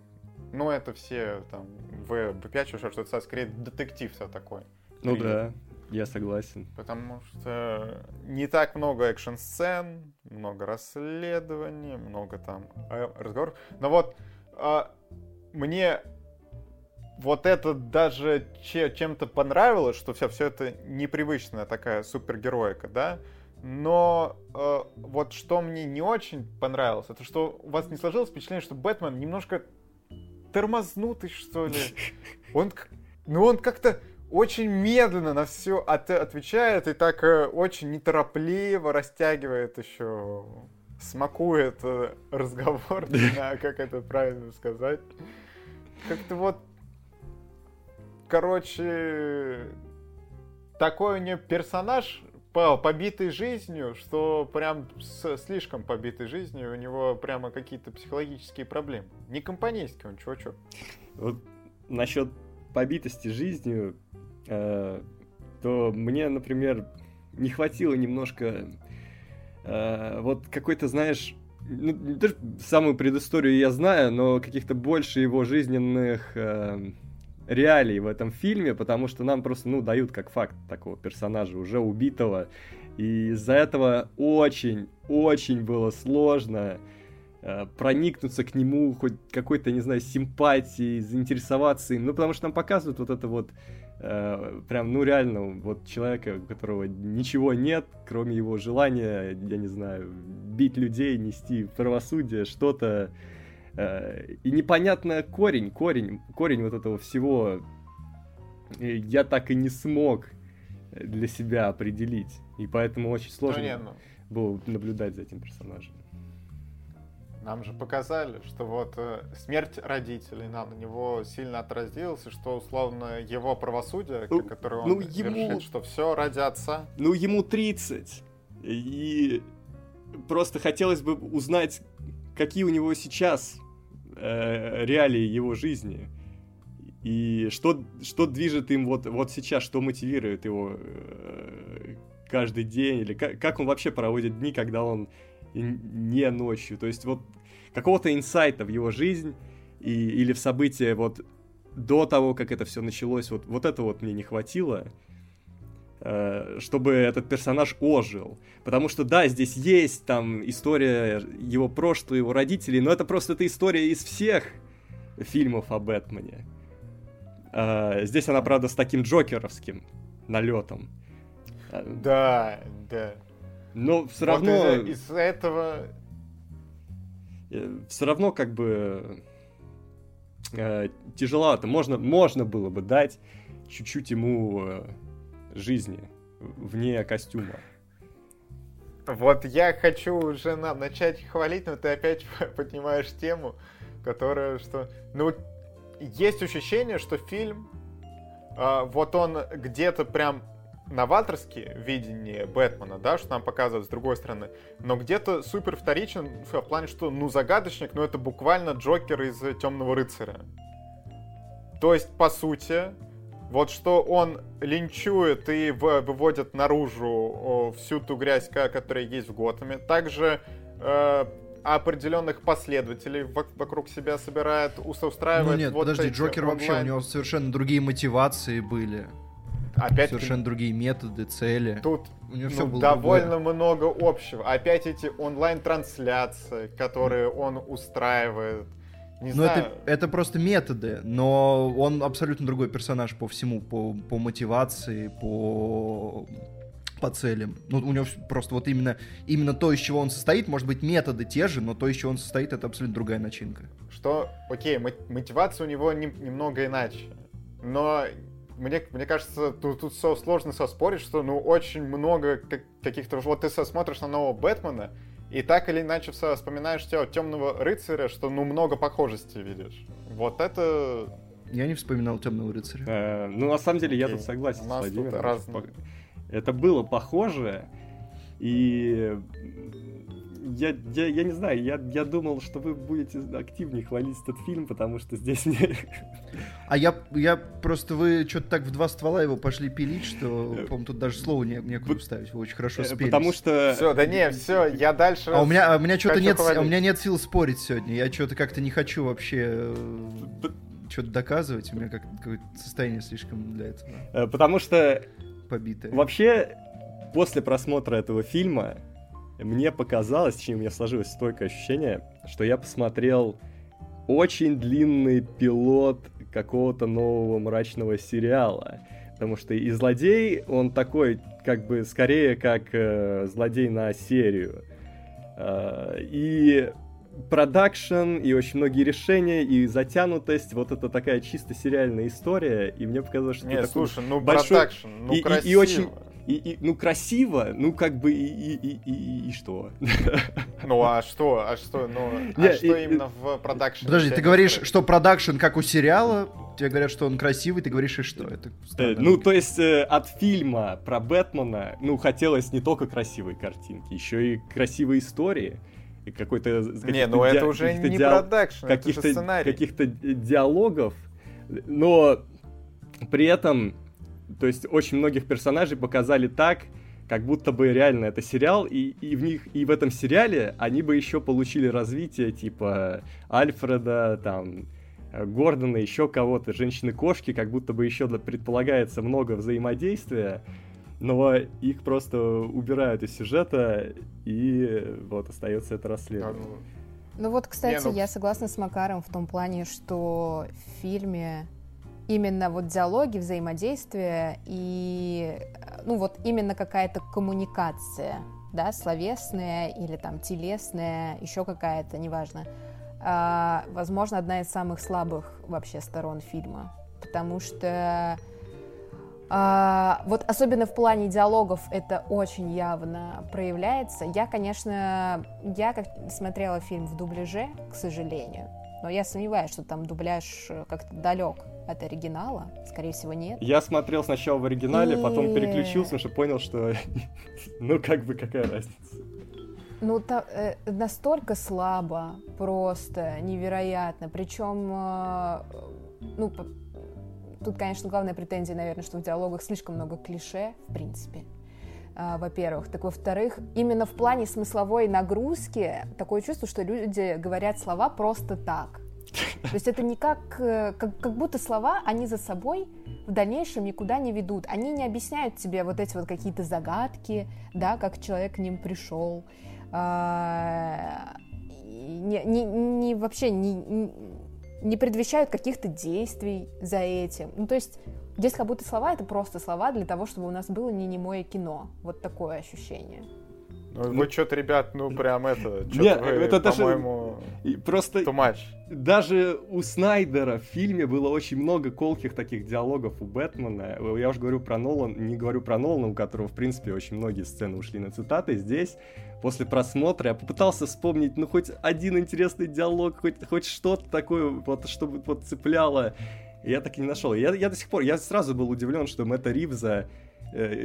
[SPEAKER 3] ну это все там вы выпячиваешь, что это скорее детектив-то такой.
[SPEAKER 2] Ну и... да, я согласен.
[SPEAKER 3] Потому что не так много экшн-сцен, много расследований, много там э, разговоров. Но вот э, мне вот это даже чем-то понравилось, что все, все это непривычная такая супергероика, да? Но э, вот что мне не очень понравилось, это что у вас не сложилось впечатление, что Бэтмен немножко тормознутый, что ли. Он, ну он как-то очень медленно на все от, отвечает и так э, очень неторопливо растягивает еще, смакует э, разговор, не знаю, как это правильно сказать. Как-то вот короче, такой у нее персонаж побитый жизнью, что прям с слишком побитой жизнью, у него прямо какие-то психологические проблемы. Не компанейский он, чё-чё.
[SPEAKER 2] Вот насчет побитости жизнью, э, то мне, например, не хватило немножко э, вот какой-то, знаешь, ну, даже самую предысторию я знаю, но каких-то больше его жизненных э, реалий в этом фильме, потому что нам просто, ну, дают как факт такого персонажа, уже убитого. И из-за этого очень-очень было сложно э, проникнуться к нему хоть какой-то, не знаю, симпатией, заинтересоваться им. Ну, потому что нам показывают вот это вот э, прям, ну, реально, вот человека, у которого ничего нет, кроме его желания, я не знаю, бить людей, нести правосудие, что-то Э, и непонятно корень, корень, корень вот этого всего я так и не смог для себя определить. И поэтому очень сложно ну, не, ну... было наблюдать за этим персонажем.
[SPEAKER 3] Нам же показали, что вот э, смерть родителей на, на него сильно отразилась, и что условно его правосудие, ну, которое он ну, ему... вершит, что все ради отца.
[SPEAKER 2] Ну, ему 30. И просто хотелось бы узнать, какие у него сейчас э, реалии его жизни. И что, что движет им вот, вот сейчас, что мотивирует его э, каждый день, или как, как он вообще проводит дни, когда он не ночью. То есть вот какого-то инсайта в его жизнь и, или в события вот до того, как это все началось, вот, вот это вот мне не хватило. Э, чтобы этот персонаж ожил. Потому что, да, здесь есть там история его прошлого, его родителей, но это просто эта история из всех фильмов о Бэтмене. Э, здесь она, правда, с таким джокеровским налетом.
[SPEAKER 3] Э, да, да.
[SPEAKER 2] Но все равно...
[SPEAKER 3] Вот из-за этого...
[SPEAKER 2] Все равно как бы тяжеловато. Можно, можно было бы дать чуть-чуть ему жизни вне костюма.
[SPEAKER 3] Вот я хочу уже на, начать хвалить, но ты опять поднимаешь тему, которая что... Ну, есть ощущение, что фильм, э, вот он где-то прям новаторский видение Бэтмена, да, что нам показывают с другой стороны, но где-то супер вторичен в плане, что, ну, загадочник, ну, это буквально Джокер из Темного рыцаря. То есть, по сути, вот что он линчует и выводит наружу всю ту грязь, которая есть в Готэме. Также э, определенных последователей вокруг себя собирает, устраивает. Ну
[SPEAKER 1] нет, вот подожди, Джокер онлайн... вообще, у него совершенно другие мотивации были. Опять совершенно другие методы, цели.
[SPEAKER 3] Тут у него ну, все было довольно другое. много общего. Опять эти онлайн-трансляции, которые он устраивает
[SPEAKER 1] не ну, это, это просто методы, но он абсолютно другой персонаж по всему, по, по мотивации, по по целям. Ну, у него просто вот именно, именно то, из чего он состоит, может быть, методы те же, но то, из чего он состоит, это абсолютно другая начинка.
[SPEAKER 3] Что, окей, мотивация у него не, немного иначе, но мне, мне кажется, тут, тут все сложно соспорить, что ну очень много каких-то... Вот ты смотришь на нового Бэтмена, и так или иначе все вспоминаешь тебя темного рыцаря, что ну много похожести видишь. Вот это...
[SPEAKER 1] Я не вспоминал темного рыцаря.
[SPEAKER 2] Э, ну, на самом деле, я тут согласен с Владимиром. Раз... Это было похоже, и я, я, я не знаю, я, я думал, что вы будете активнее хвалить этот фильм, потому что здесь не...
[SPEAKER 1] А я, я просто, вы что-то так в два ствола его пошли пилить, что, по-моему, тут даже слова не, некуда вставить, вы очень хорошо э, спелись.
[SPEAKER 2] Потому что...
[SPEAKER 3] Все, да не, все, я дальше...
[SPEAKER 1] А у меня, а у меня что-то нет, а у меня нет сил спорить сегодня, я что-то как-то не хочу вообще э, что-то доказывать, у меня как какое-то состояние слишком для этого.
[SPEAKER 2] Э, потому что...
[SPEAKER 1] Побитое.
[SPEAKER 2] Вообще, после просмотра этого фильма мне показалось, точнее, у меня сложилось стойкое ощущение, что я посмотрел очень длинный пилот какого-то нового мрачного сериала. Потому что и злодей, он такой, как бы, скорее как э, злодей на серию. Э, и продакшн, и очень многие решения, и затянутость, вот это такая чисто сериальная история, и мне показалось, что такой
[SPEAKER 3] слушай, ну большой... продакшн, ну
[SPEAKER 2] и,
[SPEAKER 3] красиво.
[SPEAKER 2] И, и очень, и, и, ну, красиво, ну, как бы, и, и, и, и, и что?
[SPEAKER 3] Ну, а что, а что, ну, а что именно в продакшене?
[SPEAKER 1] Подожди, ты говоришь, что продакшн как у сериала, тебе говорят, что он красивый, ты говоришь, и что? Это
[SPEAKER 2] э, ну, то есть, э, от фильма про Бэтмена, ну, хотелось не только красивой картинки, еще и красивой истории и какой-то...
[SPEAKER 3] Не, ну это уже не продакшн, это же сценарий.
[SPEAKER 2] Каких-то диалогов, но при этом то есть очень многих персонажей показали так, как будто бы реально это сериал, и, и в них, и в этом сериале они бы еще получили развитие, типа Альфреда, там, Гордона, еще кого-то, женщины-кошки, как будто бы еще предполагается много взаимодействия, но их просто убирают из сюжета, и вот остается это расследование.
[SPEAKER 4] Ну вот, кстати, Не, ну... я согласна с Макаром в том плане, что в фильме именно вот диалоги, взаимодействие и, ну вот именно какая-то коммуникация, да, словесная или там телесная, еще какая-то, неважно. А, возможно, одна из самых слабых вообще сторон фильма, потому что а, вот особенно в плане диалогов это очень явно проявляется. Я, конечно, я как смотрела фильм в дубляже, к сожалению, но я сомневаюсь, что там дубляж э, как-то далек от оригинала. Скорее всего, нет.
[SPEAKER 2] Я смотрел сначала в оригинале, и... потом переключился, потому что понял, что ну как бы какая разница.
[SPEAKER 4] Ну, та, э, настолько слабо, просто невероятно. Причем, э, ну, по, тут, конечно, главная претензия, наверное, что в диалогах слишком много клише, в принципе. Э, во-первых. Так, во-вторых, именно в плане смысловой нагрузки такое чувство, что люди говорят слова просто так. То есть это не как, э, как, как будто слова, они за собой в дальнейшем никуда не ведут. Они не объясняют тебе вот эти вот какие-то загадки, да, как человек к ним пришел. А, не, не, не вообще не, не предвещают каких-то действий за этим. Ну, то есть здесь как будто слова — это просто слова для того, чтобы у нас было не немое кино. Вот такое ощущение.
[SPEAKER 3] Ну, вы что-то, ребят, ну прям это, что-то вы, это по-моему,
[SPEAKER 2] просто
[SPEAKER 3] too
[SPEAKER 2] Даже у Снайдера в фильме было очень много колких таких диалогов у Бэтмена. Я уже говорю про Нолан, не говорю про Нолана, у которого, в принципе, очень многие сцены ушли на цитаты. Здесь, после просмотра, я попытался вспомнить, ну, хоть один интересный диалог, хоть, хоть что-то такое, вот, чтобы вот цепляло. Я так и не нашел. Я, я до сих пор, я сразу был удивлен, что Мэтта Ривза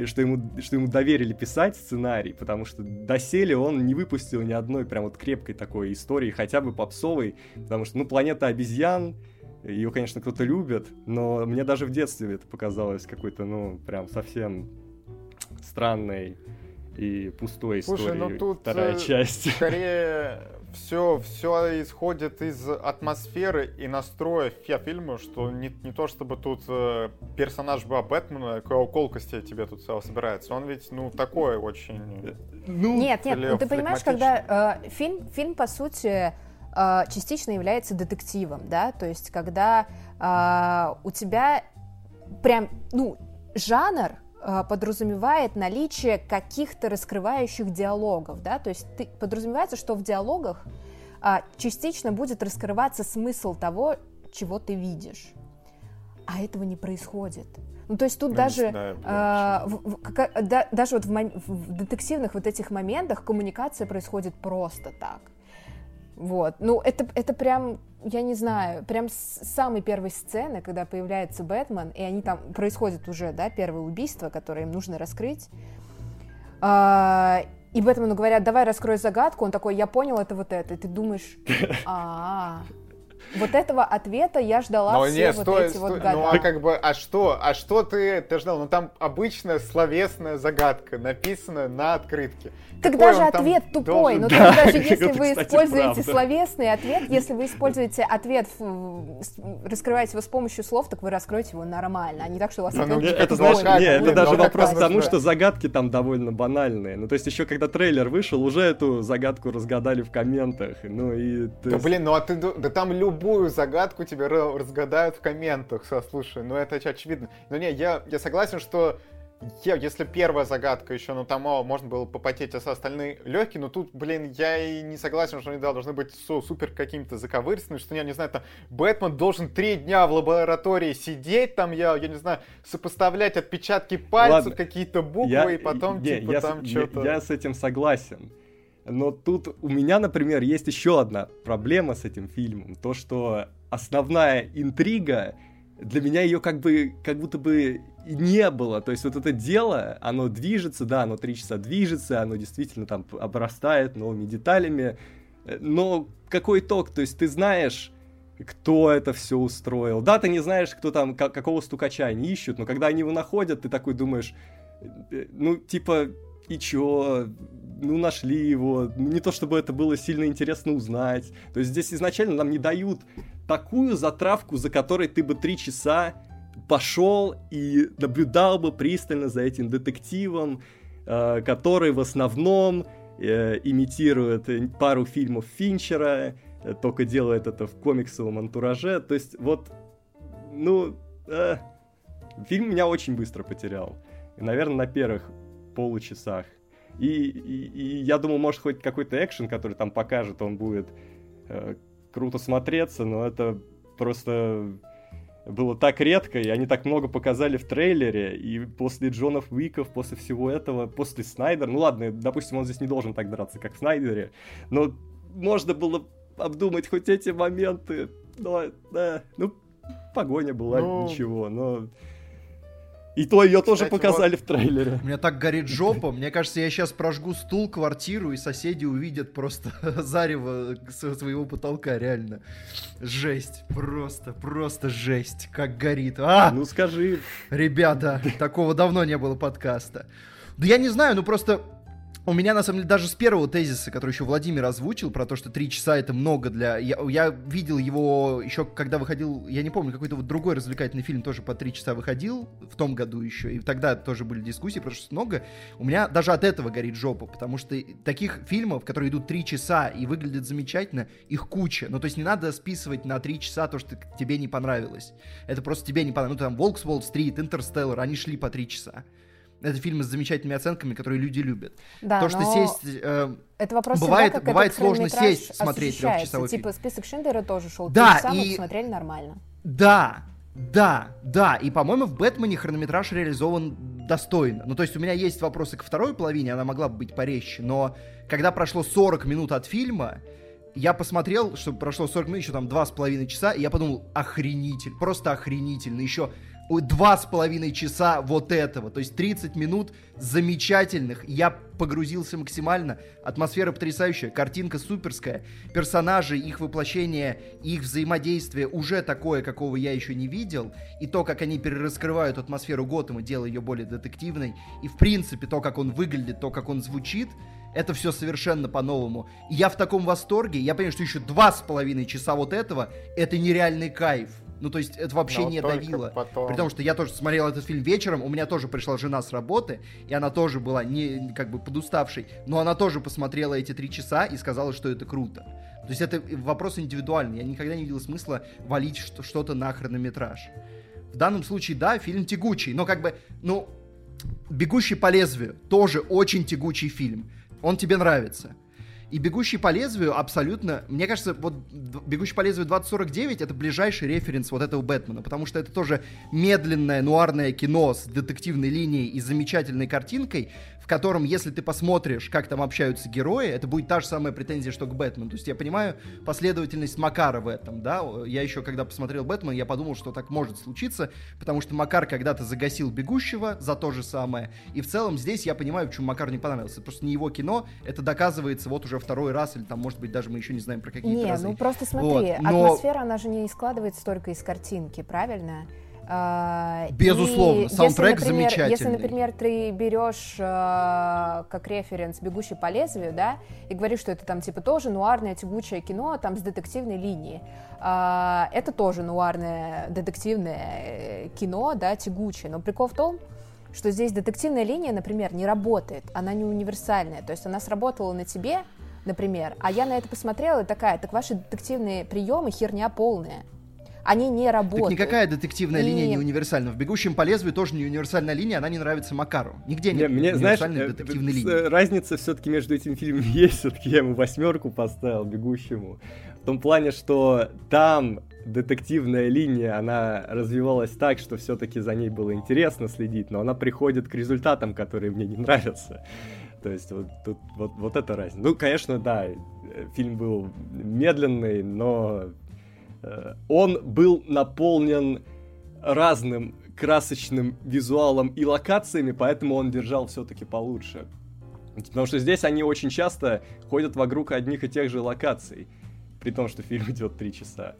[SPEAKER 2] что ему, что ему доверили писать сценарий, потому что доселе он не выпустил ни одной прям вот крепкой такой истории, хотя бы попсовой, потому что, ну, «Планета обезьян», ее, конечно, кто-то любит, но мне даже в детстве это показалось какой-то, ну, прям совсем странной и пустой
[SPEAKER 3] Слушай,
[SPEAKER 2] историей.
[SPEAKER 3] ну тут
[SPEAKER 2] вторая часть.
[SPEAKER 3] скорее все, все исходит из атмосферы и настроя фильма, что не, не то чтобы тут э, персонаж был Бэтмена, какой колкости тебе тут собирается. Он ведь, ну, такой очень...
[SPEAKER 4] Ну, нет, нет, ну, ты понимаешь, когда э, фильм, фильм, по сути, э, частично является детективом, да, то есть когда э, у тебя прям, ну, жанр подразумевает наличие каких-то раскрывающих диалогов, да, то есть ты, подразумевается, что в диалогах а, частично будет раскрываться смысл того, чего ты видишь. А этого не происходит. Ну, то есть тут
[SPEAKER 3] Ну,
[SPEAKER 4] даже,
[SPEAKER 3] блин,
[SPEAKER 4] а, в- в- как- да- даже вот в, в детективных вот этих моментах коммуникация происходит просто так. Вот. Ну, это, это прям, я не знаю, прям с самой первой сцены, когда появляется Бэтмен, и они там, происходит уже, да, первое убийство, которое им нужно раскрыть. А, и Бэтмену говорят, давай раскрой загадку, он такой, я понял, это вот это. И ты думаешь, а вот этого ответа я ждала
[SPEAKER 3] Но
[SPEAKER 4] все
[SPEAKER 3] нет,
[SPEAKER 4] вот
[SPEAKER 3] стой,
[SPEAKER 4] эти вот
[SPEAKER 3] стой,
[SPEAKER 4] года.
[SPEAKER 3] ну а как бы, а что, а что ты, ты ждал? Ну там обычная словесная загадка, написанная на открытке.
[SPEAKER 4] Так
[SPEAKER 3] Какой
[SPEAKER 4] даже
[SPEAKER 3] он там
[SPEAKER 4] ответ тупой.
[SPEAKER 3] должен-
[SPEAKER 4] Ну,
[SPEAKER 2] Да,
[SPEAKER 4] так даже если
[SPEAKER 2] это,
[SPEAKER 4] вы
[SPEAKER 2] кстати,
[SPEAKER 4] используете
[SPEAKER 2] правда.
[SPEAKER 4] словесный ответ, если вы используете ответ, раскрываете его с помощью слов, так вы раскроете его нормально, а не так, что у вас
[SPEAKER 3] ну,
[SPEAKER 4] ответ
[SPEAKER 2] Это знаешь,
[SPEAKER 3] ну,
[SPEAKER 2] это
[SPEAKER 3] блин,
[SPEAKER 2] даже вопрос к тому, что загадки там довольно банальные. Ну, то есть еще когда трейлер вышел, уже эту загадку разгадали в комментах. Ну и...
[SPEAKER 3] Да блин, ну а ты, да там любую загадку тебе ра- разгадают в комментах, со, слушай, ну это оч- очевидно. Но не, я, я согласен, что я- если первая загадка еще, ну там о, можно было попотеть, а со остальные легкие, но тут, блин, я и не согласен, что они да, должны быть су- супер какими-то заковырственными, что я не знаю, там Бэтмен должен три дня в лаборатории сидеть, там я, я не знаю, сопоставлять отпечатки пальцев, какие-то буквы,
[SPEAKER 2] Я-
[SPEAKER 3] и потом
[SPEAKER 2] не,
[SPEAKER 3] типа
[SPEAKER 2] я,
[SPEAKER 3] там
[SPEAKER 2] я-
[SPEAKER 3] что-то...
[SPEAKER 2] я с этим согласен. Но тут у меня, например, есть еще одна проблема с этим фильмом. То, что основная интрига, для меня ее как бы, как будто бы не было. То есть вот это дело, оно движется, да, оно три часа движется, оно действительно там обрастает новыми деталями. Э, Но какой итог? То есть ты знаешь, кто это все устроил. Да, ты не знаешь, кто там, ка- какого стукача они ищут, но когда они его находят, ты такой думаешь, э, ну, типа, и чё? Ну, нашли его. Ну, не то, чтобы это было сильно интересно узнать. То есть здесь изначально нам не дают такую затравку, за которой ты бы три часа пошел и наблюдал бы пристально за этим детективом, э, который в основном э, имитирует пару фильмов Финчера, э, только делает это в комиксовом антураже. То есть вот, ну, э, фильм меня очень быстро потерял. Наверное, на первых получасах. И, и, и я думал, может, хоть какой-то экшен, который там покажет, он будет э, круто смотреться, но это просто было так редко, и они так много показали в трейлере, и после Джонов Уиков, после всего этого, после Снайдера, ну ладно, допустим, он здесь не должен так драться, как в Снайдере, но можно было обдумать хоть эти моменты, но, да, ну, погоня была,
[SPEAKER 3] Ну,
[SPEAKER 2] ничего, но... И то ее тоже
[SPEAKER 3] кстати,
[SPEAKER 2] показали в трейлере.
[SPEAKER 1] У меня так горит жопа. Мне кажется, я сейчас прожгу стул, квартиру, и соседи увидят просто зарево со своего потолка, реально. Жесть. Просто, просто жесть. Как горит. А!
[SPEAKER 2] Ну скажи,
[SPEAKER 1] Ребята, такого давно не было подкаста. Да я не знаю, ну просто у меня, на самом деле, даже с первого тезиса, который еще Владимир озвучил, про то, что три часа это много для... Я, я видел его еще, когда выходил, я не помню, какой-то вот другой развлекательный фильм тоже по три часа выходил, в том году еще, и тогда тоже были дискуссии, потому что много. У меня даже от этого горит жопа, потому что таких фильмов, которые идут три часа и выглядят замечательно, их куча. Ну, то есть не надо списывать на три часа то, что тебе не понравилось. Это просто тебе не понравилось. Ну, там, «Волк с Уолл-стрит», «Интерстеллар», они шли по три часа. Это фильмы с замечательными оценками, которые люди любят.
[SPEAKER 4] Да,
[SPEAKER 1] То, что сесть... э,
[SPEAKER 4] это вопрос
[SPEAKER 1] бывает-
[SPEAKER 4] всегда, как
[SPEAKER 1] бывает сложно сесть, смотреть трехчасовой
[SPEAKER 4] Типа список Шиндлера тоже шел.
[SPEAKER 1] Да,
[SPEAKER 4] три часа,
[SPEAKER 1] и-
[SPEAKER 4] посмотрели нормально.
[SPEAKER 1] Да, да, да. И, по-моему, в Бэтмене хронометраж реализован достойно. Ну, то есть у меня есть вопросы к второй половине, она могла бы быть порезче, но когда прошло 40 минут от фильма, я посмотрел, что прошло 40 минут, еще там два с половиной часа, и я подумал, охренитель, просто охренительно. Еще два с половиной часа вот этого, то есть 30 минут замечательных, я погрузился максимально, атмосфера потрясающая, картинка суперская, персонажи, их воплощение, их взаимодействие уже такое, какого я еще не видел, и то, как они перераскрывают атмосферу Готэма, делая ее более детективной, и в принципе то, как он выглядит, то, как он звучит, это все совершенно по-новому. Я в таком восторге, я понимаю, что еще два с половиной часа вот этого, это нереальный кайф. Ну, то есть, это вообще
[SPEAKER 3] Но
[SPEAKER 1] не давило.
[SPEAKER 3] потом.
[SPEAKER 1] При том, что я тоже смотрел этот фильм вечером, у меня тоже пришла жена с работы, и она тоже была не как бы подуставшей, но она тоже посмотрела эти три часа и сказала, что это круто. То есть это вопрос индивидуальный. Я никогда не видел смысла валить что- что-то на хронометраж. В данном случае, да, фильм тягучий, но как бы, ну, «Бегущий по лезвию» тоже очень тягучий фильм. Он тебе нравится. И «Бегущий по лезвию» абсолютно... Мне кажется, вот «Бегущий по лезвию 2049» — это ближайший референс вот этого Бэтмена, потому что это тоже медленное нуарное кино с детективной линией и замечательной картинкой, в котором, если ты посмотришь, как там общаются герои, это будет та же самая претензия, что к Бэтмену. То есть я понимаю последовательность Макара в этом, да. Я еще, когда посмотрел Бэтмен, я подумал, что так может случиться, потому что Макар когда-то загасил Бегущего за то же самое. И в целом здесь я понимаю, почему Макар не понравился. Это просто не его кино, это доказывается вот уже второй раз, или там, может быть, даже мы еще не знаем про какие-то
[SPEAKER 4] Не,
[SPEAKER 1] разы.
[SPEAKER 4] ну просто смотри, вот. Но... атмосфера, она же не складывается только из картинки, правильно?
[SPEAKER 1] А, Безусловно, и саундтрек
[SPEAKER 4] если, например,
[SPEAKER 1] замечательный.
[SPEAKER 4] Если, например, ты берешь э, как референс «Бегущий по лезвию», да, и говоришь, что это там типа тоже нуарное тягучее кино, там с детективной линией. Э, это тоже нуарное детективное э, кино, да, тягучее. Но прикол в том, что здесь детективная линия, например, не работает, она не универсальная. То есть она сработала на тебе, например, а я на это посмотрела и такая, так ваши детективные приемы херня полная они не работают.
[SPEAKER 1] Так никакая детективная и... линия не универсальна. В «Бегущем по лезвию» тоже не универсальная линия, она не нравится Макару. Нигде нет
[SPEAKER 2] не, мне, универсальной знаешь, э, детективной э, линии. Разница все-таки между этим фильмом есть, все-таки я ему восьмерку поставил, «Бегущему». В том плане, что там детективная линия, она развивалась так, что все-таки за ней было интересно следить, но она приходит к результатам, которые мне не нравятся. То есть вот тут вот, вот это разница. Ну, конечно, да, э, фильм был медленный, но он был наполнен разным красочным визуалом и локациями, поэтому он держал все-таки получше. Потому что здесь они очень часто ходят вокруг одних и тех же локаций, при том, что фильм идет три часа.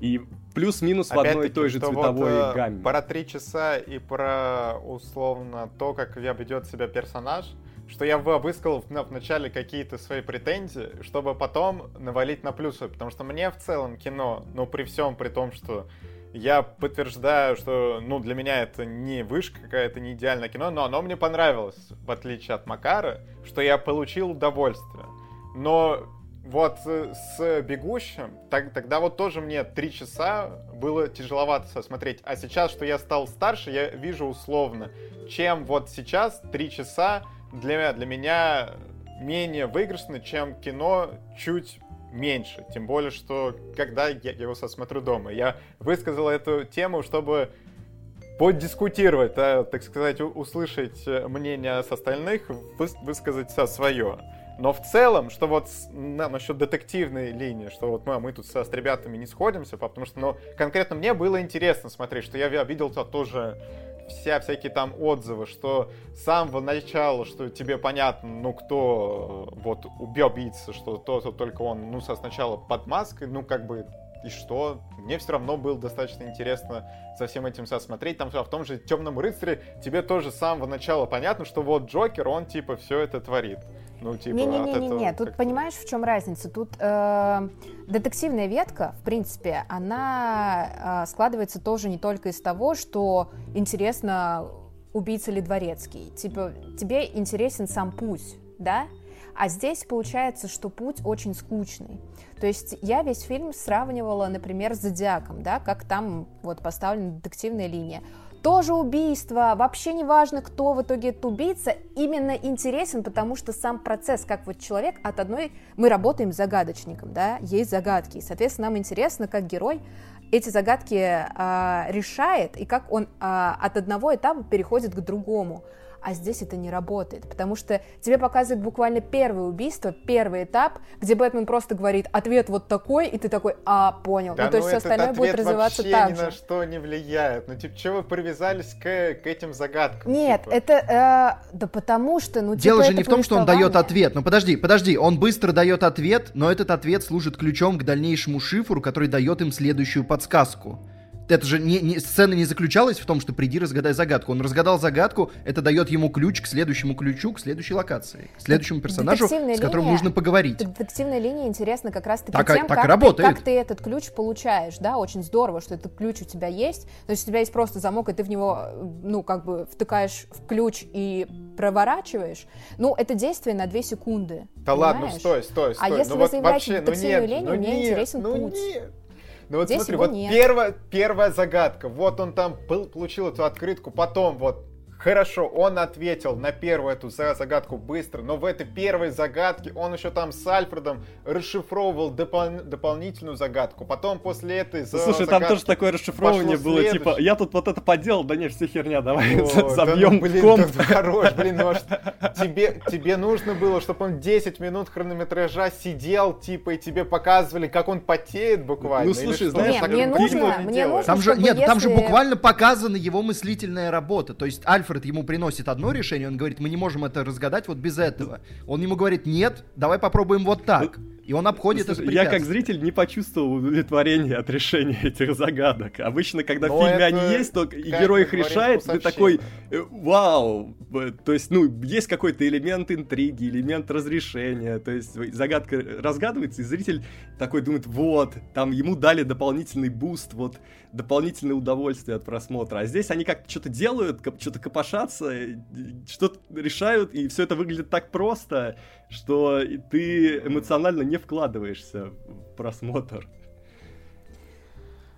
[SPEAKER 2] И плюс-минус в одной и той же цветовой вот, э, гамме.
[SPEAKER 3] Про три часа и про условно то, как ведет себя персонаж, что я высказал в начале какие-то свои претензии, чтобы потом навалить на плюсы, потому что мне в целом кино, ну при всем при том, что я подтверждаю, что, ну, для меня это не вышка какая-то, не идеальное кино, но оно мне понравилось, в отличие от Макара, что я получил удовольствие. Но вот э, с «Бегущим», так, тогда вот тоже мне три часа было тяжеловато смотреть. А сейчас, что я стал старше, я вижу условно, чем вот сейчас три часа для, для меня менее выигрышно, чем кино чуть меньше. Тем более, что когда я его смотрю дома, я высказал эту тему, чтобы поддискутировать, да, так сказать, услышать мнение с остальных, выс высказать со свое. Но в целом, что вот на, насчет детективной линии, что вот мы, мы тут с, с ребятами не сходимся, потому что, ну, конкретно мне было интересно смотреть, что я видел -то тоже вся всякие там отзывы, что с самого начала, что тебе понятно, ну, кто э, вот убийца, что то, то только он, ну, со сначала под маской, ну, как бы и что? Мне все равно было достаточно интересно за всем этим смотреть. Там в том же Темном рыцаре тебе тоже с самого начала понятно, что вот Джокер, он типа все это творит. Ну, типа,
[SPEAKER 4] Не-не-не, тут понимаешь, в чем разница? Тут э, детективная ветка, в принципе, она э, складывается тоже не только из того, что интересно, убийца ли дворецкий. Типа, тебе интересен сам путь, да? А здесь получается, что путь очень скучный. То есть я весь фильм сравнивала, например, с «Зодиаком», да, как там вот поставлена детективная линия тоже убийство, вообще не важно, кто в итоге этот убийца, именно интересен, потому что сам процесс, как вот человек от одной, мы работаем загадочником, да, есть загадки, и, соответственно, нам интересно, как герой эти загадки а, решает и как он а, от одного этапа переходит к другому а здесь это не работает, потому что тебе показывают буквально первое убийство, первый этап, где Бэтмен просто говорит, ответ вот такой, и ты такой, а, понял.
[SPEAKER 3] Да,
[SPEAKER 4] ну, то есть
[SPEAKER 3] ну,
[SPEAKER 4] все остальное будет развиваться
[SPEAKER 3] вообще
[SPEAKER 4] так
[SPEAKER 3] ни
[SPEAKER 4] же.
[SPEAKER 3] на что не влияет. Ну, типа, чего вы привязались к, к этим загадкам?
[SPEAKER 4] Нет,
[SPEAKER 3] типа?
[SPEAKER 4] это, э, да потому что, ну,
[SPEAKER 1] Дело
[SPEAKER 4] типа,
[SPEAKER 1] же не в том, что он дает ответ. Ну, подожди, подожди, он быстро дает ответ, но этот ответ служит ключом к дальнейшему шифру, который дает им следующую подсказку это же не, не, сцена не заключалась в том, что приди, разгадай загадку. Он разгадал загадку, это дает ему ключ к следующему ключу, к следующей локации, к следующему персонажу, с которым линия, нужно поговорить.
[SPEAKER 4] Детективная линия интересна как раз-таки
[SPEAKER 1] так,
[SPEAKER 4] тем,
[SPEAKER 1] так
[SPEAKER 4] как,
[SPEAKER 1] работает.
[SPEAKER 4] Ты, как ты этот ключ получаешь, да, очень здорово, что этот ключ у тебя есть, то есть у тебя есть просто замок, и ты в него, ну, как бы втыкаешь в ключ и проворачиваешь, ну, это действие на 2 секунды.
[SPEAKER 3] Да понимаешь? ладно, ну, стой, стой, стой.
[SPEAKER 4] А если
[SPEAKER 3] ну,
[SPEAKER 4] вы
[SPEAKER 3] вот
[SPEAKER 4] заявляете
[SPEAKER 3] вообще,
[SPEAKER 4] детективную
[SPEAKER 3] ну, нет,
[SPEAKER 4] линию,
[SPEAKER 3] ну,
[SPEAKER 4] мне
[SPEAKER 3] нет,
[SPEAKER 4] интересен
[SPEAKER 3] ну,
[SPEAKER 4] путь.
[SPEAKER 3] Нет. Ну вот
[SPEAKER 4] Здесь
[SPEAKER 3] смотри, вот
[SPEAKER 4] нет.
[SPEAKER 3] первая, первая загадка, вот он там получил эту открытку, потом вот Хорошо, он ответил на первую эту загадку быстро, но в этой первой загадке он еще там с Альфредом расшифровывал допол- дополнительную загадку. Потом после этой
[SPEAKER 2] за Слушай, там тоже такое расшифровывание было, типа, я тут вот это поделал, да не, все херня, давай О, забьем да, ну, блин, комп.
[SPEAKER 3] хорош, блин, может, тебе, тебе нужно было, чтобы он 10 минут хронометража сидел, типа, и тебе показывали, как он потеет буквально.
[SPEAKER 2] Ну, слушай, знаешь,
[SPEAKER 4] не, мне нужно, мне нужно,
[SPEAKER 1] там же, Нет, если... там же буквально показана его мыслительная работа. То есть Альфред ему приносит одно решение, он говорит, мы не можем это разгадать вот без этого. Он ему говорит, нет, давай попробуем вот так. И он обходит Слушай, это
[SPEAKER 2] Я как зритель не почувствовал удовлетворения от решения этих загадок. Обычно, когда Но в фильме они есть, то герой их решает, ты такой, э, вау! То есть, ну, есть какой-то элемент интриги, элемент разрешения. То есть загадка разгадывается, и зритель такой думает, вот, там ему дали дополнительный boost, вот, дополнительное удовольствие от просмотра. А здесь они как-то что-то делают, что-то копошатся, что-то решают, и все это выглядит так просто, что ты эмоционально не вкладываешься в просмотр.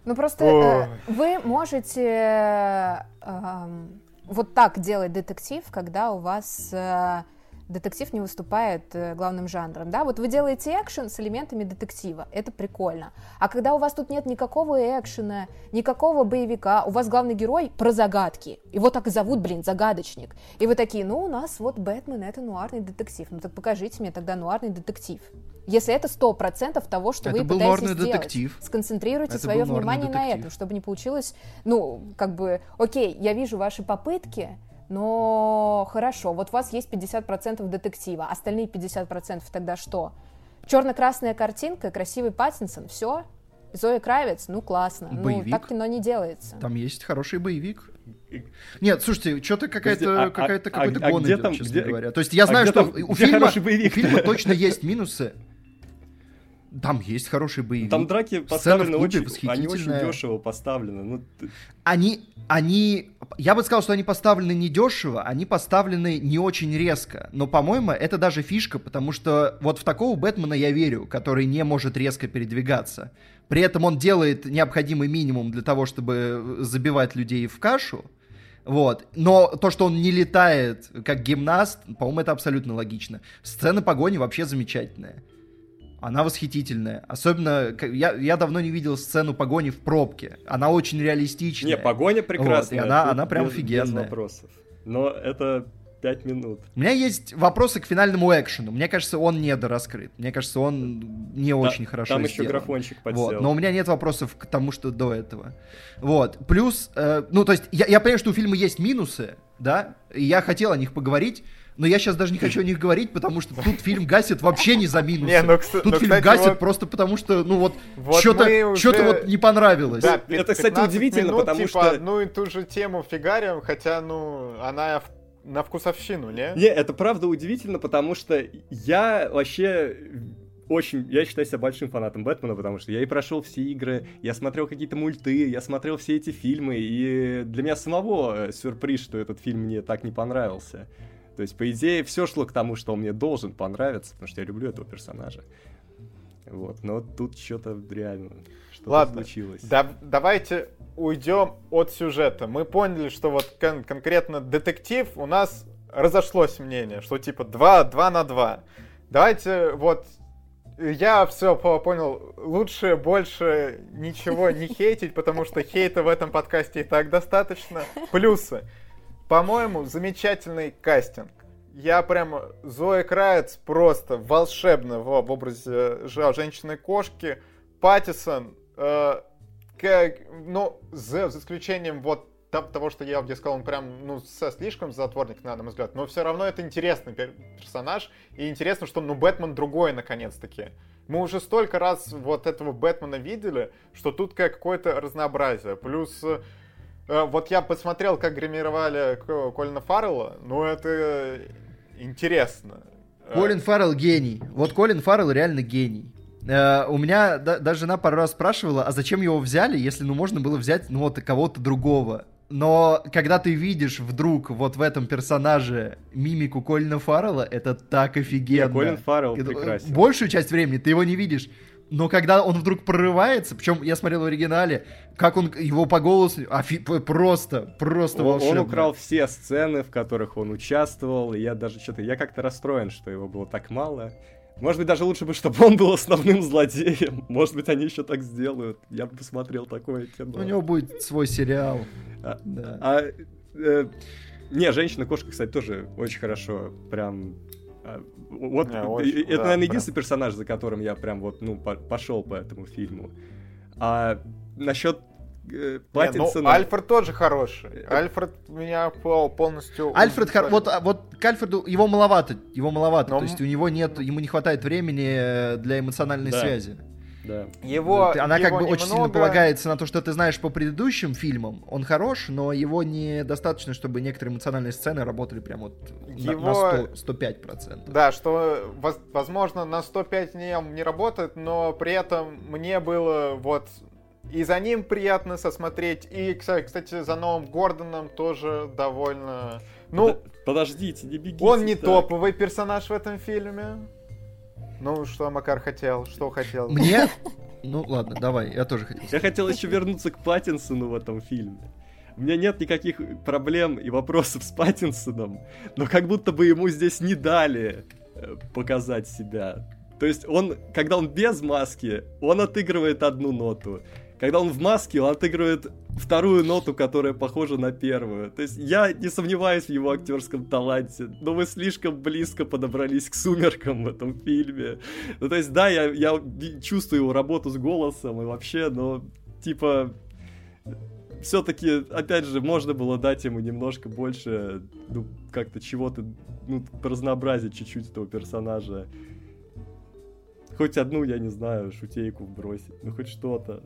[SPEAKER 4] Ну просто э, вы можете э, э, вот так делать детектив, когда у вас э, детектив не выступает э, главным жанром, да, вот вы делаете экшен с элементами детектива, это прикольно, а когда у вас тут нет никакого экшена, никакого боевика, у вас главный герой про загадки, его так и зовут, блин, загадочник, и вы такие, ну, у нас вот Бэтмен это нуарный детектив, ну так покажите мне тогда нуарный детектив, если это сто процентов того, что
[SPEAKER 1] это
[SPEAKER 4] вы пытаетесь
[SPEAKER 1] сделать, детектив.
[SPEAKER 4] сконцентрируйте это свое внимание детектив. на этом, чтобы не получилось, ну, как бы, окей, я вижу ваши попытки, но хорошо, вот у вас есть 50% детектива, остальные 50% тогда что? Черно-красная картинка, красивый Паттинсон, все? Зоя Кравец, ну классно. Ну, боевик. Ну, так кино не делается.
[SPEAKER 1] Там есть хороший боевик. Нет, слушайте, что-то какая-то а, какая-то а, какой-то а, гон а идет, там, честно где, говоря. То есть я а знаю, что там, у, фильма, у фильма точно есть минусы. Там есть хороший боевик.
[SPEAKER 2] Там драки поставлены очень, они очень дешево поставлены. Ну,
[SPEAKER 1] они, они, я бы сказал, что они поставлены не дешево, они поставлены не очень резко. Но, по-моему, это даже фишка, потому что вот в такого Бэтмена я верю, который не может резко передвигаться. При этом он делает необходимый минимум для того, чтобы забивать людей в кашу. Вот. Но то, что он не летает как гимнаст, по-моему, это абсолютно логично. Сцена погони вообще замечательная она восхитительная. Особенно, я, я давно не видел сцену погони в пробке. Она очень реалистичная.
[SPEAKER 2] Не, погоня прекрасная.
[SPEAKER 1] Вот, и она, она прям без, офигенная. Без
[SPEAKER 2] вопросов. Но это пять минут.
[SPEAKER 1] У меня есть вопросы к финальному экшену. Мне кажется, он недораскрыт. Мне кажется, он не да, очень хорошо
[SPEAKER 2] Там
[SPEAKER 1] сделан.
[SPEAKER 2] еще графончик подсел.
[SPEAKER 1] Вот. Но у меня нет вопросов к тому, что до этого. Вот. Плюс, э, ну, то есть, я, я понимаю, что у фильма есть минусы, да, и я хотел о них поговорить, но я сейчас даже не хочу о них говорить, потому что тут фильм гасит вообще не за минусы. Не, ну, тут ну, фильм кстати, гасит вот... просто потому, что, ну вот, вот что-то уже... что вот не понравилось. Да,
[SPEAKER 2] это, кстати, удивительно,
[SPEAKER 3] минут,
[SPEAKER 2] потому
[SPEAKER 3] типа,
[SPEAKER 2] что...
[SPEAKER 3] одну и ту же тему фигарим, хотя, ну, она на вкусовщину, не?
[SPEAKER 2] Не, это правда удивительно, потому что я вообще очень, я считаю себя большим фанатом Бэтмена, потому что я и прошел все игры, я смотрел какие-то мульты, я смотрел все эти фильмы, и для меня самого э, сюрприз, что этот фильм мне так не понравился. То есть, по идее, все шло к тому, что он мне должен понравиться, потому что я люблю этого персонажа. Вот, но тут что-то реально что
[SPEAKER 3] Ладно,
[SPEAKER 2] случилось.
[SPEAKER 3] Да, давайте уйдем от сюжета. Мы поняли, что вот кон- конкретно детектив у нас разошлось мнение, что типа 2, 2 на 2. Давайте вот я все понял. Лучше больше ничего не хейтить, потому что хейта в этом подкасте и так достаточно. Плюсы. По-моему, замечательный кастинг. Я прям... Зоя Краец просто волшебно в, в образе женщины-кошки. Паттисон, э, как, ну, за, за исключением вот того, что я где сказал, он прям, ну, со слишком затворник, на мой взгляд, но все равно это интересный персонаж, и интересно, что, ну, Бэтмен другой, наконец-таки. Мы уже столько раз вот этого Бэтмена видели, что тут как какое-то разнообразие. Плюс Э, вот я посмотрел, как гримировали Колина Фаррелла, ну это интересно.
[SPEAKER 1] Э, Колин Фаррелл гений. Вот Колин Фаррелл реально гений. Uh, у меня да, даже жена пару раз спрашивала, а зачем его взяли, если ну можно было взять ну вот кого-то другого. Но когда ты видишь вдруг вот в этом персонаже мимику Колина Фаррелла, это так офигенно.
[SPEAKER 2] Колин Фаррелл прекрасен.
[SPEAKER 1] Большую часть времени ты его не видишь. Но когда он вдруг прорывается, причем я смотрел в оригинале, как он его по голосу, офи, просто, просто
[SPEAKER 2] Он, он
[SPEAKER 1] волшебно.
[SPEAKER 2] украл все сцены, в которых он участвовал, и я даже что-то, я как-то расстроен, что его было так мало. Может быть, даже лучше бы, чтобы он был основным злодеем. Может быть, они еще так сделают. Я бы посмотрел такое кино.
[SPEAKER 1] У него будет свой сериал.
[SPEAKER 2] А,
[SPEAKER 1] Да.
[SPEAKER 2] а, э, не, женщина-кошка, кстати, тоже очень хорошо. Прям. Вот
[SPEAKER 3] Не,
[SPEAKER 2] э,
[SPEAKER 3] очень,
[SPEAKER 2] это,
[SPEAKER 3] да,
[SPEAKER 2] наверное,
[SPEAKER 3] прям.
[SPEAKER 2] единственный персонаж, за которым я прям вот, ну, по- пошел по этому фильму. А насчет э,
[SPEAKER 3] Не, ну,
[SPEAKER 2] Паттинсона...
[SPEAKER 3] Альфред тоже хороший. Альфред меня пол- полностью...
[SPEAKER 1] Альфред, хор- вот, а, вот к Альфреду его маловато, его маловато,
[SPEAKER 3] Но
[SPEAKER 1] то есть у него нет, ему не хватает времени э, для эмоциональной
[SPEAKER 2] Да.
[SPEAKER 1] связи.
[SPEAKER 2] Да.
[SPEAKER 3] Его,
[SPEAKER 1] Она как
[SPEAKER 3] его
[SPEAKER 1] бы очень сильно
[SPEAKER 3] немного-
[SPEAKER 1] полагается на то, что ты знаешь по предыдущим фильмам. Он хорош, но его недостаточно, чтобы некоторые эмоциональные сцены работали прям вот на- на,
[SPEAKER 3] Его-
[SPEAKER 1] 100, 105%.
[SPEAKER 3] Да, что, воз- возможно, на 105 не, не работает, но при этом мне было вот и за ним приятно сосмотреть, и, кстати, за новым Гордоном тоже довольно... Ну,
[SPEAKER 2] Под- Подождите, не бегите.
[SPEAKER 3] он не
[SPEAKER 2] так.
[SPEAKER 3] топовый персонаж в этом фильме. Ну, что Макар хотел, что хотел.
[SPEAKER 1] Мне... Ну ладно, давай, я тоже хотел.
[SPEAKER 2] Я хотел еще вернуться к Паттинсону в этом фильме. У меня нет никаких проблем и вопросов с Паттинсоном, но как будто бы ему здесь не дали э, показать себя. То есть он, когда он без маски, он отыгрывает одну ноту. Когда он в маске, он отыгрывает вторую ноту, которая похожа на первую. То есть я не сомневаюсь в его актерском таланте, но вы слишком близко подобрались к сумеркам в этом фильме. Ну, то есть, да, я, я чувствую его работу с голосом и вообще, но, типа, все-таки, опять же, можно было дать ему немножко больше, ну, как-то чего-то, ну, разнообразить чуть-чуть этого персонажа. Хоть одну, я не знаю, шутейку бросить, ну хоть что-то.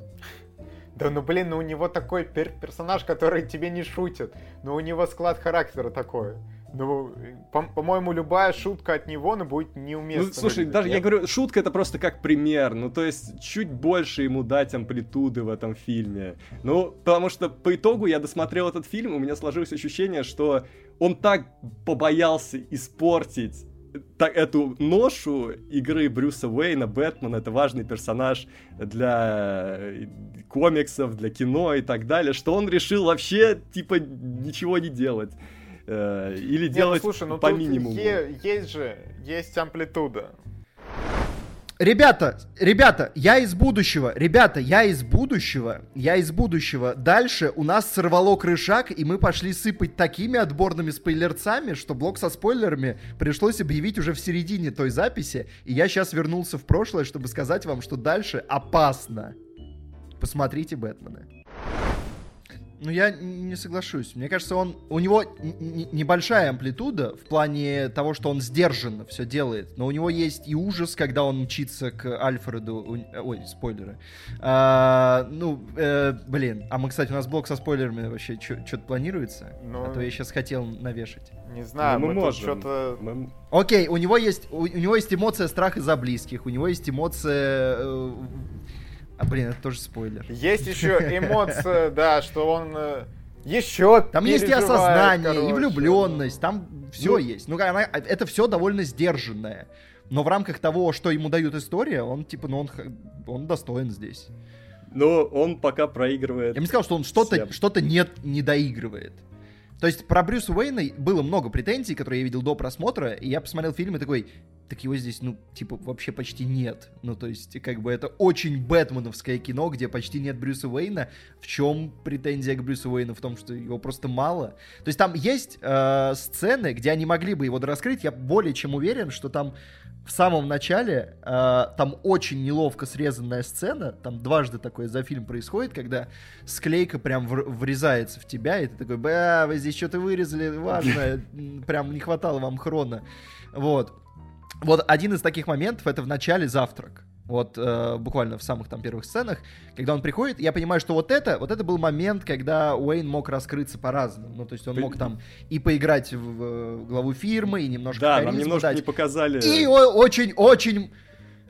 [SPEAKER 3] Да ну блин, ну у него такой пер- персонаж, который тебе не шутит. Ну у него склад характера такой. Ну, по- по-моему, любая шутка от него, ну, будет неуместна.
[SPEAKER 2] Ну, слушай, даже я
[SPEAKER 3] Нет?
[SPEAKER 2] говорю, шутка это просто как пример. Ну, то есть, чуть больше ему дать амплитуды в этом фильме. Ну, потому что по итогу я досмотрел этот фильм, у меня сложилось ощущение, что он так побоялся испортить та- эту ношу игры Брюса Уэйна, Бэтмен, это важный персонаж для э, комиксов, для кино и так далее, что он решил вообще, типа, ничего не делать. Э, Или
[SPEAKER 3] Не, ну,
[SPEAKER 2] делать
[SPEAKER 3] слушай, ну
[SPEAKER 2] по минимуму.
[SPEAKER 3] е- есть же, есть амплитуда.
[SPEAKER 1] Ребята, ребята, я из будущего, ребята, я из будущего, я из будущего. Дальше у нас сорвало крышак, и мы пошли сыпать такими отборными спойлерцами, что блок со спойлерами пришлось объявить уже в середине той записи, и я сейчас вернулся в прошлое, чтобы сказать вам, что дальше опасно. Посмотрите Бэтмена. Ну, я не соглашусь. Мне кажется, он у него небольшая амплитуда в плане того, что он сдержанно все делает. Но у него есть и ужас, когда он мчится к Альфреду. У- Ой, спойлеры. А, ну, э, блин. А мы, кстати, у нас блок со спойлерами вообще что-то планируется?
[SPEAKER 3] Ну,
[SPEAKER 1] А то я сейчас хотел навешать.
[SPEAKER 3] Не знаю,
[SPEAKER 2] Ну,
[SPEAKER 3] мы,
[SPEAKER 2] мы можем.
[SPEAKER 3] что-то...
[SPEAKER 2] Мы-
[SPEAKER 1] Окей, у него есть, у, у него есть эмоция страха за близких, у него есть эмоция... э, а, блин, это тоже спойлер.
[SPEAKER 3] Есть еще эмоция, да, что он еще
[SPEAKER 1] Там есть и осознание, и влюбленность, там все
[SPEAKER 3] Ну-
[SPEAKER 1] есть. Ну, она, это все довольно сдержанное. Но в рамках того, что ему дают история, он типа, ну он, он достоин здесь.
[SPEAKER 2] Но он пока проигрывает.
[SPEAKER 1] Я бы не сказал, что он что-то
[SPEAKER 2] Всем.
[SPEAKER 1] что нет, не доигрывает. То есть про Брюса Уэйна было много претензий, которые я видел до просмотра, и я посмотрел фильм и такой, так его здесь, ну, типа, вообще почти нет. Ну, то есть, как бы это очень бэтменовское кино, где почти нет Брюса Уэйна. В чем претензия к Брюсу Уэйну? В том, что его просто мало. То есть там есть э, сцены, где они могли бы его дораскрыть. Я более чем уверен, что там в самом начале э, там очень неловко срезанная сцена, там дважды такое за фильм происходит, когда склейка прям вр- врезается в тебя, и ты такой, бля, вы здесь что-то вырезали, важно, прям не хватало вам хрона. Вот. Вот один из таких моментов это в начале завтрак. Вот э, буквально в самых там первых сценах, когда он приходит, я понимаю, что вот это, вот это был момент, когда Уэйн мог раскрыться по-разному. Ну, то есть он мог там и поиграть в, в главу фирмы, и немножко
[SPEAKER 2] Да, нам немножко
[SPEAKER 1] дать.
[SPEAKER 2] не показали.
[SPEAKER 1] И очень-очень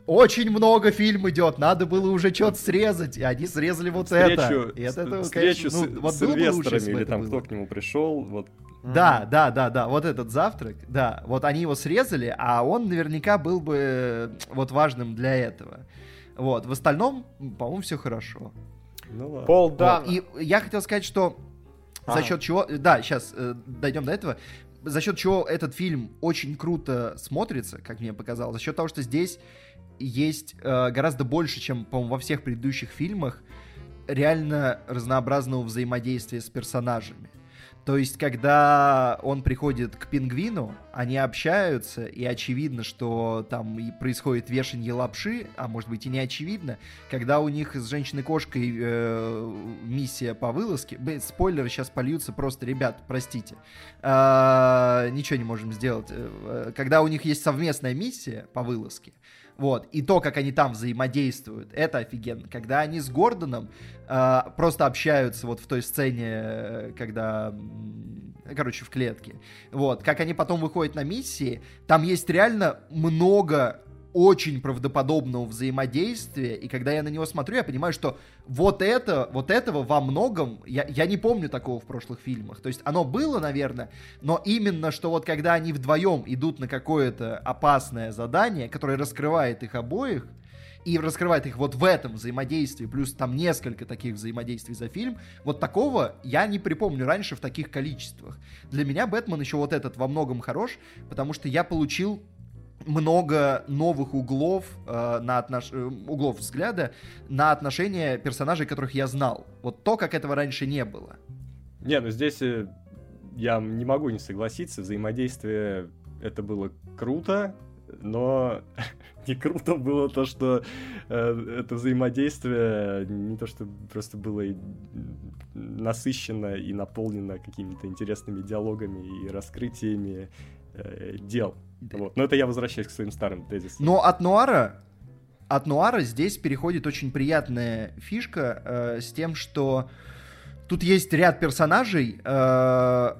[SPEAKER 1] очень много фильм идет, надо было уже что-то срезать, и они срезали вот это.
[SPEAKER 2] встречу,
[SPEAKER 1] И от этого,
[SPEAKER 2] встречу
[SPEAKER 1] конечно, ну,
[SPEAKER 2] с,
[SPEAKER 1] вот
[SPEAKER 2] с
[SPEAKER 1] лучше,
[SPEAKER 2] инвесторами
[SPEAKER 1] бы
[SPEAKER 2] или
[SPEAKER 1] это
[SPEAKER 2] там
[SPEAKER 1] было.
[SPEAKER 2] кто к нему пришел. Вот.
[SPEAKER 1] Да, да, да, да, вот этот завтрак, да, вот они его срезали, а он наверняка был бы э, вот важным для этого. Вот, в остальном, по-моему, все хорошо.
[SPEAKER 2] Ну ладно.
[SPEAKER 3] Пол
[SPEAKER 1] Вот,
[SPEAKER 3] Дан.
[SPEAKER 1] И я хотел сказать, что за
[SPEAKER 3] Ага.
[SPEAKER 1] счет чего... Да, сейчас дойдем до этого. За счет чего этот фильм очень круто смотрится, как мне показалось, за счет того, что здесь есть э, гораздо больше, чем, по-моему, во всех предыдущих фильмах, реально разнообразного взаимодействия с персонажами. То есть, когда он приходит к пингвину, они общаются, и очевидно, что там и происходит вешанье лапши, а может быть и не очевидно. Когда у них с женщиной-кошкой э, миссия по вылазке... Блин, спойлеры сейчас польются просто, ребят, простите. А, ничего не можем сделать. Э, Когда у них есть совместная миссия по вылазке, вот, и то, как они там взаимодействуют, это офигенно. Когда они с Гордоном э, просто общаются вот в той сцене, э, когда, короче, в клетке, вот, как они потом выходят на миссии, там есть реально много очень правдоподобного взаимодействия, и когда я на него смотрю, я понимаю, что вот это, вот этого во многом, я, я не помню такого в прошлых фильмах, то есть оно было, наверное, но именно, что вот когда они вдвоем идут на какое-то опасное задание, которое раскрывает их обоих, и раскрывает их вот в этом взаимодействии, плюс там несколько таких взаимодействий за фильм, вот такого я не припомню раньше в таких количествах. Для меня Бэтмен еще вот этот во многом хорош, потому что я получил много новых углов э, на отнош... э, углов взгляда на отношения персонажей, которых я знал. Вот то, как этого раньше не было.
[SPEAKER 2] Не, ну здесь э, я не могу не согласиться. Взаимодействие это было круто, но не круто было то, что э, это взаимодействие не то, что просто было насыщено и наполнено какими-то интересными диалогами и раскрытиями э, дел. Вот. Но это я возвращаюсь к своим старым тезисам.
[SPEAKER 1] Но от Нуара, от Нуара здесь переходит очень приятная фишка э, с тем, что тут есть ряд персонажей, э,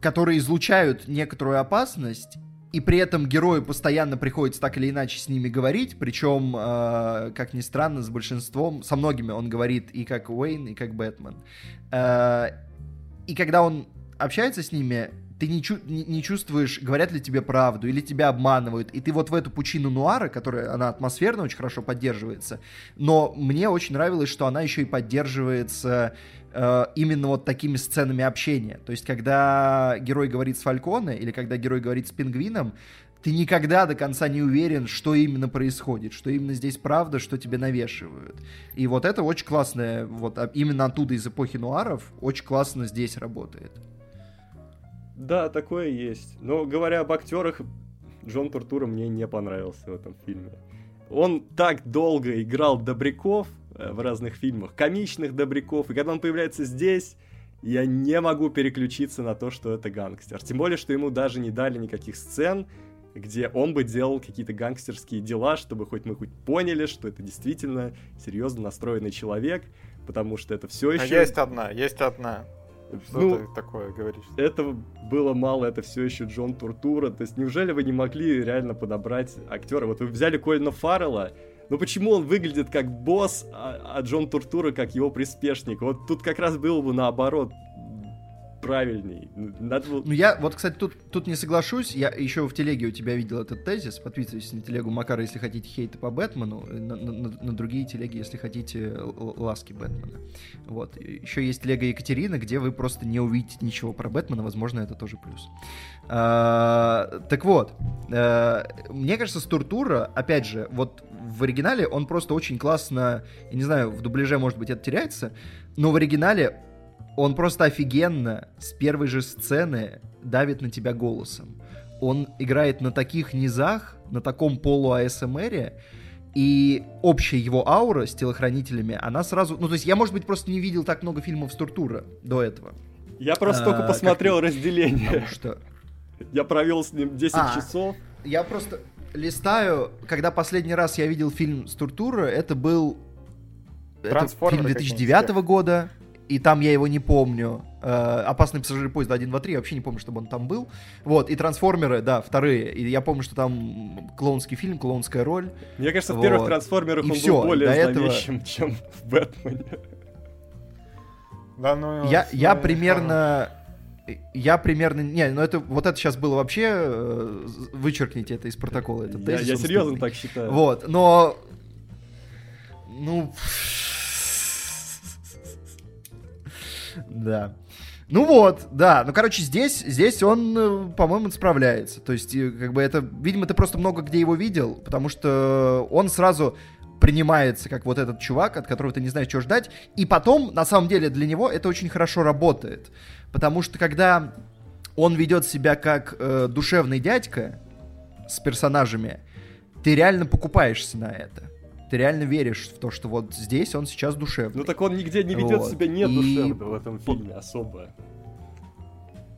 [SPEAKER 1] которые излучают некоторую опасность, и при этом герою постоянно приходится так или иначе с ними говорить, причем, э, как ни странно, с большинством, со многими он говорит и как Уэйн, и как Бэтмен. Э, и когда он общается с ними, ты не, чу- не, чувствуешь, говорят ли тебе правду, или тебя обманывают, и ты вот в эту пучину нуара, которая, она атмосферно очень хорошо поддерживается, но мне очень нравилось, что она еще и поддерживается э, именно вот такими сценами общения. То есть, когда герой говорит с Фальконе, или когда герой говорит с Пингвином, ты никогда до конца не уверен, что именно происходит, что именно здесь правда, что тебе навешивают. И вот это очень классное, вот а- именно оттуда из эпохи нуаров, очень классно здесь работает.
[SPEAKER 2] Да, такое есть. Но говоря об актерах, Джон Туртура мне не понравился в этом фильме. Он так долго играл добряков э, в разных фильмах, комичных добряков, и когда он появляется здесь, я не могу переключиться на то, что это гангстер. Тем более, что ему даже не дали никаких сцен, где он бы делал какие-то гангстерские дела, чтобы хоть мы хоть поняли, что это действительно серьезно настроенный человек, потому что это все
[SPEAKER 3] А
[SPEAKER 2] еще...
[SPEAKER 3] Есть одна, есть одна. Что
[SPEAKER 2] Ну,
[SPEAKER 3] ты такое говоришь?
[SPEAKER 2] этого было мало, это все еще Джон Туртура. То есть неужели вы не могли реально подобрать актера? Вот вы взяли Колина Фаррелла, но почему он выглядит как босс, а, а Джон Туртура как его приспешник? Вот тут как раз было бы наоборот правильней. Надо было-
[SPEAKER 1] Ну, я вот, кстати, тут, тут не соглашусь. Я еще в телеге у тебя видел этот тезис. Подписывайтесь на телегу Макара, если хотите хейта по Бэтмену. На, на- на- на другие телеги, если хотите л- ласки Бэтмена. Вот. Еще есть телега Екатерина, где вы просто не увидите ничего про Бэтмена. Возможно, это тоже плюс. А, так вот. а, мне кажется, с опять же, вот в оригинале он просто очень классно, я не знаю, в дубляже, может быть, это теряется, но в оригинале он просто офигенно с первой же сцены давит на тебя голосом. Он играет на таких низах, на таком полу-АСМРе, и общая его аура с телохранителями, она сразу... Ну, то есть я, может быть, просто не видел так много фильмов с Туртура до этого.
[SPEAKER 2] Я просто
[SPEAKER 1] а,
[SPEAKER 2] только
[SPEAKER 1] как
[SPEAKER 2] посмотрел разделение.
[SPEAKER 1] Потому что
[SPEAKER 2] Я провел с ним 10
[SPEAKER 1] А.
[SPEAKER 2] часов.
[SPEAKER 1] я просто листаю, когда последний раз я видел фильм с Туртура, это был это фильм 2009 года, и там я его не помню. Э, «Опасный пассажир поезда 1, 2, 3», я вообще не помню, чтобы он там был. Вот, и «Трансформеры», да, вторые. И я помню, что там клоунский фильм, клоунская роль.
[SPEAKER 2] Мне кажется, в
[SPEAKER 1] Вот.
[SPEAKER 2] первых трансформерах
[SPEAKER 1] И
[SPEAKER 2] он
[SPEAKER 1] всё,
[SPEAKER 2] был более
[SPEAKER 1] до этого-
[SPEAKER 2] зловещим, чем в Бэтмене.
[SPEAKER 3] Да, ну,
[SPEAKER 1] Я, я примерно... Я примерно... Не, ну это вот это сейчас было вообще... э, Вычеркните это из протокола. этот
[SPEAKER 2] Я,
[SPEAKER 1] тезис,
[SPEAKER 2] я серьезно так считаю.
[SPEAKER 1] Вот, но Ну... Да. Ну вот, да. Ну, короче, здесь, здесь он, э, по-моему, справляется. То есть, э, как бы это, видимо, ты просто много где его видел, потому что он сразу принимается как вот этот чувак, от которого ты не знаешь, чего ждать. И потом, на самом деле, для него это очень хорошо работает. Потому что когда он ведет себя как э, душевный дядька с персонажами, ты реально покупаешься на это. Ты реально веришь в то, что вот здесь он сейчас душевный.
[SPEAKER 2] Ну так он нигде не ведет
[SPEAKER 1] Вот.
[SPEAKER 2] себя не
[SPEAKER 1] И-
[SPEAKER 2] душевно в этом фильме особо.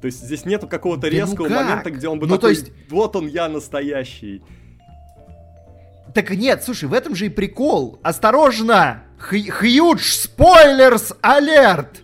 [SPEAKER 2] То есть здесь нету какого-то
[SPEAKER 1] Да ну
[SPEAKER 2] резкого
[SPEAKER 1] как?
[SPEAKER 2] момента, где он бы
[SPEAKER 1] Ну, то
[SPEAKER 2] такой,
[SPEAKER 1] есть-
[SPEAKER 2] вот он я настоящий.
[SPEAKER 1] Так нет, слушай, в этом же и прикол. Осторожно! Хьюдж спойлерс алерт!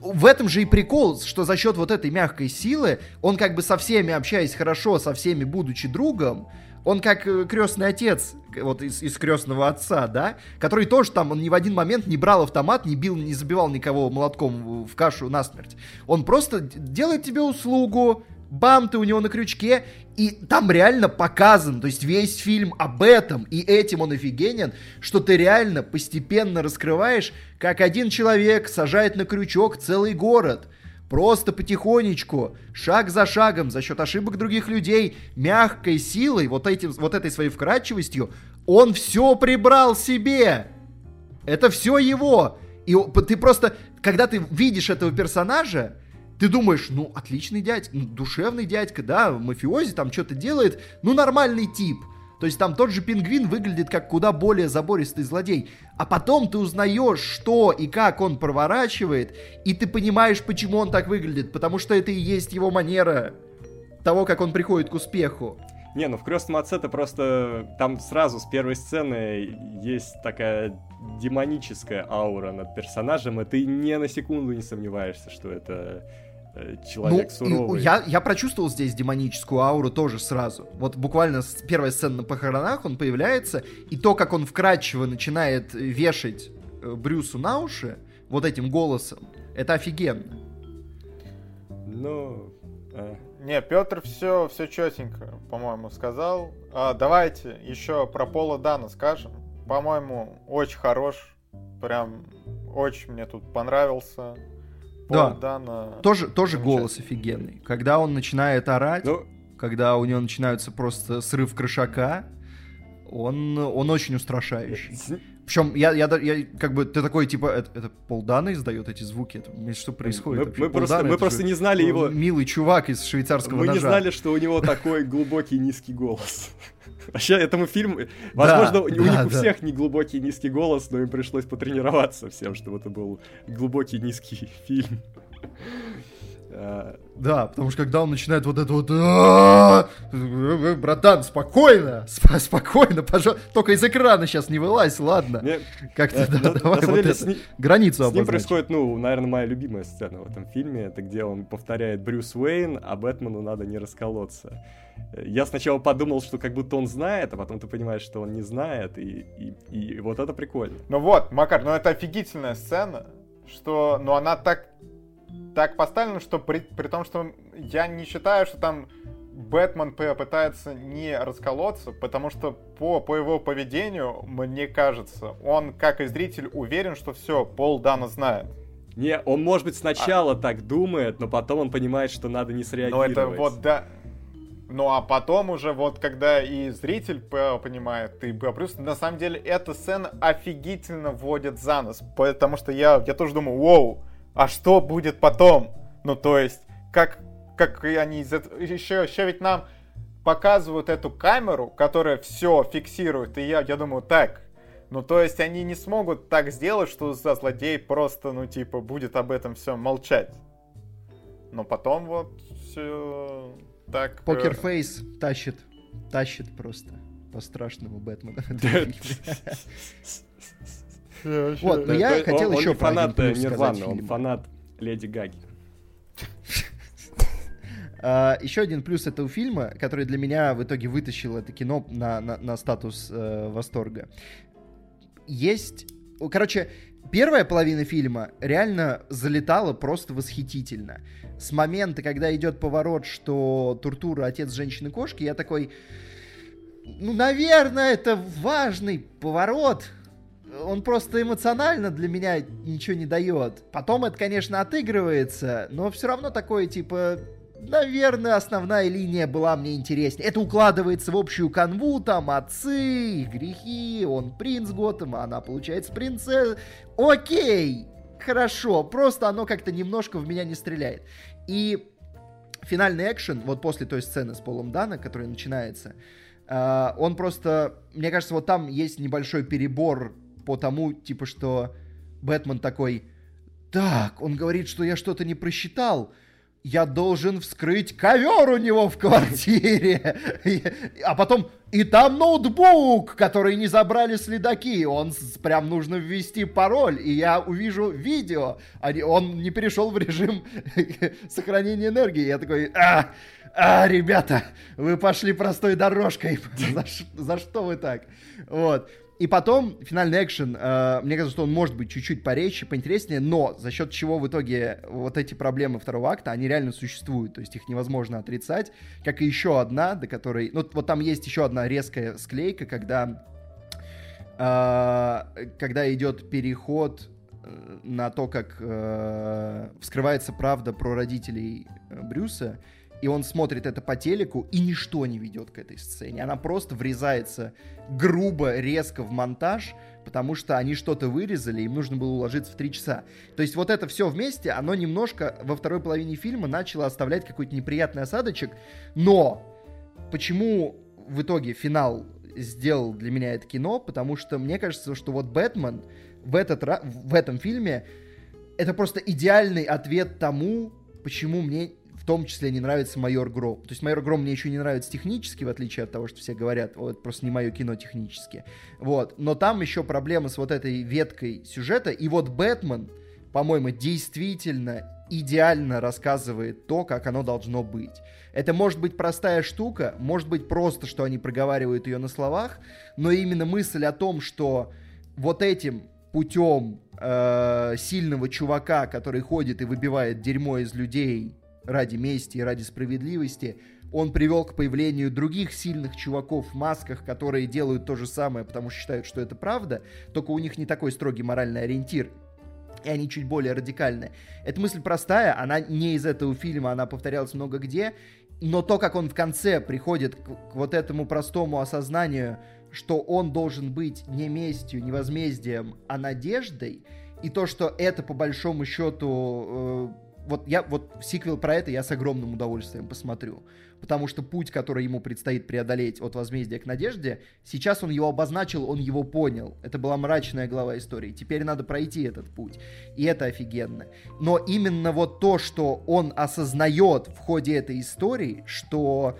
[SPEAKER 1] В этом же и прикол, что за счет вот этой мягкой силы, он как бы со всеми общаясь хорошо, со всеми будучи другом, он как э, крестный отец, вот из, из крестного отца, да, который тоже там, он ни в один момент не брал автомат, не бил, не забивал никого молотком в, кашу насмерть. Он просто делает тебе услугу, бам, ты у него на крючке, и там реально показан, то есть весь фильм об этом, и этим он офигенен, что ты реально постепенно раскрываешь, как один человек сажает на крючок целый город. Просто потихонечку, шаг за шагом, за счет ошибок других людей, мягкой силой, вот, этим, вот этой своей вкрадчивостью, он все прибрал себе. Это все его. И ты просто, когда ты видишь этого персонажа, ты думаешь, ну, отличный дядька, ну, душевный дядька, да, мафиози там что-то делает, ну, нормальный тип. То есть там тот же пингвин выглядит как куда более забористый злодей. А потом ты узнаешь, что и как он проворачивает, и ты понимаешь, почему он так выглядит. Потому что это и есть его манера того, как он приходит к успеху.
[SPEAKER 2] Не, ну в крестном отце ты просто там сразу с первой сцены есть такая демоническая аура над персонажем, и ты ни на секунду не сомневаешься, что это человек
[SPEAKER 1] ну, и
[SPEAKER 2] суровый.
[SPEAKER 1] я, я прочувствовал здесь демоническую ауру тоже сразу. Вот буквально с первой сцены на похоронах он появляется, и то, как он вкрадчиво начинает вешать э, Брюсу на уши вот этим голосом, это офигенно.
[SPEAKER 2] Ну, э,
[SPEAKER 3] Не, Петр все, все четенько, по-моему, сказал. А, давайте еще про Пола Дана скажем. По-моему, очень хорош. Прям очень мне тут понравился.
[SPEAKER 1] Да.
[SPEAKER 3] Дана.
[SPEAKER 1] Тоже, тоже голос офигенный. Когда он начинает орать,
[SPEAKER 2] ну,
[SPEAKER 1] когда у него начинается просто срыв крышака, он, он очень устрашающий. Причем я, я, да- я как бы, ты такой, типа, это, это Пол Дана издает эти звуки? Это, что происходит?
[SPEAKER 2] мы,
[SPEAKER 1] вообще?
[SPEAKER 2] мы просто, мы
[SPEAKER 1] это
[SPEAKER 2] просто
[SPEAKER 1] же
[SPEAKER 2] не знали его.
[SPEAKER 1] Милый чувак из швейцарского
[SPEAKER 2] Мы
[SPEAKER 1] ножа.
[SPEAKER 2] не знали, что у него такой глубокий низкий голос. Вообще, этому фильму, возможно, у у
[SPEAKER 1] да,
[SPEAKER 2] них у
[SPEAKER 1] да.
[SPEAKER 2] всех не глубокий низкий голос, но им пришлось потренироваться всем, чтобы это был глубокий низкий фильм.
[SPEAKER 1] Да, потому что когда он начинает вот это вот... Братан, спокойно, сп- спокойно, пожалуйста. Только из экрана сейчас не вылазь, ладно. Как-то,
[SPEAKER 2] э,
[SPEAKER 1] да,
[SPEAKER 2] на-
[SPEAKER 1] давай вот
[SPEAKER 2] деле,
[SPEAKER 1] это, границу
[SPEAKER 2] С ним происходит, ну, наверное, моя любимая сцена в этом фильме. Это где он повторяет Брюс Уэйн, а Бэтмену надо не расколоться. Я сначала подумал, что как будто он знает, а потом ты понимаешь, что он не знает, и, и, и вот это прикольно.
[SPEAKER 3] Ну вот, Макар, ну это офигительная сцена, что, ну она так, так поставлена, что при, при том, что я не считаю, что там Бэтмен пытается не расколоться, потому что по, по его поведению, мне кажется, он, как и зритель, уверен, что все, Пол Дана знает.
[SPEAKER 2] Не, он, может быть, сначала так думает, но потом он понимает, что надо не среагировать.
[SPEAKER 3] это вот, да... Ну а потом уже вот, когда и зритель понимает, и плюс на самом деле эта сцена офигительно вводит за нос, потому что я, я тоже думаю, воу, а что будет потом? Ну то есть, как, как они из этого... Еще, еще ведь нам показывают эту камеру, которая все фиксирует, и я, я думаю, так, ну то есть они не смогут так сделать, что за злодей просто, ну типа, будет об этом все молчать. Но потом вот все так... э,
[SPEAKER 1] Poker face тащит, тащит просто по-страшному Бэтмена. Вот, но я хотел еще про
[SPEAKER 2] фанат э, Нирваны, он фанат Леди Гаги.
[SPEAKER 1] А, еще один плюс этого фильма, который для меня в итоге вытащил это кино на, на, на статус э, восторга. Есть... Короче, первая половина фильма реально залетала просто восхитительно. С момента, когда идет поворот, что Туртура отец женщины-кошки, я такой... Ну, наверное, это важный поворот. Он просто эмоционально для меня ничего не дает. Потом это, конечно, отыгрывается, но все равно такое, типа, наверное, основная линия была мне интереснее. Это укладывается в общую канву, там отцы, грехи, он принц Готэма, она получается принцесса. Окей, хорошо, просто оно как-то немножко в меня не стреляет. И финальный экшен, вот после той сцены с Полом Дана, которая начинается, э, он просто, мне кажется, вот там есть небольшой перебор по тому, типа, что Бэтмен такой, так, он говорит, что я что-то не просчитал, я должен вскрыть ковер у него в квартире. А потом, и там ноутбук, который не забрали следаки. Он прям нужно ввести пароль, и я увижу видео. Он не перешел в режим сохранения энергии. Я такой, а, а, ребята, вы пошли простой дорожкой. за, за что вы так? Вот. И потом финальный экшен, э, мне кажется, что он может быть чуть-чуть поречи, поинтереснее, но за счет чего в итоге вот эти проблемы второго акта, они реально существуют, то есть их невозможно отрицать, как и еще одна, до которой, ну вот там есть еще одна резкая склейка, когда, э, когда идет переход э, на то, как э, вскрывается правда про родителей э, Брюса, и он смотрит это по телеку, и ничто не ведет к этой сцене. Она просто врезается грубо, резко в монтаж, потому что они что-то вырезали, им нужно было уложиться в три часа. То есть вот это все вместе, оно немножко во второй половине фильма начало оставлять какой-то неприятный осадочек, но почему в итоге финал сделал для меня это кино, потому что мне кажется, что вот Бэтмен в, этот, в этом фильме это просто идеальный ответ тому, почему мне том числе не нравится «Майор Гром». То есть «Майор Гром» мне еще не нравится технически, в отличие от того, что все говорят, вот, просто не мое кино технически. Вот. Но там еще проблема с вот этой веткой сюжета. И вот «Бэтмен», по-моему, действительно идеально рассказывает то, как оно должно быть. Это может быть простая штука, может быть просто, что они проговаривают ее на словах, но именно мысль о том, что вот этим путем э, сильного чувака, который ходит и выбивает дерьмо из людей, ради мести и ради справедливости, он привел к появлению других сильных чуваков в масках, которые делают то же самое, потому что считают, что это правда, только у них не такой сстрогий моральный ориентир, и они чуть более радикальные. Эта мысль простая, она не из этого фильма, она повторялась много где, но то, как он в конце приходит к, к вот этому простому осознанию, что он должен быть не местью, не возмездием, а надеждой, и то, что это по большому счету э, вот я вот сиквел про это я с огромным удовольствием посмотрю. Потому что путь, который ему предстоит преодолеть от возмездия к надежде, сейчас он его обозначил, он его понял. Это была мрачная глава истории. Теперь надо пройти этот путь. И это офигенно. Но именно вот то, что он осознает в ходе этой истории, что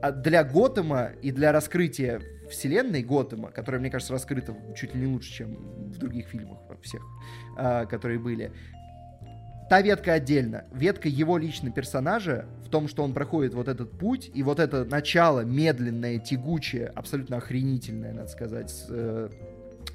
[SPEAKER 1] а, для Готэма и для раскрытия вселенной Готэма, которая, мне кажется, раскрыта чуть ли не лучше, чем в других фильмах всех, а, которые были, та ветка отдельно. Ветка его лично персонажа в том, что он проходит вот этот путь, и вот это начало медленное, тягучее, абсолютно охренительное, надо сказать, с, э,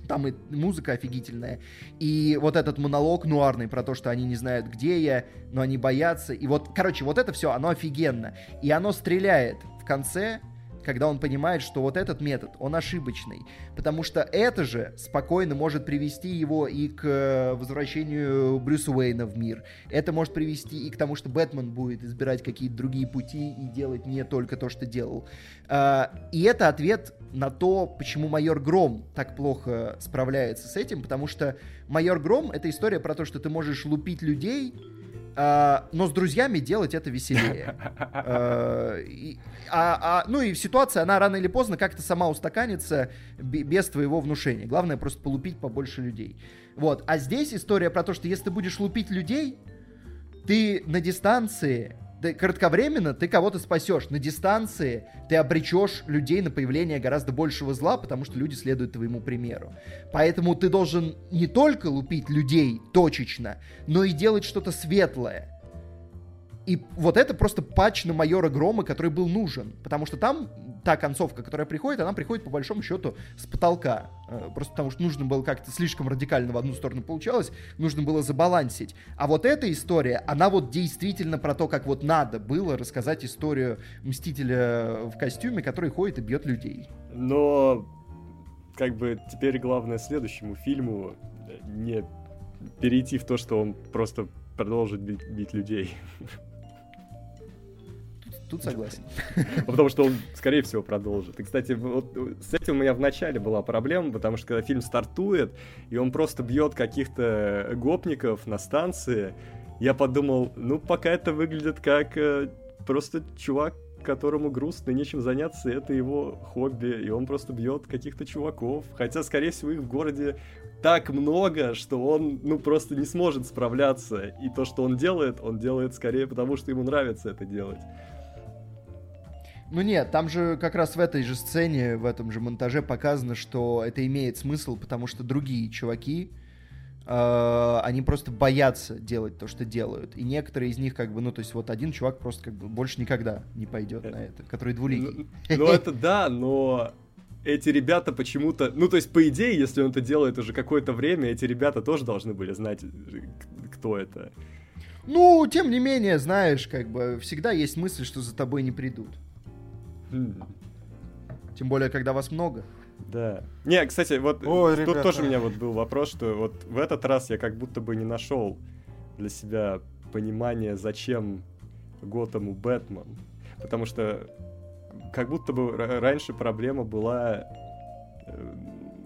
[SPEAKER 1] там и музыка офигительная, и вот этот монолог нуарный про то, что они не знают, где я, но они боятся, и вот, короче, вот это все, оно офигенно, и оно стреляет в конце, когда он понимает, что вот этот метод, он ошибочный. Потому что это же спокойно может привести его и к э, возвращению Брюса Уэйна в мир. Это может привести и к тому, что Бэтмен будет избирать какие-то другие пути и делать не только то, что делал. А, и это ответ на то, почему майор Гром так плохо справляется с этим, потому что майор Гром — это история про то, что ты можешь лупить людей, но с друзьями делать это веселее. А, а, а, ну и ситуация, она рано или поздно как-то сама устаканится без твоего внушения. Главное просто полупить побольше людей. Вот. А здесь история про то, что если ты будешь лупить людей, ты на дистанции ты, кратковременно ты кого-то спасешь. На дистанции ты обречешь людей на появление гораздо большего зла, потому что люди следуют твоему примеру. Поэтому ты должен не только лупить людей точечно, но и делать что-то светлое. И вот это просто патч на майора Грома, который был нужен. Потому что там та концовка, которая приходит, она приходит по большому счету с потолка. Э, просто потому что нужно было как-то слишком радикально в одну сторону получалось, нужно было забалансить. А вот эта история, она вот действительно про то, как вот надо было рассказать историю Мстителя в костюме, который ходит и бьет людей.
[SPEAKER 2] Но как бы теперь главное следующему фильму не перейти в то, что он просто продолжит бить, бить людей.
[SPEAKER 1] Тут согласен.
[SPEAKER 2] Потому что он, скорее всего, продолжит. И, кстати, вот с этим у меня в начале была проблема, потому что когда фильм стартует, и он просто бьет каких-то гопников на станции, я подумал, ну, пока это выглядит как э, просто чувак, которому грустно и нечем заняться, это его хобби, и он просто бьет каких-то чуваков. Хотя, скорее всего, их в городе так много, что он, ну, просто не сможет справляться. И то, что он делает, он делает скорее потому, что ему нравится это делать.
[SPEAKER 1] Ну нет, там же как раз в этой же сцене, в этом же монтаже показано, что это имеет смысл, потому что другие чуваки, э, они просто боятся делать то, что делают. И некоторые из них, как бы, ну, то есть вот один чувак просто как бы больше никогда не пойдет на это, который двуликий.
[SPEAKER 2] Ну, ну это да, но эти ребята почему-то... Ну, то есть, по идее, если он это делает уже какое-то время, эти ребята тоже должны были знать, кто это.
[SPEAKER 1] Ну, тем не менее, знаешь, как бы всегда есть мысль, что за тобой не придут. Тем более, когда вас много.
[SPEAKER 2] Да. Не, кстати, вот Ой, тут ребята. тоже у меня вот был вопрос, что вот в этот раз я как будто бы не нашел для себя понимания, зачем Готэму Бэтмен. Потому что как будто бы раньше проблема была э,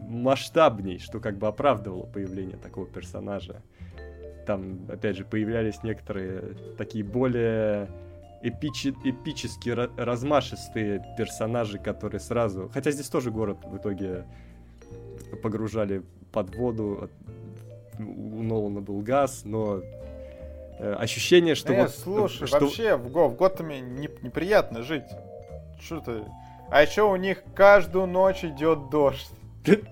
[SPEAKER 2] масштабней, что как бы оправдывало появление такого персонажа. Там, опять же, появлялись некоторые такие более эпичи, эпически размашистые персонажи, которые сразу... Хотя здесь тоже город в итоге погружали под воду. У Нолана был газ, но э, ощущение, что...
[SPEAKER 3] Э, вот, слушай, что... вообще в, Го, в Готэме не, неприятно жить. Что ты... А еще у них каждую ночь идет дождь.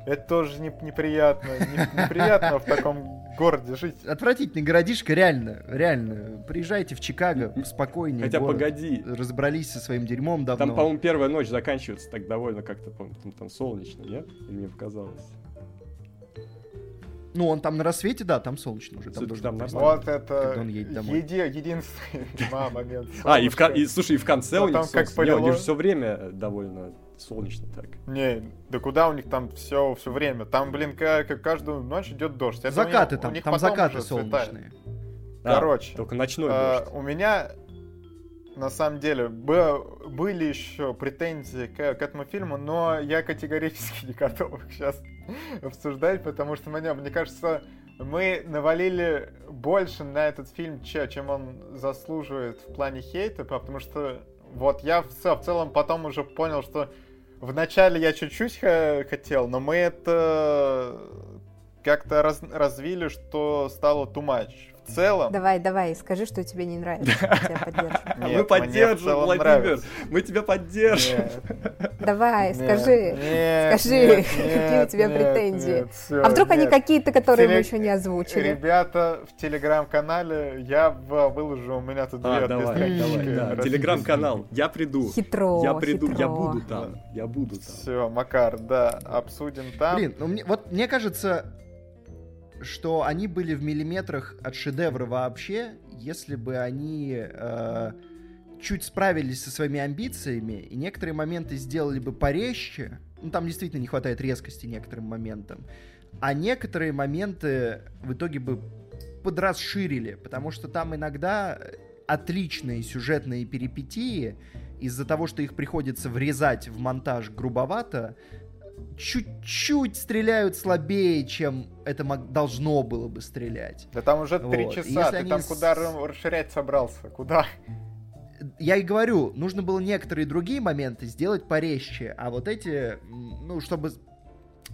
[SPEAKER 3] Это тоже не, неприятно. Не, неприятно в таком городе жить.
[SPEAKER 1] Отвратительный городишко, реально, реально. Приезжайте в Чикаго, спокойнее.
[SPEAKER 2] Хотя город. погоди.
[SPEAKER 1] Разобрались со своим дерьмом давно.
[SPEAKER 2] Там, по-моему, первая ночь заканчивается так довольно как-то, по-моему, там, там солнечно, нет? Или мне показалось?
[SPEAKER 1] Ну, он там на рассвете, да, там солнечно уже.
[SPEAKER 3] Там там вот это он едет домой. Еди, единственный момент.
[SPEAKER 2] А, и, в, и слушай, и в конце у них как не, у них все время довольно солнечно так.
[SPEAKER 3] Не, да куда у них там все, все время? Там, блин, как, каждую ночь идет дождь. Это
[SPEAKER 1] закаты там, там закаты солнечные.
[SPEAKER 3] А, Короче.
[SPEAKER 2] Только ночной а, дождь.
[SPEAKER 3] У меня на самом деле были еще претензии к, к этому фильму, но я категорически не готов их сейчас обсуждать, потому что мне, мне кажется, мы навалили больше на этот фильм, чем он заслуживает в плане хейта, потому что вот я в, в целом потом уже понял, что вначале я чуть-чуть хотел, но мы это как-то раз, развили, что стало too much в целом...
[SPEAKER 4] Давай, давай, скажи, что тебе не нравится.
[SPEAKER 2] Мы поддержим, Владимир. Мы тебя поддержим.
[SPEAKER 4] Давай, скажи. Скажи, какие у тебя претензии. А вдруг они какие-то, которые мы еще не озвучили?
[SPEAKER 3] Ребята, в телеграм-канале я выложу, у меня тут
[SPEAKER 2] две давай, давай, Телеграм-канал, я приду.
[SPEAKER 4] Хитро,
[SPEAKER 2] Я приду, я буду там. Я буду там.
[SPEAKER 3] Все, Макар, да, обсудим там.
[SPEAKER 1] Блин, ну вот мне кажется, что они были в миллиметрах от шедевра вообще, если бы они э, чуть справились со своими амбициями и некоторые моменты сделали бы порезче. Ну, там действительно не хватает резкости некоторым моментам. А некоторые моменты в итоге бы подрасширили, потому что там иногда отличные сюжетные перипетии из-за того, что их приходится врезать в монтаж грубовато, чуть-чуть стреляют слабее, чем это должно было бы стрелять.
[SPEAKER 3] Да там уже три вот. часа, ты там с... куда расширять собрался? Куда?
[SPEAKER 1] Я и говорю, нужно было некоторые другие моменты сделать порезче, а вот эти, ну, чтобы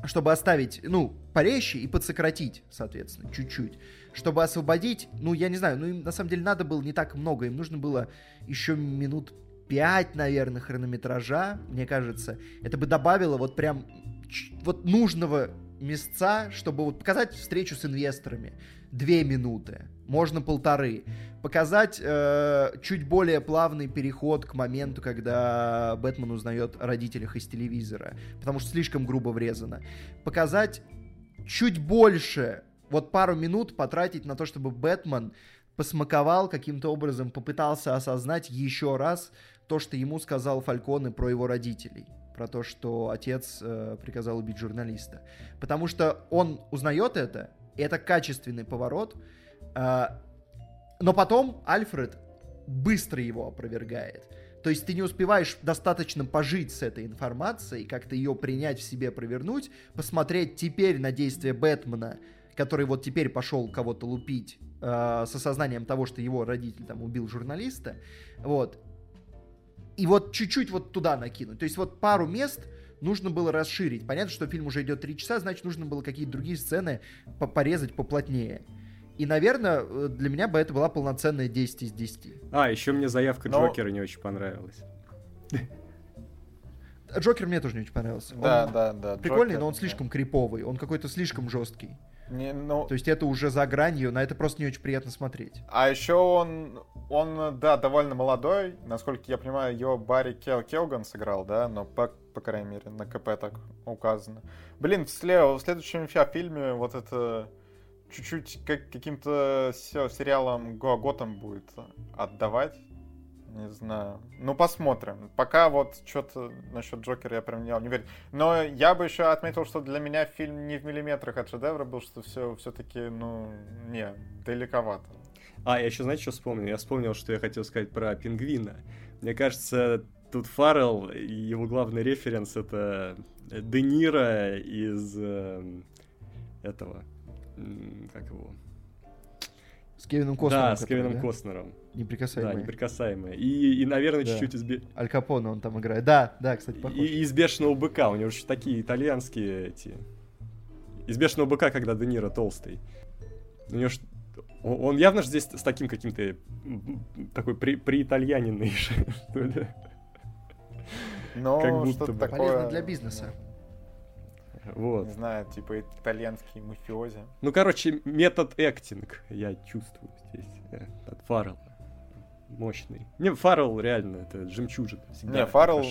[SPEAKER 1] чтобы оставить, ну, порезче и подсократить, соответственно, чуть-чуть. Чтобы освободить, ну, я не знаю, ну, им на самом деле надо было не так много, им нужно было еще минут 5, наверное, хронометража, мне кажется, это бы добавило вот прям вот нужного места, чтобы вот показать встречу с инвесторами. Две минуты, можно полторы. Показать э, чуть более плавный переход к моменту, когда Бэтмен узнает о родителях из телевизора, потому что слишком грубо врезано. Показать чуть больше, вот пару минут потратить на то, чтобы Бэтмен посмаковал каким-то образом, попытался осознать еще раз то, что ему сказал Фальконе про его родителей про то, что отец э, приказал убить журналиста. Потому что он узнает это, и это качественный поворот, э, но потом Альфред быстро его опровергает. То есть ты не успеваешь достаточно пожить с этой информацией, как-то ее принять в себе, провернуть, посмотреть теперь на действия Бэтмена, который вот теперь пошел кого-то лупить э, с осознанием того, что его родитель там убил журналиста, вот, и вот чуть-чуть вот туда накинуть. То есть вот пару мест нужно было расширить. Понятно, что фильм уже идет 3 часа, значит, нужно было какие-то другие сцены порезать поплотнее. И, наверное, э, для меня бы это была полноценная 10 из 10.
[SPEAKER 2] А, еще мне заявка Но... Джокера не очень понравилась.
[SPEAKER 1] Джокер мне тоже не очень понравился.
[SPEAKER 3] Да, он да, да.
[SPEAKER 1] Прикольный, Джокер, но он слишком да. криповый. Он какой-то слишком жесткий.
[SPEAKER 3] Не, ну...
[SPEAKER 1] То есть это уже за гранью, на это просто не очень приятно смотреть.
[SPEAKER 3] А еще он, он, да, довольно молодой. Насколько я понимаю, его Барри Кел Келган сыграл, да? Но, по, по крайней мере, на КП так указано. Блин, в, след... в следующем фильме вот это чуть-чуть как каким-то сериалом Готэм будет отдавать. Не знаю. Ну, посмотрим. Пока вот что-то насчет Джокера я прям не, верю. Но я бы еще отметил, что для меня фильм не в миллиметрах от шедевра был, что все все-таки, ну, не, далековато.
[SPEAKER 2] А, я еще, знаете, что вспомнил? Я вспомнил, что я хотел сказать про пингвина. Мне кажется, тут Фаррелл, его главный референс это Де Ниро из э, этого, как его,
[SPEAKER 1] с Кевином Костнером.
[SPEAKER 2] Да, с Кевином да? Костнером.
[SPEAKER 1] Неприкасаемые.
[SPEAKER 2] Да, неприкасаемые. И, и наверное, да. чуть-чуть из...
[SPEAKER 1] Аль Капоне он там играет. Да, да, кстати,
[SPEAKER 2] похож. И из «Бешеного быка». У него же такие итальянские эти... Из «Бешеного быка», когда Де Ниро толстый. У него ж... Он явно же здесь с таким каким-то такой при, приитальяненный, что ли.
[SPEAKER 3] Но как будто бы.
[SPEAKER 1] Такое... Полезно для бизнеса.
[SPEAKER 2] Вот.
[SPEAKER 3] Не знаю, типа итальянские мафиози.
[SPEAKER 2] Ну, короче, метод актинг я чувствую здесь э, от Фаррелла. Мощный. Не, Фаррелл реально, это жемчужина.
[SPEAKER 3] Не, Фаррелл,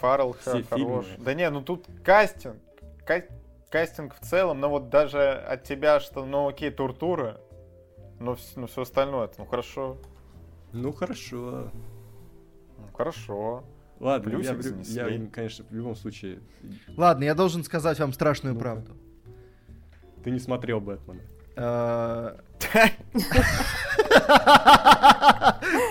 [SPEAKER 3] Фаррелл хорош. Фильмы. Да не, ну тут кастинг. Ка кастинг в целом, но вот даже от тебя, что, ну окей, туртура, но, но все остальное, ну хорошо.
[SPEAKER 2] Ну хорошо.
[SPEAKER 3] Ну, хорошо.
[SPEAKER 2] Ладно, я, я, конечно, в любом случае...
[SPEAKER 1] Ладно, я должен сказать вам страшную ну правду.
[SPEAKER 2] Ты не смотрел Бэтмена.
[SPEAKER 1] А,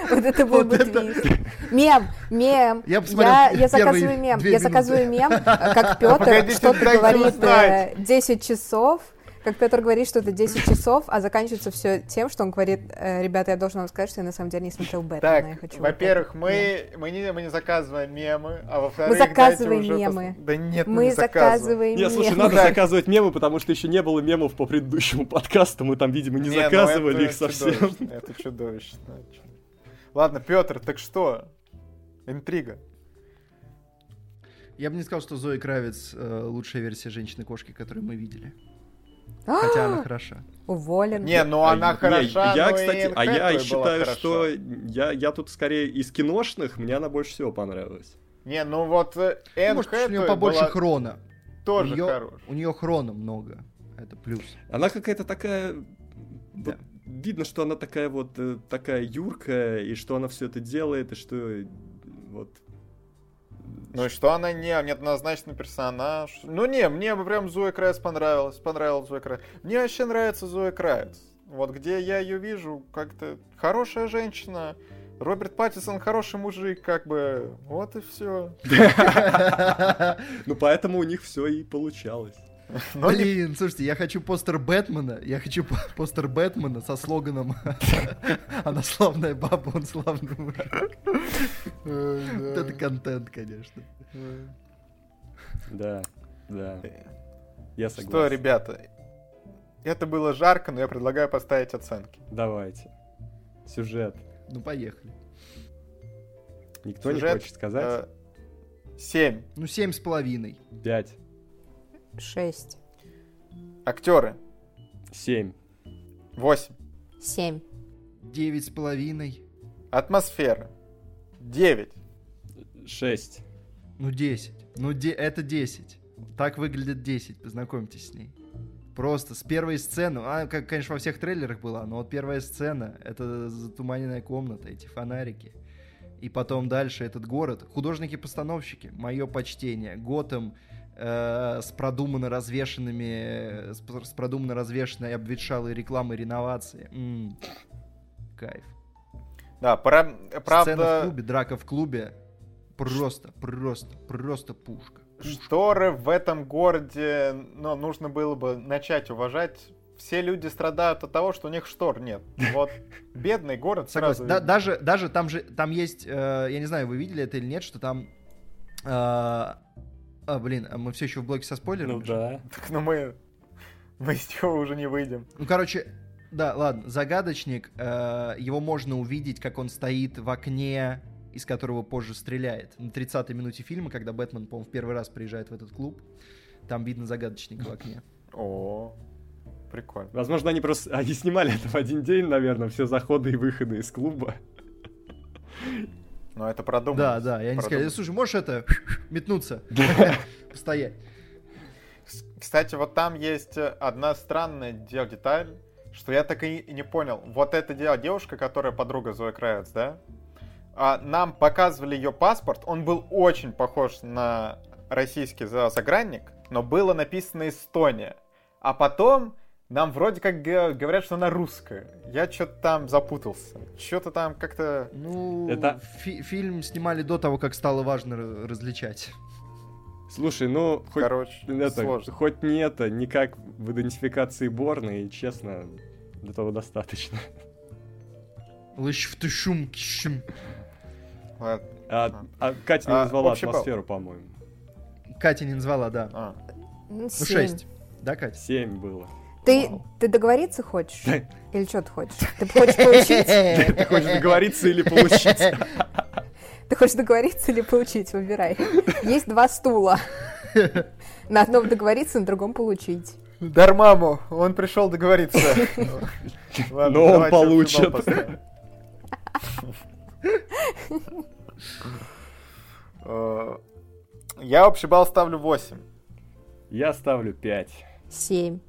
[SPEAKER 4] вот это был бы твист. Мем, мем. Я, я заказываю мем. Я заказываю мем, как Петр что-то говорит 10 э, часов, как Петр говорит, что это 10 часов, а заканчивается все тем, что он говорит, э, ребята, я должен вам сказать, что я на самом деле не смотрел Бэтмена.
[SPEAKER 3] Так, во-первых, мы, мы, не, мы не заказываем мемы, а во-вторых,
[SPEAKER 4] мы заказываем мемы.
[SPEAKER 3] Пос... Да нет, мы,
[SPEAKER 4] мы не заказываем
[SPEAKER 2] Нет, слушай, надо так. заказывать мемы, потому что еще не было мемов по предыдущему подкасту, мы там, видимо, не, не ну заказывали их совсем.
[SPEAKER 3] Это чудовищно. Ладно, Петр, так что? Интрига.
[SPEAKER 1] Я бы не сказал, что Зои Кравец э, лучшая версия женщины-кошки, которую мы видели. Хотя она хороша.
[SPEAKER 4] Уволен.
[SPEAKER 3] Не, ну она а, хороша,
[SPEAKER 2] не, я, кстати, а я считаю, что я, я тут скорее из киношных, мне она больше всего понравилась.
[SPEAKER 3] Не, ну вот э, Энн
[SPEAKER 1] Может, у нее побольше была... хрона.
[SPEAKER 3] Тоже
[SPEAKER 1] у нее,
[SPEAKER 3] хорош.
[SPEAKER 1] У нее хрона много. Это плюс.
[SPEAKER 2] Она какая-то такая... Да. видно, что она такая вот э, такая юркая, и что она все это делает, и что вот
[SPEAKER 3] ну и что она не, неоднозначный персонаж. Ну не, мне бы прям Зоя Крайц понравилась, понравилась Зоя Крайц. Мне вообще нравится Зоя Крайц. Вот где я ее вижу, как-то хорошая женщина, Роберт Паттисон хороший мужик, как бы, вот и все.
[SPEAKER 2] Ну поэтому у них все и получалось.
[SPEAKER 1] Но Блин, не... слушайте, я хочу постер Бэтмена, я хочу постер Бэтмена со слоганом «Она славная баба, он славный мужик». Вот это контент, конечно.
[SPEAKER 2] Да, да. Я согласен.
[SPEAKER 3] Что, ребята, это было жарко, но я предлагаю поставить оценки.
[SPEAKER 2] Давайте. Сюжет.
[SPEAKER 1] Ну, поехали.
[SPEAKER 2] Никто Сюжет, не хочет сказать? Э,
[SPEAKER 3] семь.
[SPEAKER 1] Ну, семь с половиной.
[SPEAKER 2] Пять.
[SPEAKER 4] Шесть.
[SPEAKER 3] Актеры.
[SPEAKER 2] Семь.
[SPEAKER 3] Восемь.
[SPEAKER 4] Семь.
[SPEAKER 1] Девять с половиной.
[SPEAKER 3] Атмосфера. Девять.
[SPEAKER 2] Шесть.
[SPEAKER 1] Ну, десять. Ну, де- это десять. Так выглядит десять, познакомьтесь с ней. Просто с первой сцены, а, как, конечно, во всех трейлерах была, но вот первая сцена, это затуманенная комната, эти фонарики. И потом дальше этот город. Художники-постановщики, мое почтение. Готэм э, с продуманно развешенными, с, с продуманно развешенной обветшалой рекламой реновации. М, кайф.
[SPEAKER 3] Да, пра-
[SPEAKER 1] Сцена в
[SPEAKER 3] правда,
[SPEAKER 1] клубе, драка в клубе. Просто, просто, просто пушка. Пушка.
[SPEAKER 3] шторы в этом городе, ну, нужно было бы начать уважать. Все люди страдают от того, что у них штор нет. Вот бедный город сразу
[SPEAKER 1] Согласен. Да-
[SPEAKER 3] видно.
[SPEAKER 1] даже, даже там же, там есть, э, я не знаю, вы видели это или нет, что там, э, а, блин, а мы все еще в блоке со спойлерами?
[SPEAKER 2] Ну да.
[SPEAKER 3] Так, ну мы, мы из него уже не выйдем.
[SPEAKER 1] Ну, короче, да, ладно, загадочник, э, его можно увидеть, как он стоит в окне, из которого позже стреляет. На 30-й минуте фильма, когда Бэтмен, по-моему, в первый раз приезжает в этот клуб, там видно загадочника в окне.
[SPEAKER 3] О, прикольно.
[SPEAKER 2] Возможно, они просто... Они снимали это в один день, наверное, все заходы и выходы из клуба.
[SPEAKER 3] Но это продумано.
[SPEAKER 1] Да, да, я не сказал, слушай, можешь это, метнуться, постоять.
[SPEAKER 3] Кстати, вот там есть э, одна странная дел- деталь, что я так и не понял. Вот это дело девушка, которая подруга Зои Кравец, да? А, нам показывали ее паспорт, он был очень похож на российский за- загранник, но было написано Эстония. А потом нам вроде как говорят, что она русская. Я что-то там запутался. Что-то там как-то...
[SPEAKER 1] Ну,
[SPEAKER 2] Это-
[SPEAKER 1] фи- фильм снимали до того, как стало важно ра- различать.
[SPEAKER 2] Слушай, ну, хоть
[SPEAKER 3] Короче,
[SPEAKER 2] это,
[SPEAKER 3] сложно.
[SPEAKER 2] хоть не это, никак в идентификации Борна, и честно, для того достаточно.
[SPEAKER 1] Лыщ в тушум.
[SPEAKER 3] Ладно.
[SPEAKER 2] А, а Катя не
[SPEAKER 3] А,
[SPEAKER 2] назвала
[SPEAKER 3] балл.
[SPEAKER 2] атмосферу, по-моему.
[SPEAKER 1] Катя не назвала, да.
[SPEAKER 3] А.
[SPEAKER 4] Ну,
[SPEAKER 1] Ну,
[SPEAKER 4] семь.
[SPEAKER 1] 6. Да, Катя?
[SPEAKER 2] Семь было.
[SPEAKER 4] Ты,
[SPEAKER 1] Вау.
[SPEAKER 4] ты договориться хочешь? Или что ты хочешь? Ты хочешь получить?
[SPEAKER 2] Ты хочешь договориться или получить?
[SPEAKER 4] Ты хочешь договориться или получить? Выбирай. Есть два стула. На одном договориться, на другом получить.
[SPEAKER 3] Дармаму, он пришел договориться. Ладно,
[SPEAKER 2] Но он получит.
[SPEAKER 3] Э, Я общий балл ставлю 8.
[SPEAKER 2] Я ставлю пять.
[SPEAKER 4] Семь.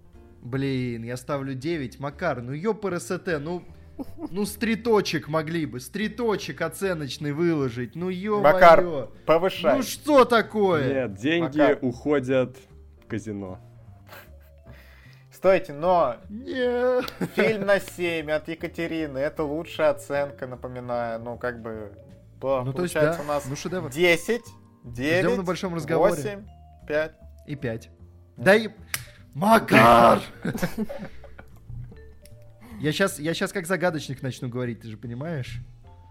[SPEAKER 1] Блин, я ставлю 9. Макар, ну ёпрст, ну... Ну, стриточек могли бы, стриточек оценочный выложить. Ну, ё
[SPEAKER 3] Макар, повышай.
[SPEAKER 1] Ну, что такое?
[SPEAKER 2] Нет, деньги
[SPEAKER 3] Макар.
[SPEAKER 2] уходят в казино.
[SPEAKER 3] Стойте, но
[SPEAKER 1] Не.
[SPEAKER 3] фильм на 7 от Екатерины, это лучшая оценка, напоминаю. Ну, как бы, было,
[SPEAKER 1] Ну, то есть,
[SPEAKER 3] получается
[SPEAKER 1] да,
[SPEAKER 3] у нас
[SPEAKER 1] ну, шедевр.
[SPEAKER 3] 10, 9,
[SPEAKER 1] Ждем на большом разговоре.
[SPEAKER 3] 8, 5.
[SPEAKER 1] И 5. Да и... Макар! Я сейчас, я сейчас как загадочник начну говорить, ты же понимаешь?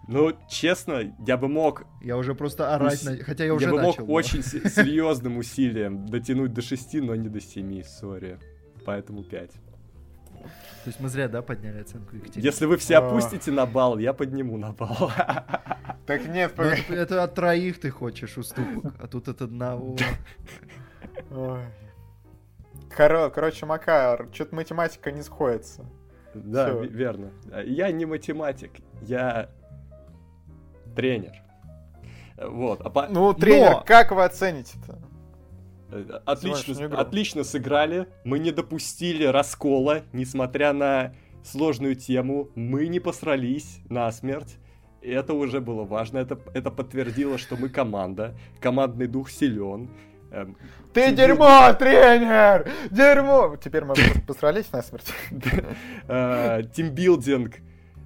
[SPEAKER 2] Ну, честно, я бы мог...
[SPEAKER 1] Я уже просто орать, на- хотя я уже
[SPEAKER 2] бы
[SPEAKER 1] начал.
[SPEAKER 2] мог
[SPEAKER 1] но-
[SPEAKER 2] очень се- серьезным усилием дотянуть до шести, но не до семи, сори. Поэтому пять.
[SPEAKER 1] То есть мы зря, да, подняли оценку Екатерины?
[SPEAKER 2] Если вы все
[SPEAKER 3] А.
[SPEAKER 2] опустите на балл, я подниму на балл.
[SPEAKER 3] Так нет,
[SPEAKER 1] Ну,
[SPEAKER 3] погоди.
[SPEAKER 1] это, это от троих ты хочешь уступок, а тут от одного.
[SPEAKER 3] Ой. Коро- Короче, Макар, что-то математика не сходится.
[SPEAKER 2] Да,
[SPEAKER 3] Всё.
[SPEAKER 2] ве- верно. Я не математик, я тренер. Вот, а по-
[SPEAKER 3] Ну, тренер,
[SPEAKER 1] Но-
[SPEAKER 3] как вы оцените-то?
[SPEAKER 2] Э, Отлично, отлично сыграли. Мы не допустили раскола, несмотря на сложную тему. Мы не посрались насмерть. Это уже было важно. Это, это подтвердило, что мы команда. Командный дух силен. Эм,
[SPEAKER 3] Ты
[SPEAKER 2] Тебе-
[SPEAKER 3] дерьмо, тренер! Дерьмо! Теперь мы посрались насмерть.
[SPEAKER 2] э, Тимбилдинг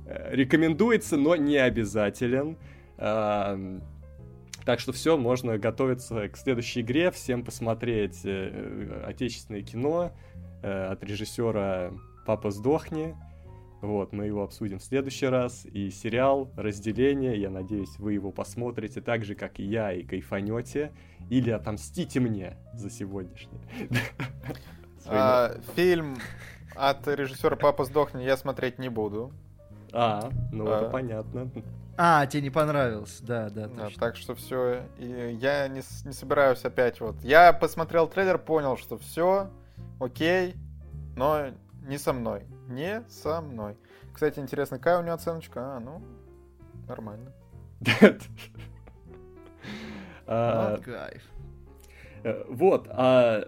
[SPEAKER 2] э, рекомендуется, но не обязателен. Эм, Так что все, можно готовиться к следующей игре, всем посмотреть э, э, отечественное кино э, от режиссера Папа сдохни. Вот, мы его обсудим в следующий раз. И сериал «Разделение», я надеюсь, вы его посмотрите так же, как и я, и кайфанете. Или отомстите мне за сегодняшнее.
[SPEAKER 3] А, Фильм от режиссера Папа сдохни я смотреть не буду.
[SPEAKER 2] А, ну это
[SPEAKER 3] А.
[SPEAKER 2] понятно.
[SPEAKER 1] А, тебе не понравился, да, да,
[SPEAKER 3] Да, так что все, я не, не собираюсь опять вот. Я посмотрел трейлер, понял, что все, окей, но не со мной. Не со мной. Кстати, интересно, какая у него оценочка? А, ну, нормально.
[SPEAKER 2] А,
[SPEAKER 1] Вот
[SPEAKER 2] э, Вот, а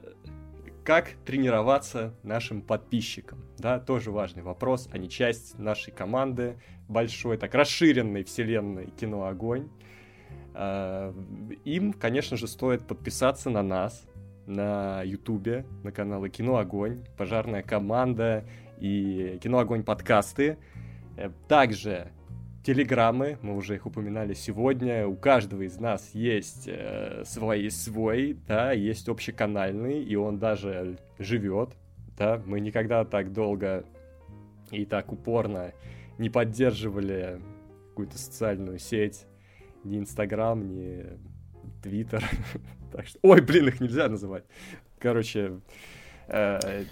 [SPEAKER 2] как тренироваться нашим подписчикам? Да, тоже важный вопрос. Они часть нашей команды большой, так расширенной вселенной Кино Огонь. А, им, конечно же, стоит подписаться на нас, на Ютубе, на каналы Кино Огонь, Пожарная команда и Кино Огонь подкасты. Э, также телеграммы, мы уже их упоминали сегодня, у каждого из нас есть э, свой, свой, да, есть общеканальный, и он даже живет, да, мы никогда так долго и так упорно не поддерживали какую-то социальную сеть, ни Инстаграм, ни Твиттер, так что, ой, блин, их нельзя называть, короче,
[SPEAKER 1] э,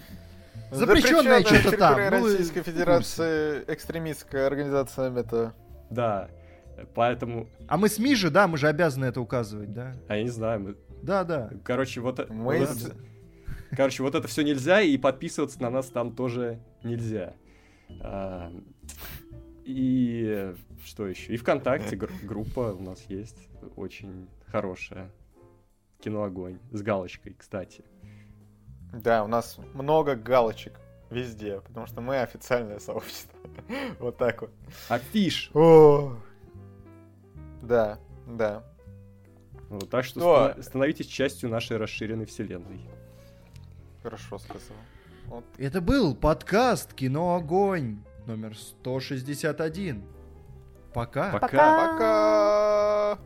[SPEAKER 1] Запрещенная что-то там. Ну,
[SPEAKER 3] Российской Федерации экстремистская организация это
[SPEAKER 2] да, поэтому...
[SPEAKER 1] А мы СМИ же, да, мы же обязаны это указывать, да?
[SPEAKER 2] А я не знаю, мы...
[SPEAKER 1] Да, да.
[SPEAKER 2] Короче, вот... Мы... вот Короче, вот это все нельзя, и подписываться на нас там тоже нельзя. А... И что еще? И ВКонтакте гр- группа у нас есть очень хорошая. Кино огонь. С галочкой, кстати.
[SPEAKER 3] Да, у нас много галочек везде, потому что мы официальное сообщество. вот так вот.
[SPEAKER 2] Афиш.
[SPEAKER 3] Да, да.
[SPEAKER 2] Вот, так что Станов... становитесь частью нашей расширенной вселенной.
[SPEAKER 3] Хорошо сказал.
[SPEAKER 1] Вот. Это был подкаст «Кино Огонь» номер 161. Пока.
[SPEAKER 2] Пока.
[SPEAKER 3] Пока.